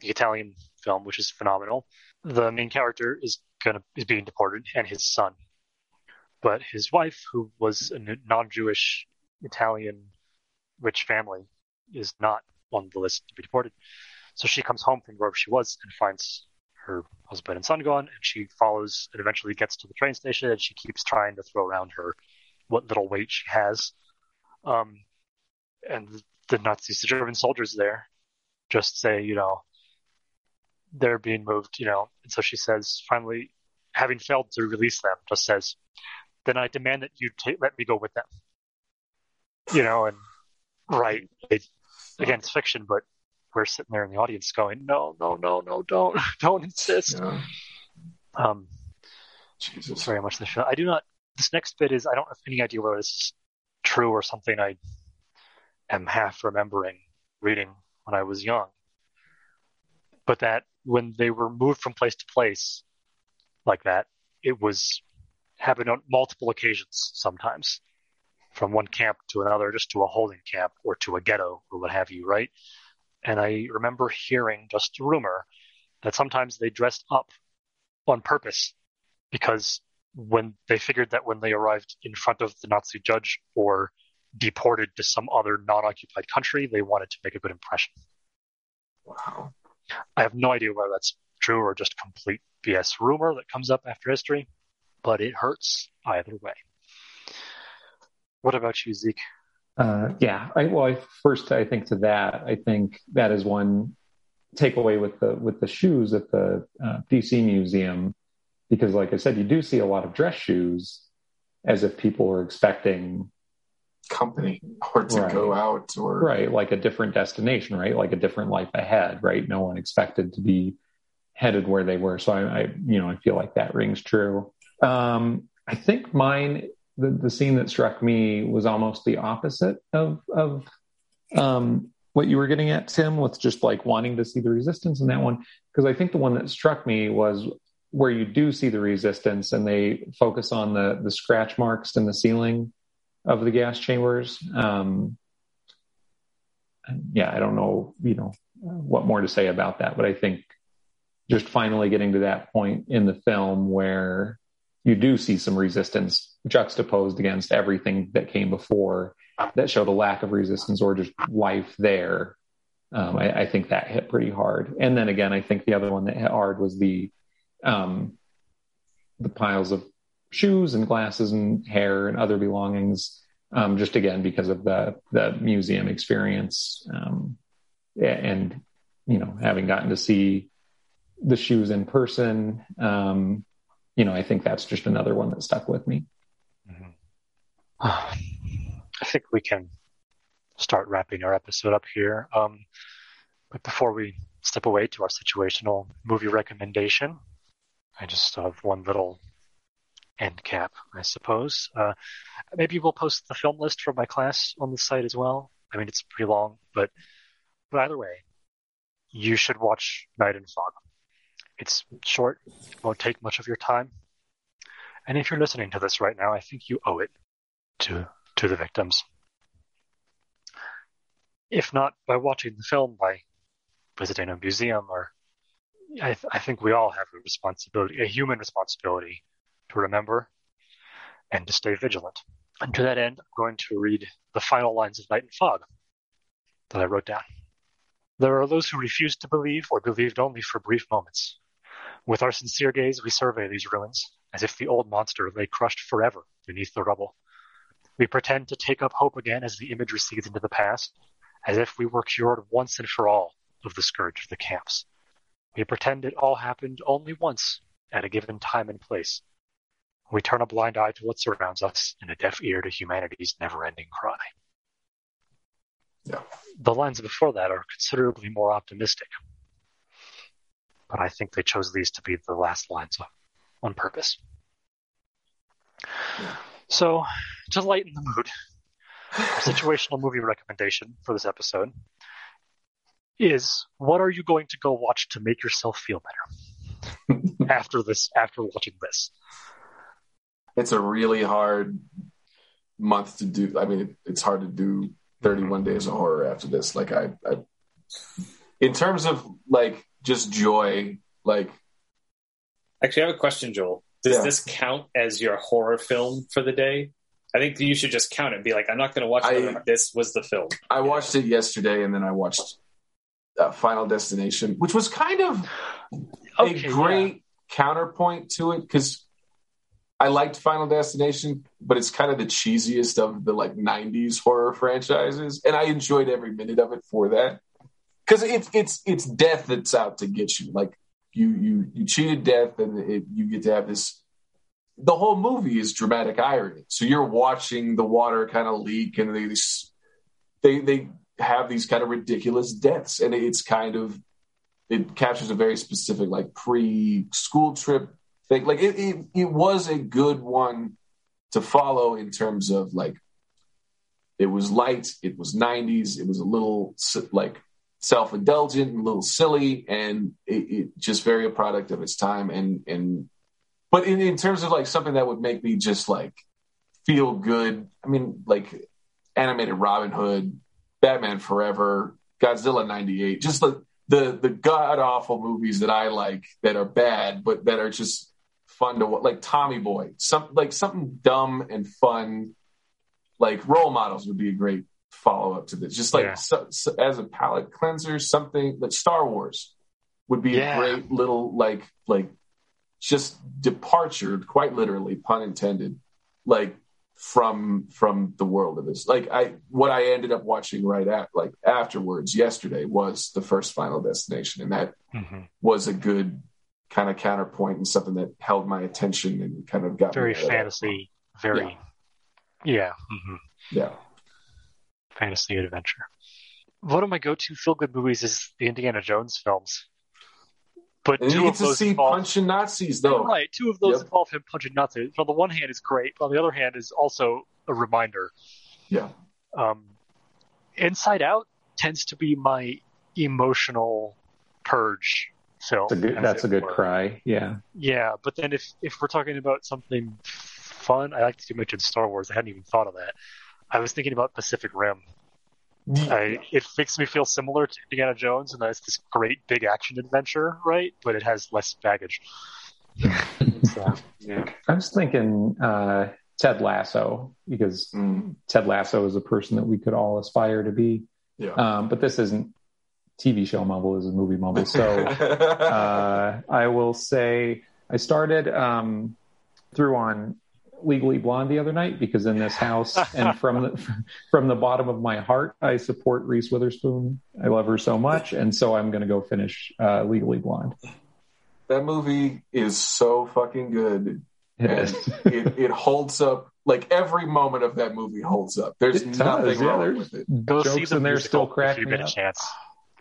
the italian film which is phenomenal the main character is gonna is being deported and his son. But his wife who was a non-jewish italian rich family is not on the list to be deported. So she comes home from wherever she was and finds her husband and son gone, and she follows and eventually gets to the train station and she keeps trying to throw around her what little weight she has. Um, and the Nazis, the German soldiers there, just say, you know, they're being moved, you know. And so she says, finally, having failed to release them, just says, then I demand that you t- let me go with them. You know, and Right. It, again, it's fiction, but we're sitting there in the audience going, no, no, no, no, don't, don't insist. Yeah. Um, Jesus. Very much the show. I do not. This next bit is I don't have any idea whether this is true or something I am half remembering reading when I was young. But that when they were moved from place to place like that it was happened on multiple occasions sometimes from one camp to another, just to a holding camp or to a ghetto or what have you, right? And I remember hearing just a rumor that sometimes they dressed up on purpose because when they figured that when they arrived in front of the Nazi judge or deported to some other non-occupied country, they wanted to make a good impression. Wow. I have no idea whether that's true or just complete BS rumor that comes up after history, but it hurts either way. What about you, Zeke? Uh, yeah, I, well, I, first I think to that, I think that is one takeaway with the with the shoes at the uh, DC Museum, because like I said, you do see a lot of dress shoes, as if people were expecting company or to right. go out or right like a different destination right like a different life ahead right no one expected to be headed where they were so i, I you know i feel like that rings true um i think mine the, the scene that struck me was almost the opposite of of um what you were getting at tim with just like wanting to see the resistance in that one because i think the one that struck me was where you do see the resistance and they focus on the the scratch marks in the ceiling of the gas chambers. Um, yeah, I don't know, you know, what more to say about that, but I think just finally getting to that point in the film where you do see some resistance juxtaposed against everything that came before that showed a lack of resistance or just life there. Um, I, I, think that hit pretty hard. And then again, I think the other one that hit hard was the um, the piles of shoes and glasses and hair and other belongings. Um, just again because of the the museum experience um, and you know having gotten to see the shoes in person um, you know i think that's just another one that stuck with me. I think we can start wrapping our episode up here um, but before we step away to our situational movie recommendation I just have one little end cap, I suppose. Uh, maybe we'll post the film list for my class on the site as well. I mean, it's pretty long, but but either way, you should watch Night and Fog. It's short, won't take much of your time, and if you're listening to this right now, I think you owe it to to the victims. If not by watching the film, by visiting a museum or I, th- I think we all have a responsibility, a human responsibility to remember and to stay vigilant. And to that end, I'm going to read the final lines of Night and Fog that I wrote down. There are those who refuse to believe or believed only for brief moments. With our sincere gaze, we survey these ruins as if the old monster lay crushed forever beneath the rubble. We pretend to take up hope again as the image recedes into the past, as if we were cured once and for all of the scourge of the camps. We pretend it all happened only once at a given time and place. We turn a blind eye to what surrounds us and a deaf ear to humanity's never ending cry. Yeah. The lines before that are considerably more optimistic. But I think they chose these to be the last lines on purpose. Yeah. So, to lighten the mood, situational movie recommendation for this episode is what are you going to go watch to make yourself feel better? After this after watching this. It's a really hard month to do. I mean it's hard to do 31 mm-hmm. days of horror after this. Like i, I in terms of like just joy like actually i have a question joel does yeah. this count as your horror film for the day I think you should just count it and be like, I'm not going to watch it. This was the film. I watched it yesterday and then I watched uh, Final Destination, which was kind of okay, a great yeah. counterpoint to it because I liked Final Destination, but it's kind of the cheesiest of the like '90s horror franchises, and I enjoyed every minute of it for that because it's it's it's death that's out to get you. Like you you you cheated death, and it, you get to have this. The whole movie is dramatic irony. So you're watching the water kind of leak, and they they they have these kind of ridiculous deaths, and it's kind of it captures a very specific like pre school trip thing. Like it, it, it was a good one to follow in terms of like it was light, it was '90s, it was a little like self indulgent, and a little silly, and it, it just very a product of its time. And and but in, in terms of like something that would make me just like feel good, I mean, like animated Robin Hood, Batman Forever, Godzilla '98, just like the the god awful movies that I like that are bad, but that are just fun to like Tommy Boy, some like something dumb and fun. Like role models would be a great follow up to this. Just like Yeah. so, so, as a palate cleanser, something like Star Wars would be Yeah. a great little like like just departure, quite literally, pun intended, like from from the world of this. Like I what I ended up watching right at like afterwards yesterday was the first Final Destination, and that Mhm. was a good kind of counterpoint and something that held my attention and kind of got Very me out of that. fantasy, very, yeah, mhm. Yeah. Fantasy adventure. One of my go-to feel-good movies is the Indiana Jones films. But And two you of get to those see involve, punching Nazis though. right, two of those Yep. involve him punching Nazis. On the one hand, is great. But on the other hand, is also a reminder. Yeah. Um, Inside Out tends to be my emotional purge film. That's a good, that's a good cry. Yeah. Yeah, but then if if we're talking about something fun, I like to mention Star Wars. I hadn't even thought of that. I was thinking about Pacific Rim. I, it makes me feel similar to Indiana Jones, and that it's this great big action adventure, right? But it has less baggage. so, yeah. I was thinking uh, Ted Lasso because Mm, Ted Lasso is a person that we could all aspire to be. yeah. Um, but this isn't TV show mumble, this is movie mumble. So uh, I will say I started um, through on Legally Blonde the other night because in this house and from the from the bottom of my heart, I support Reese Witherspoon. I love her so much, and so I'm going to go finish uh, Legally Blonde. that movie is so fucking good. It and is. it, it holds up like every moment of that movie holds up. There's It does, nothing yeah, wrong there's- with it. Go see Jokes the in there musical still crack if you get a chance.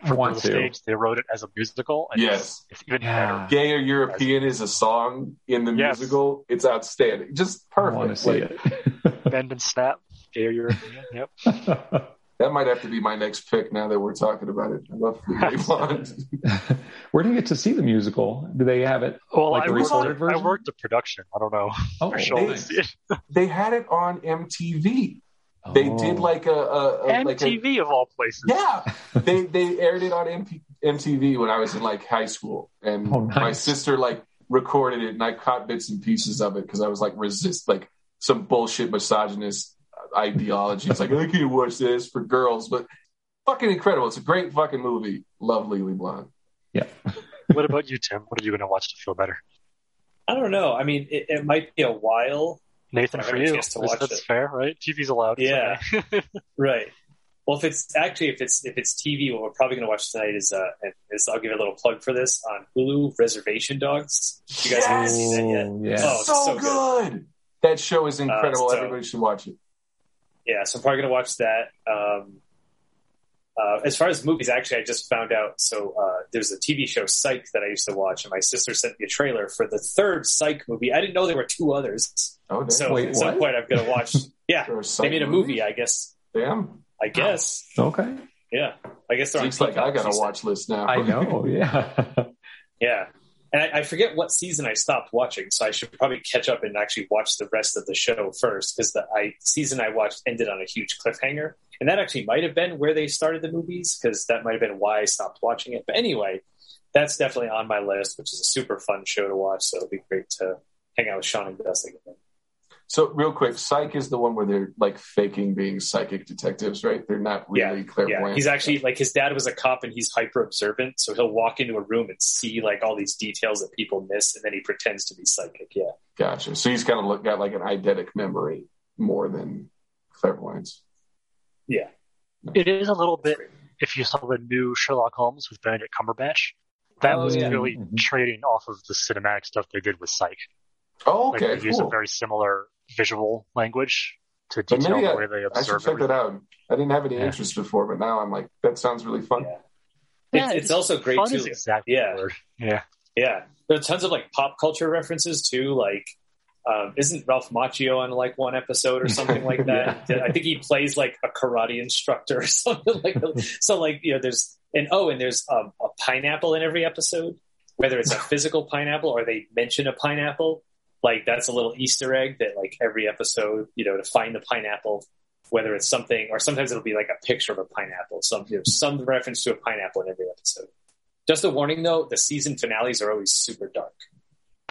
I For want the stage, they wrote it as a musical. And Yes. it's, it's even Yeah. better. Gay or European is a song in the Yes. musical. It's outstanding. Just I perfect. want to see Like, Bend and snap. Gay or European. Yep. That might have to be my next pick now that we're talking about it. I love Legally Blonde. Where do you get to see the musical? Do they have it? Well, Like I, the worked, recorded I worked the production. I don't know. Oh, for sure. nice. they had it on MTV. They Oh. did like a, a, a like a MTV of all places. Yeah, they they aired it on MP, MTV when I was in like high school, and Oh, nice. my sister like recorded it, and I caught bits and pieces of it because I was like resist like some bullshit misogynist ideology. It's like I can't watch this for girls, but fucking incredible. It's a great fucking movie. Love Legally Blonde. Yeah. What about you, Tim? What are you going to watch to feel better? I don't know. I mean, it, it might be a while. Nathan, I for haven't had a you, chance to Is- watch that's it. fair, right? TV's allowed. Yeah. Right. Well, if it's actually if it's if it's TV, what we're probably going to watch tonight is uh is I'll give you a little plug for this on Hulu. Reservation Dogs. You guys haven't seen that yet? Oh, yeah. Oh, so, so good. good. That show is incredible. so- Everybody should watch it. Yeah, so I'm probably going to watch that. Um, uh, as far as movies, actually, I just found out. So uh, there's a TV show, Psych, that I used to watch, and my sister sent me a trailer for the third Psych movie. I didn't know there were two others. Oh. So Wait, at some what? point, I'm going to watch. Yeah, There are they made a movies? movie. I guess. Damn. I guess. Okay. Yeah, I guess they're on Seems like I Peacock, got she a watch list now. I know. Yeah. Yeah. And I, I forget what season I stopped watching, so I should probably catch up and actually watch the rest of the show first because the I, season I watched ended on a huge cliffhanger. And that actually might have been where they started the movies because that might have been why I stopped watching it. But anyway, that's definitely on my list, which is a super fun show to watch. So it'll be great to hang out with Shawn and Gus again. So real quick, Psych is the one where they're like faking being psychic detectives, right? They're not really yeah, clairvoyant. yeah. He's actually like his dad was a cop and he's hyper observant, so he'll walk into a room and see like all these details that people miss, and then he pretends to be psychic. Yeah, Gotcha. So he's kind of look, got like an eidetic memory more than clairvoyance. yeah. It is a little bit. If you saw the new Sherlock Holmes with Benedict Cumberbatch, that Oh, was yeah. really Mhm. trading off of the cinematic stuff they did with Psych. Oh, Like okay, they use a very similar visual language to detail maybe the I- way they I should check everything. that out. I didn't have any Yeah. interest before, but now I'm like, that sounds really fun. Yeah. Yeah, it's, it's also great Fun too. is exactly Yeah. the word. Yeah. Yeah, there are tons of like pop culture references too. Like, um, isn't Ralph Macchio on like one episode or something like that? I think he plays like a karate instructor or something like that. So like you know, there's and oh, and there's um, a pineapple in every episode, whether it's a physical pineapple or they mention a pineapple. Like that's a little Easter egg that like every episode, you know, to find the pineapple, whether it's something or sometimes it'll be like a picture of a pineapple, some you know, some reference to a pineapple in every episode. Just a warning though, the season finales are always super dark.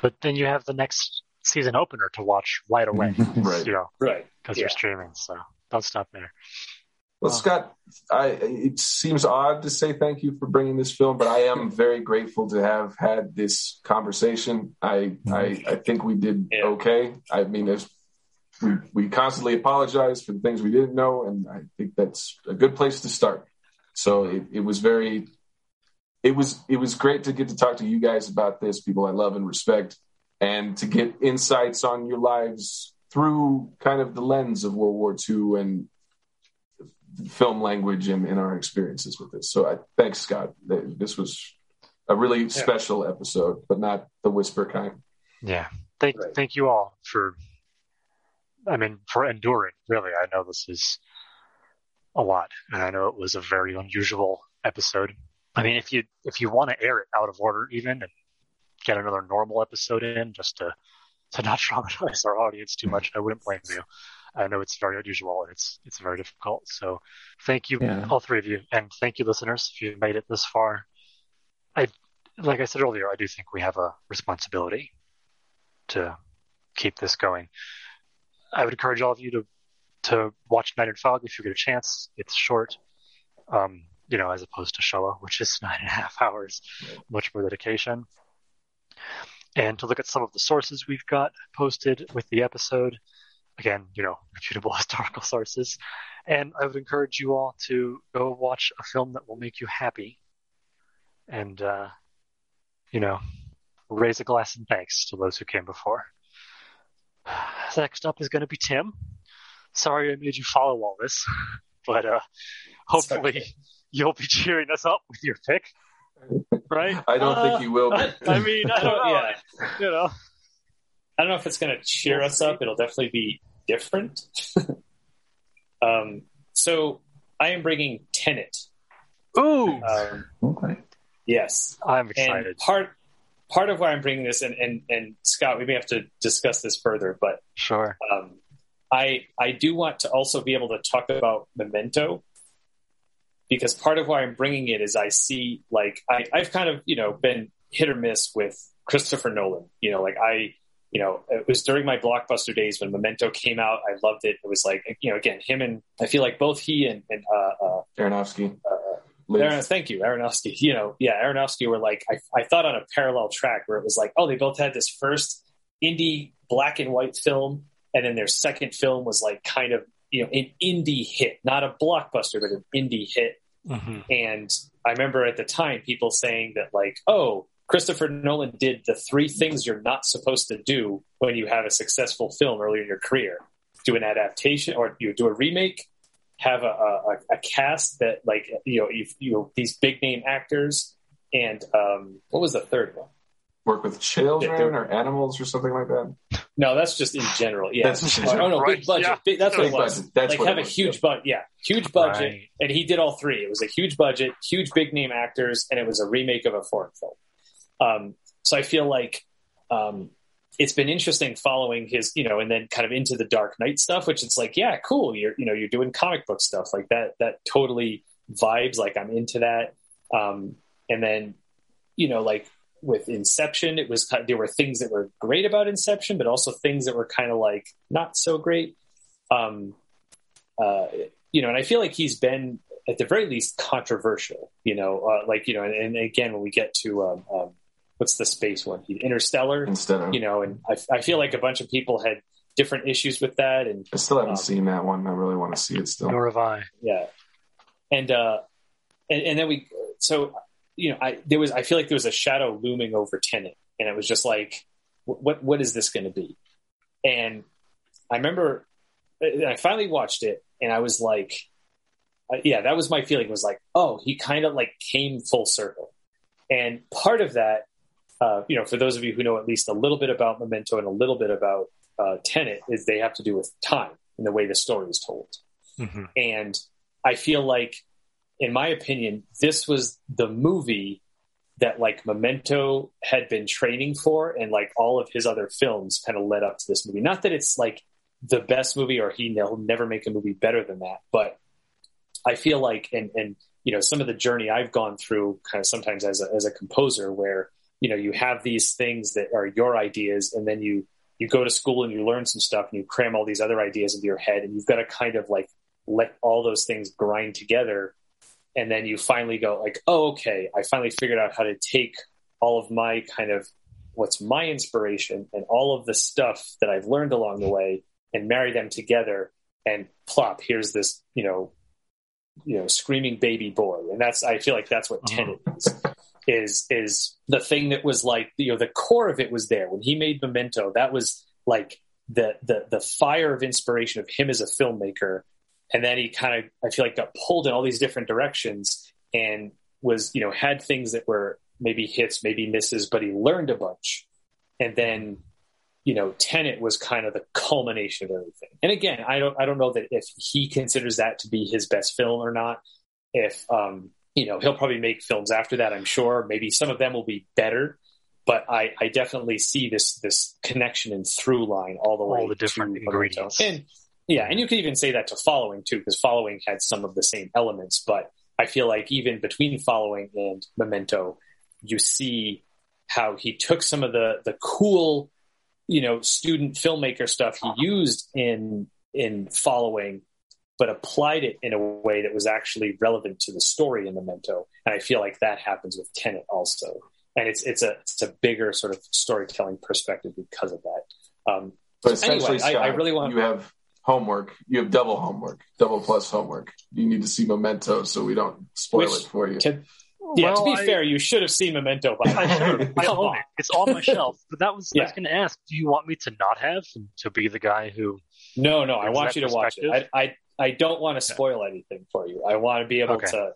But then you have the next season opener to watch right away. Right. You know, Right. because Yeah. you're streaming. So don't stop there. Well. Scott, I, it seems odd to say thank you for bringing this film, but I am very grateful to have had this conversation. I mm-hmm. I, I think we did Yeah. okay. I mean, there's, we we constantly apologize for the things we didn't know, and I think that's a good place to start. So it, it was very, it was it was great to get to talk to you guys about this, people I love and respect, and to get insights on your lives through kind of the lens of World War II and film language and, and our experiences with this. So I thanks Scott. This was a really special episode, but not the whisper kind. Yeah. Thank Right. thank you all for I mean, for enduring, really. I know this is a lot. And I know it was a very unusual episode. I mean if you if you want to air it out of order even and get another normal episode in just to to not traumatize our audience too much, I wouldn't blame you. I know it's very unusual and it's it's very difficult. So thank you Yeah. all three of you and thank you listeners if you made it this far. I like I said earlier, I do think we have a responsibility to keep this going. I would encourage all of you to to watch Night and Fog if you get a chance. It's short, um, you know, as opposed to Shoah, which is nine and a half hours, much more dedication. And to look at some of the sources we've got posted with the episode. Again, you know, reputable historical sources. And I would encourage you all to go watch a film that will make you happy and, uh, you know, raise a glass in thanks to those who came before. Next up is going to be Tim. Sorry I made you follow all this, but uh, hopefully okay. you'll be cheering us up with your pick, right? I don't Uh, think you will. Be. I mean, I don't know. yeah. You know, I don't know if it's going to cheer us up. It'll definitely be different. um, so I am bringing Tenet. ooh, Um, Okay. yes, I'm and excited. part part of why I'm bringing this, and, and and Scott, we may have to discuss this further, but Sure. um, I I do want to also be able to talk about Memento because part of why I'm bringing it is I see like I, I've kind of you know been hit or miss with Christopher Nolan. You know, like I you know it was during my blockbuster days when Memento came out. I loved it. It was like you know again him and I feel like both he and, and uh, uh, Aronofsky. uh, Liz. Aaron, thank you, Aronofsky. You know, yeah, Aronofsky were like I, I thought on a parallel track where it was like, oh, they both had this first indie black and white film, and then their second film was like kind of you know an indie hit, not a blockbuster, but an indie hit. hmm And I remember at the time people saying that like, oh, Christopher Nolan did the three things you're not supposed to do when you have a successful film early in your career: do an adaptation or you do a remake, have a, a, a cast that like you know you, you know these big name actors, and um, what was the third one? Work with children Yeah, or animals or something like that. No, that's just in general. Yeah. That's oh, oh, no, Right, big budget. yeah. Big, that's what it was. budget. That's like what have it a huge yeah. budget. Yeah, huge budget, Right. and he did all three. It was a huge budget, huge big name actors, and it was a remake of a foreign film. Um, so I feel like um, it's been interesting following his, you know, and then kind of into the Dark Knight stuff, which it's like, yeah, cool. You're, you know, you're doing comic book stuff like that. That totally vibes. Like I'm into that. Um, and then, you know, like with Inception, it was there were things that were great about Inception, but also things that were kind of like not so great. Um, uh, you know, and I feel like he's been at the very least controversial. You know, uh, like you know, and, and again, when we get to um, um, what's the space one, Interstellar, Instead of, you know, and I, I feel like a bunch of people had different issues with that, and I still haven't um, seen that one. I really want to see it still. Nor have I. yeah, and uh, and, and then we, so you know, I there was I feel like there was a shadow looming over Tenet, and it was just like, what what is this going to be? And I remember, I finally watched it, and I was like, uh, yeah, that was my feeling. Was like, oh, he kind of like came full circle, and part of that, uh, you know, for those of you who know at least a little bit about Memento and a little bit about uh, Tenet, is they have to do with time and the way the story is told. hmm And I feel like, in my opinion, this was the movie that like Memento had been training for, and like all of his other films kind of led up to this movie. Not that it's like the best movie, or he will never make a movie better than that, but I feel like, and and you know, some of the journey I've gone through, kind of sometimes as a as a composer, where you know you have these things that are your ideas, and then you you go to school and you learn some stuff, and you cram all these other ideas into your head, and you've got to kind of like let all those things grind together. And then you finally go like oh okay i finally figured out how to take all of my kind of what's my inspiration and all of the stuff that i've learned along the way and marry them together and plop here's this you know you know screaming baby boy. And that's i feel like that's what uh-huh. tenet is is is the thing that was like you know the core of it was there when he made memento that was like the the the fire of inspiration of him as a filmmaker and then he kind of I feel like got pulled in all these different directions and was you know had things that were maybe hits, maybe misses, but he learned a bunch, and then you know Tenet was kind of the culmination of everything. And again, I don't I don't know that if he considers that to be his best film or not. If um, you know he'll probably make films after that, I'm sure. Maybe some of them will be better, but I, I definitely see this this connection and through line all the all way. All the different ingredients. And yeah, and you could even say that to following too, because following had some of the same elements. But I feel like even between following and Memento, you see how he took some of the the cool, you know, student filmmaker stuff he uh-huh. used in in following, but applied it in a way that was actually relevant to the story in Memento. And I feel like that happens with Tenet also. And it's it's a it's a bigger sort of storytelling perspective because of that. Um, but essentially, anyway, Scott, I, I really want you have homework. You have double homework, double plus homework. You need to see Memento so we don't spoil Which, it for you. To, yeah, well, to be I, fair, you should have seen Memento by I should. I own it. It's on my shelf. But that was yeah. I was going to ask. Do you want me to not have to be the guy who? No, no. I want you to watch it. I, I I don't want to spoil anything for you. I want to be able okay. to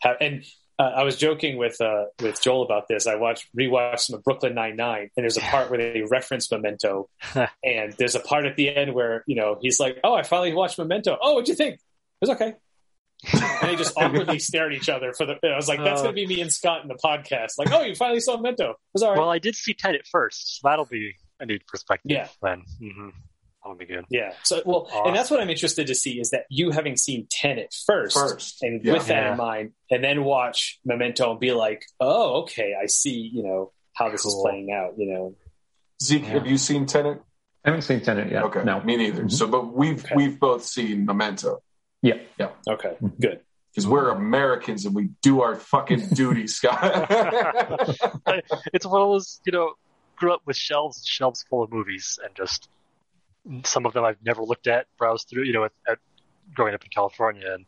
have and uh, I was joking with uh, with Joel about this. I watched rewatched some of Brooklyn Nine Nine, and there's a part where they reference Memento, and there's a part at the end where you know he's like, "Oh, I finally watched Memento. Oh, what'd you think? It was okay." and they just awkwardly stare at each other for the. I was like, "That's uh, gonna be me and Scott in the podcast." Like, "Oh, you finally saw Memento. It was all right." Well, I did see Tenet first, so that'll be a new perspective. Yeah. Then. Mm-hmm. That would good. Yeah. So, well, awesome. and that's what I'm interested to see is that you having seen Tenet first, first. and yeah. with that yeah. in mind, and then watch Memento and be like, oh, okay, I see, you know, how this cool. is playing out, you know. Zeke, yeah. have you seen Tenet? I haven't seen Tenet yet. Okay. No. Me neither. Mm-hmm. So, but we've, okay. we've both seen Memento. Yeah. Yeah. Okay. Good because we're Americans and we do our fucking duty, Scott. it's one of those, you know, grew up with shelves and shelves full of movies and just some of them I've never looked at, browsed through, you know, at, at growing up in California. And,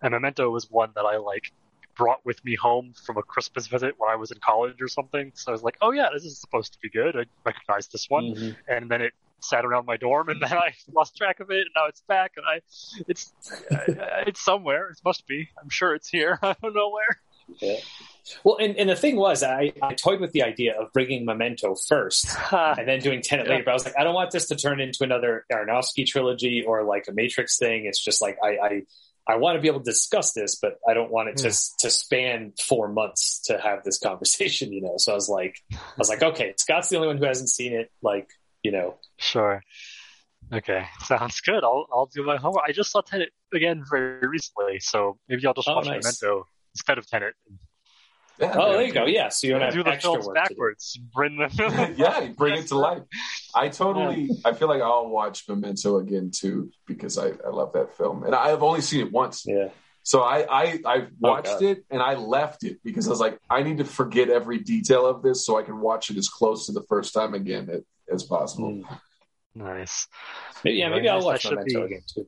and Memento was one that I like brought with me home from a Christmas visit when I was in college or something. So I was like, oh yeah, this is supposed to be good. I recognize this one. Mm-hmm. And then it sat around my dorm and then I lost track of it and now it's back and I, it's, it's somewhere. It must be. I'm sure it's here. I don't know where. Yeah. Well, and, and the thing was, I, I toyed with the idea of bringing Memento first and then doing Tenet yeah. later. But I was like, I don't want this to turn into another Aronofsky trilogy or like a Matrix thing. It's just like I, I I want to be able to discuss this, but I don't want it to hmm. to span four months to have this conversation. You know, so I was like, I was like, okay, Scott's the only one who hasn't seen it. Like, you know, sure. Okay, sounds good. I'll I'll do my homework. I just saw Tenet again very recently, so maybe I'll just oh, watch nice. Memento instead of Tenet yeah, oh, there you go. Yeah, so you don't have do the extra films work backwards. Bring them. yeah, bring it to life. I totally. Yeah. I feel like I'll watch Memento again too because I, I love that film, and I've only seen it once. Yeah. So I I, I oh, watched oh, it and I left it because I was like, I need to forget every detail of this so I can watch it as close to the first time again as possible. Mm. Nice. Maybe, yeah, maybe I'll watch Memento be... again too.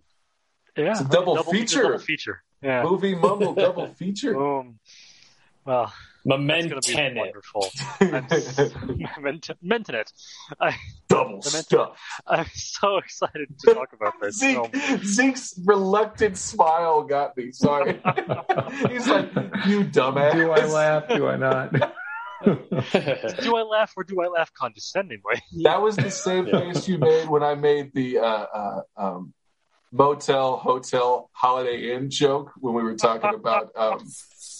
Yeah, it's a double, double feature. Double feature. Yeah. Movie mumble double feature. Boom. Well, Momentenet. Wonderful. Momentenet. I, Double stuff. I'm so excited to talk about this. Zeke, Zeke's reluctant smile got me. Sorry. He's like, you dumbass. Do I laugh? Do I not? do I laugh or do I laugh condescendingly? That was the same yeah. face you made when I made the uh, uh, um, motel, hotel, Holiday Inn joke when we were talking about um,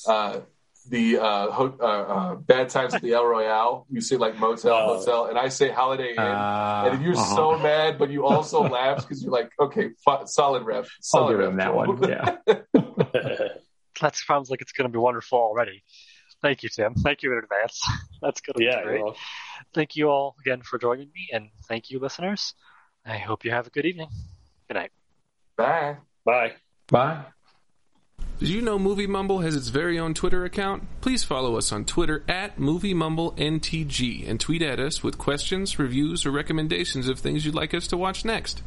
uh, the uh, ho- uh, uh, Bad Times at the El Royale. You say like motel, Oh. hotel, and I say Holiday Inn. Uh, and if you're uh-huh. so mad, but you also laugh because you're like, okay, f- solid ref, I'll solid give ref. him that one. Yeah. That sounds like it's going to be wonderful already. Thank you, Tim. Thank you in advance. That's going to be yeah, great. well, Thank you all again for joining me, and thank you, listeners. I hope you have a good evening. Good night. Bye. bye. Bye. Did you know Movie Mumble has its very own Twitter account? Please follow us on Twitter at MovieMumbleNTG and tweet at us with questions, reviews, or recommendations of things you'd like us to watch next.